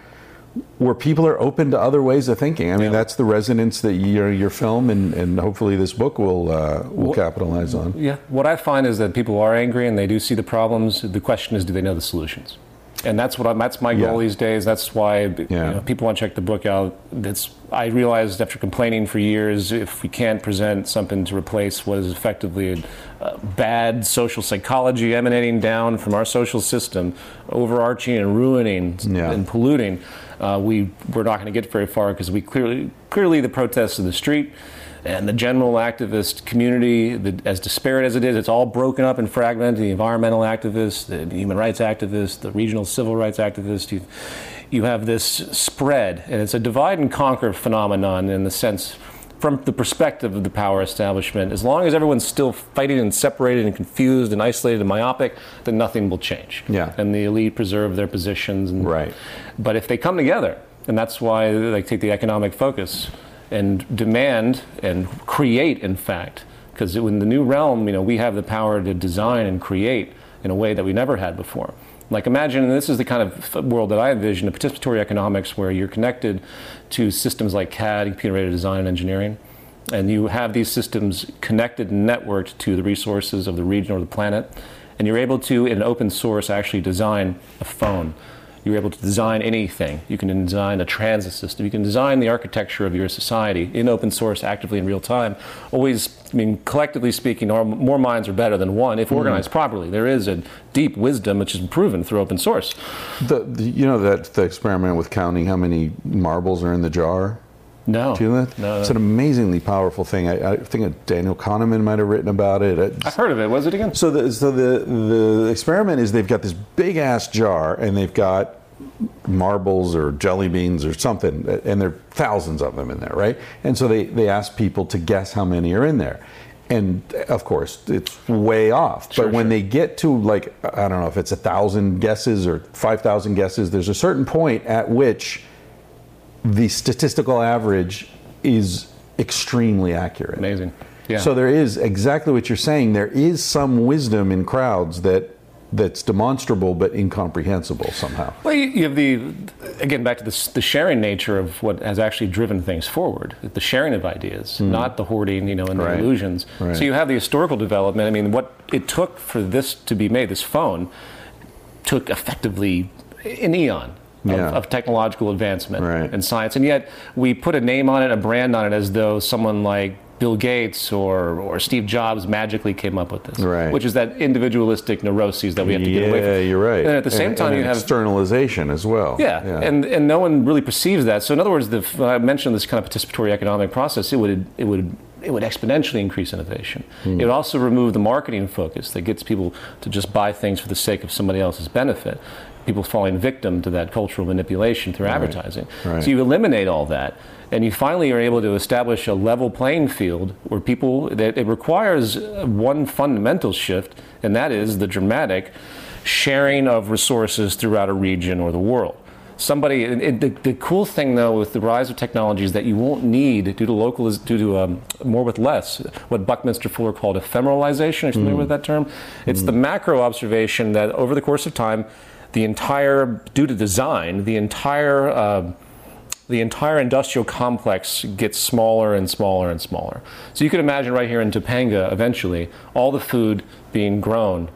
where people are open to other ways of thinking. I mean, Yeah. that's the resonance that your your film and, and hopefully this book will uh, will Well- capitalize on. Yeah. What I find is that people are angry and they do see the problems. The question is, do they know the solutions? And that's what I'm, that's my goal Yeah. these days. That's why you know, people want to check the book out. That's I realized after complaining for years, if we can't present something to replace what is effectively a, a bad social psychology emanating down from our social system, overarching and ruining Yeah. and polluting, uh, we we're not going to get very far because we clearly clearly the protests of the street and the general activist community, the, as disparate as it is, it's all broken up and fragmented. The environmental activists, the, human rights activists, the regional civil rights activists. You, you have this spread, and it's a divide and conquer phenomenon in the sense. From the perspective of the power establishment, as long as everyone's still fighting and separated and confused and isolated and myopic, then nothing will change. Yeah. And the elite preserve their positions. And, Right. But if they come together, and that's why they take the economic focus and demand and create, in fact, because in the new realm, you know, we have the power to design and create in a way that we never had before. Like imagine, and this is the kind of world that I envision, a participatory economics where you're connected to systems like CAD, computer-aided design and engineering, and you have these systems connected and networked to the resources of the region or the planet, and you're able to, in open source, actually design a phone. You're able to design anything. You can design a transit system. You can design the architecture of your society in open source, actively in real time. Always, I mean, collectively speaking, more minds are better than one if mm-hmm. organized properly. There is a deep wisdom which is proven through open source. The, the you know that the experiment with counting how many marbles are in the jar. No, Do you know that? no, It's an amazingly powerful thing. I, I think Daniel Kahneman might have written about it. It's- I've heard of it. Was it again? so the so the the experiment is they've got this big ass jar and they've got marbles or jelly beans or something and there are thousands of them in there, right? And so they they ask people to guess how many are in there. And of course, it's way off. Sure, but when sure. they get to like I don't know if it's a thousand guesses or five thousand guesses, there's a certain point at which the statistical average is extremely accurate. Amazing. Yeah. So there is exactly what you're saying. There is some wisdom in crowds that that's demonstrable but incomprehensible somehow. Well, you, you have the again back to the, the sharing nature of what has actually driven things forward. The sharing of ideas, hmm. not the hoarding, you know, and the Right. illusions. Right. So you have the historical development. I mean, what it took for this to be made, this phone. took effectively an eon. Of, Yeah. of technological advancement Right. and science, and yet we put a name on it, a brand on it, as though someone like Bill Gates or, or Steve Jobs magically came up with this, Right. which is that individualistic neuroses that we have to get away from. Yeah, you're right. And at the same And- time, and you have externalization as well. yeah, and and no one really perceives that. So in other words, the, when I mentioned this kind of participatory economic process, it would it would it would exponentially increase innovation. Hmm. It would also remove the marketing focus that gets people to just buy things for the sake of somebody else's benefit. People falling victim to that cultural manipulation through advertising. Right. So you eliminate all that, and you finally are able to establish a level playing field where people. That it requires one fundamental shift, and that is the dramatic sharing of resources throughout a region or the world. Somebody, it, the, the cool thing though with the rise of technology is that you won't need, due to local, due to um, more with less, what Buckminster Fuller called ephemeralization. Are you familiar with that term? It's the macro observation that over the course of time, the entire, due to design, the entire uh, the entire industrial complex gets smaller and smaller and smaller. So you can imagine right here in Topanga, eventually, all the food being grown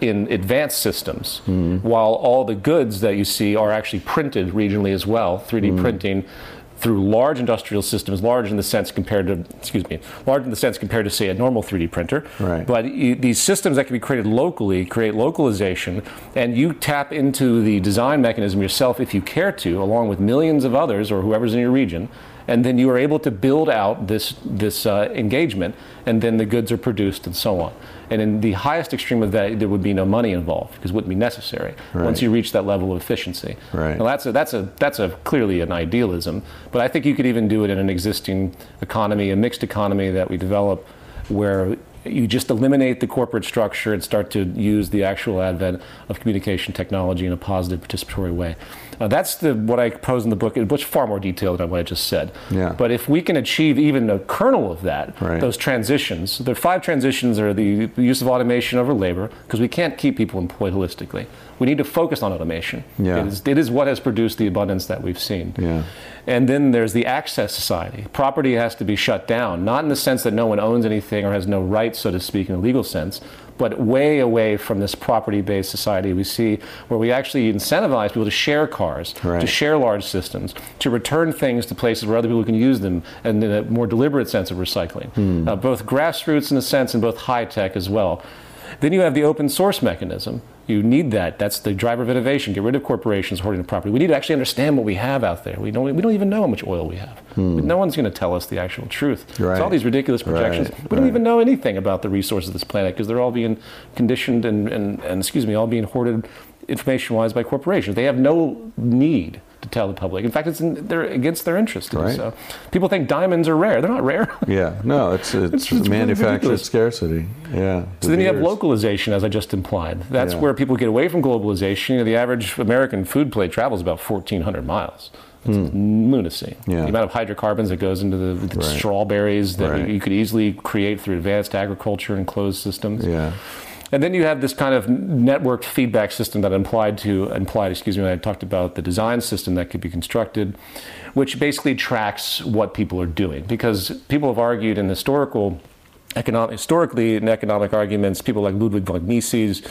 in advanced systems, while all the goods that you see are actually printed regionally as well, 3D printing through large industrial systems, large in the sense compared to, excuse me, large in the sense compared to, say, a normal 3D printer. Right. But these systems that can be created locally create localization, and you tap into the design mechanism yourself if you care to, along with millions of others or whoever's in your region, and then you are able to build out this this uh, engagement, and then the goods are produced and so on. And in the highest extreme of that, there would be no money involved because it wouldn't be necessary once you reach that level of efficiency. Right. Now that's a that's a that's a clearly an idealism, but I think you could even do it in an existing economy, a mixed economy that we develop, where you just eliminate the corporate structure and start to use the actual advent of communication technology in a positive, participatory way. That's the what I propose in the book, which far more detailed than what I just said. Yeah. But if we can achieve even a kernel of that, Right. those transitions, the five transitions are the, the use of automation over labor, because we can't keep people employed holistically. We need to focus on automation. Yeah. It is, it is what has produced the abundance that we've seen. Yeah. And then there's the access society. Property has to be shut down, not in the sense that no one owns anything or has no rights, so to speak, in a legal sense, but way away from this property based society we see where we actually incentivize people to share cars, Right. to share large systems, to return things to places where other people can use them, and in a more deliberate sense of recycling. Hmm. Uh, both grassroots in a sense and both high tech as well. Then you have the open source mechanism. You need that. That's the driver of innovation. Get rid of corporations hoarding the property. We need to actually understand what we have out there. We don't, we don't even know how much oil we have. No one's going to tell us the actual truth. Hmm. Right. It's all these ridiculous projections. Right, We don't right. even know anything about the resources of this planet because they're all being conditioned and, and, and, excuse me, all being hoarded information wise by corporations. They have no need to tell the public. In fact, it's in, they're against their interest. Right. So people think diamonds are rare. They're not rare. Yeah, no, it's it's, It's- manufactured ridiculous. scarcity. Yeah. So then you have localization, as I just implied. That's Yeah. where people get away from globalization. You know, the average American food plate travels about 1,400 miles. It's lunacy. Hmm. Yeah. The amount of hydrocarbons that goes into the, the Right. strawberries that Right. you could easily create through advanced agriculture and closed systems. Yeah. And then you have this kind of networked feedback system that implied to implied, excuse me, I talked about the design system that could be constructed, which basically tracks what people are doing. Because people have argued in historical economic, historically in economic arguments, people like Ludwig von Mises,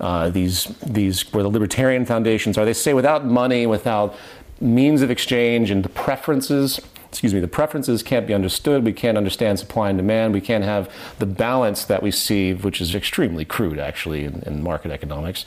uh, these these where the libertarian foundations are, they say without money, without means of exchange and the preferences excuse me, the preferences can't be understood. We can't understand supply and demand. We can't have the balance that we see, which is extremely crude actually in, in market economics.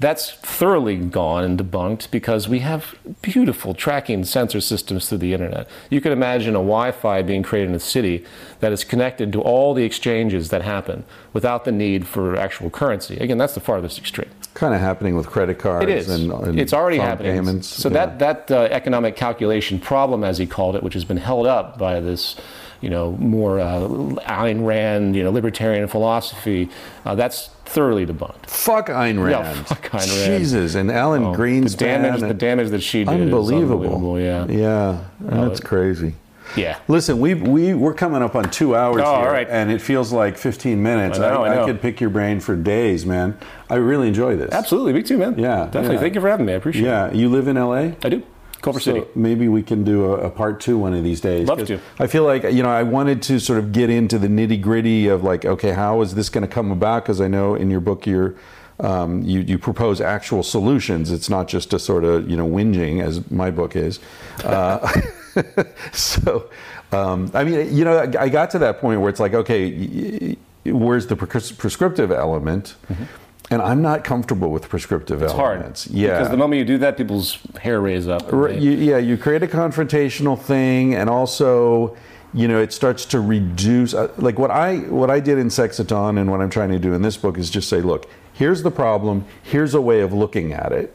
That's thoroughly gone and debunked because we have beautiful tracking sensor systems through the internet. You can imagine a Wi Fi being created in a city that is connected to all the exchanges that happen without the need for actual currency. Again, that's the farthest extreme. Kind of happening with credit cards. It is. And, and it's already happening. Payments. So yeah. that that uh, economic calculation problem, as he called it, which has been held up by this, you know, more uh, Ayn Rand, you know, libertarian philosophy, uh, that's thoroughly debunked. Fuck Ayn Rand. Yeah, fuck Ayn Rand. Jesus, and Alan Oh, Greenspan. the damage, the damage that she did, is unbelievable. unbelievable. Yeah, Yeah, that's crazy. Yeah. Listen, we we we're coming up on two hours Oh, here, all right. and it feels like 15 minutes. I know, I know. could pick your brain for days, man. I really enjoy this. Absolutely, me too, man. Yeah, definitely. yeah. Thank you for having me. I appreciate it. Yeah, you live in LA. I do. Culver City. Maybe we can do a, a part two one of these days. Love to. I feel like you know I wanted to sort of get into the nitty gritty of like, okay, how is this going to come about? Because I know in your book you're Um, you, you propose actual solutions. It's not just a sort of you know whinging, as my book is. Uh, so, um, I mean, you know, I got to that point where it's like, okay, where's the prescriptive element? Mm-hmm. And I'm not comfortable with prescriptive it's elements. Hard. Yeah, because the moment you do that, people's hair raise up. Right, you, yeah, you create a confrontational thing, and also, you know, it starts to reduce. Uh, like what I what I did in Sex at Dawn, and what I'm trying to do in this book is just say, look, here's the problem. Here's a way of looking at it.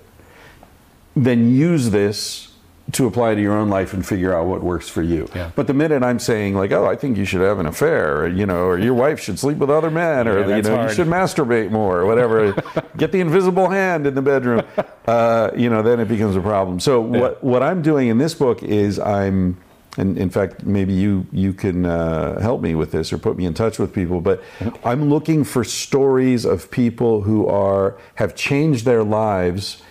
Then use this to apply to your own life and figure out what works for you. Yeah. But the minute I'm saying like, oh, I think you should have an affair, or, you know, or your wife should sleep with other men, or yeah, you know, hard. you should masturbate more, or whatever, get the invisible hand in the bedroom, uh, you know, then it becomes a problem. So yeah. what what I'm doing in this book is I'm. And in fact, maybe you you can uh, help me with this or put me in touch with people. But I'm looking for stories of people who are have changed their lives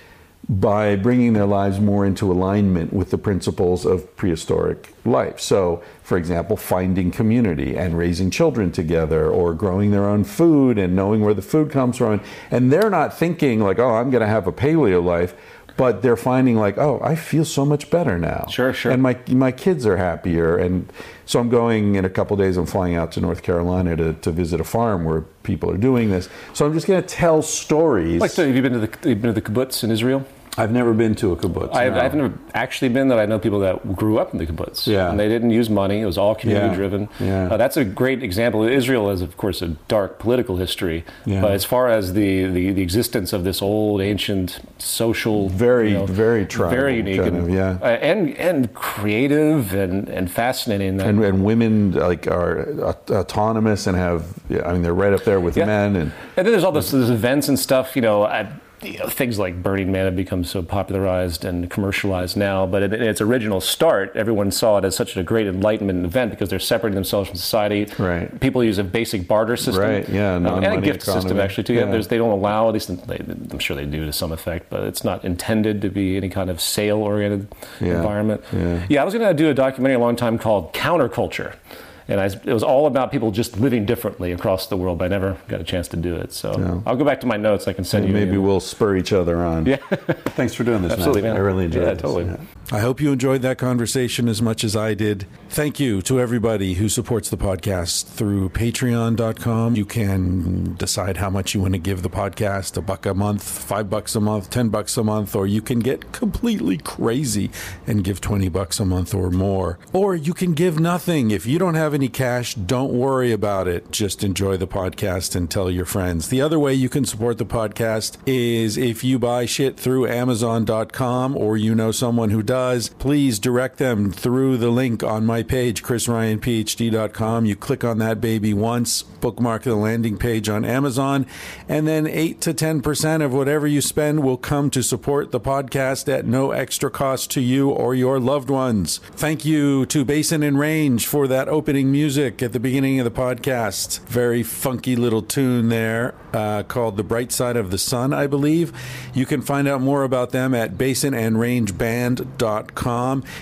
by bringing their lives more into alignment with the principles of prehistoric life. So, for example, finding community and raising children together, or growing their own food and knowing where the food comes from. And they're not thinking like, oh, I'm going to have a paleo life. But they're finding like, oh, I feel so much better now. Sure, sure. And my my kids are happier, and so I'm going in a couple days. I'm flying out to North Carolina to, to visit a farm where people are doing this. So I'm just going to tell stories. Like, so have you been to the you've been to the kibbutz in Israel? I've never been to a kibbutz. I've, no. I've never actually been that I know people that grew up in the kibbutz. Yeah. And they didn't use money. It was all community Yeah. driven. Yeah. Uh, that's a great example. Israel has, of course, a dark political history. Yeah. But as far as the, the, the existence of this old, ancient, social, Very, you know, very tribal, very unique, kind and, of, yeah. uh, and and creative and, and fascinating. That, and, and women like are autonomous and have I mean they're right up there with Yeah. men and And then there's all this, there's events and stuff, you know, I, you know, things like Burning Man have become so popularized and commercialized now. But in, its original start, everyone saw it as such a great enlightenment event because they're separating themselves from society. Right. People use a basic barter system. Right, yeah, Um, and a gift system actually too. Yeah. Yeah. There's, they don't allow, at least they, I'm sure they do to some effect, but it's not intended to be any kind of sale-oriented Yeah, environment. yeah. I was going to do a documentary a long time called Counterculture. And I, it was all about people just living differently across the world, but I never got a chance to do it. So Yeah. I'll go back to my notes. I can send you. maybe we'll spur each other on. Yeah. Thanks for doing this. Absolutely, man. man. I really enjoyed it. Yeah, totally. I hope you enjoyed that conversation as much as I did. Thank you to everybody who supports the podcast through patreon.com. You can decide how much you want to give the podcast a buck a month, five bucks a month, 10 bucks a month, or you can get completely crazy and give 20 bucks a month or more. Or you can give nothing. If you don't have any cash, don't worry about it. Just enjoy the podcast and tell your friends. The other way you can support the podcast is if you buy shit through amazon.com or you know someone who does, please direct them through the link on my page, chrisryanphd.com. You click on that baby once, bookmark the landing page on Amazon, and then 8 to 10% of whatever you spend will come to support the podcast at no extra cost to you or your loved ones. Thank you to Basin and Range for that opening music at the beginning of the podcast. Very funky little tune there uh, called The Bright Side of the Sun, I believe. You can find out more about them at basinandrangeband.com.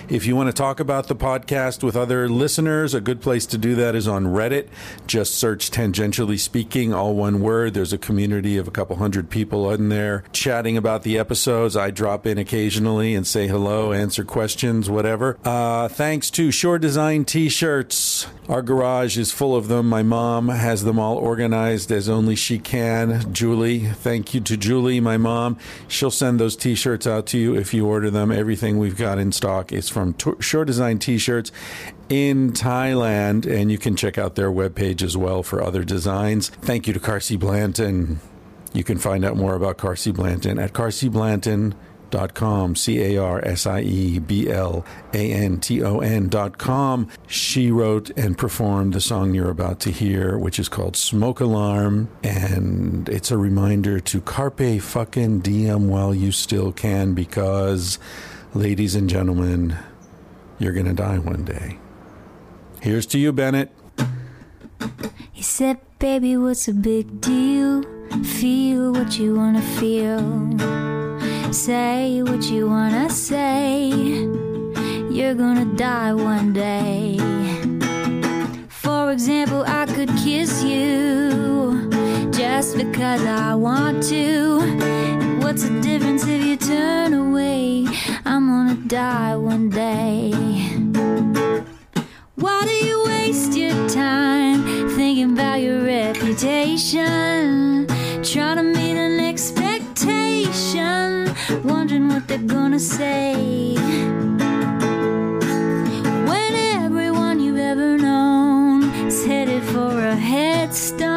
If you want to talk about the podcast with other listeners, a good place to do that is on Reddit. Just search Tangentially Speaking, all one word. There's a community of a couple hundred people in there chatting about the episodes. I drop in occasionally and say hello, answer questions, whatever. Uh, thanks to Shore Design t shirts. Our garage is full of them. My mom has them all organized as only she can. Julie, thank you to Julie, my mom. She'll send those t shirts out to you if you order them. Everything we've got in stock is from T- Shore Design t shirts in Thailand, and you can check out their webpage as well for other designs. Thank you to Carsie Blanton. You can find out more about Carsie Blanton at carsieblanton.com, dot com. She wrote and performed the song you're about to hear, which is called Smoke Alarm. And it's a reminder to carpe fucking diem while you still can, because, ladies and gentlemen, you're going to die one day. Here's to you, Bennett. He said, Baby, what's a big deal? Feel what you wanna feel. Say what you wanna say. You're gonna die one day. For example, I could kiss you. Just because I want to. What's the difference if you turn away? I'm gonna die one day. Why do you waste your time thinking about your reputation? Trying to meet an expectation, wondering what they're gonna say. When everyone you've ever known is headed for a headstone,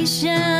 reputation?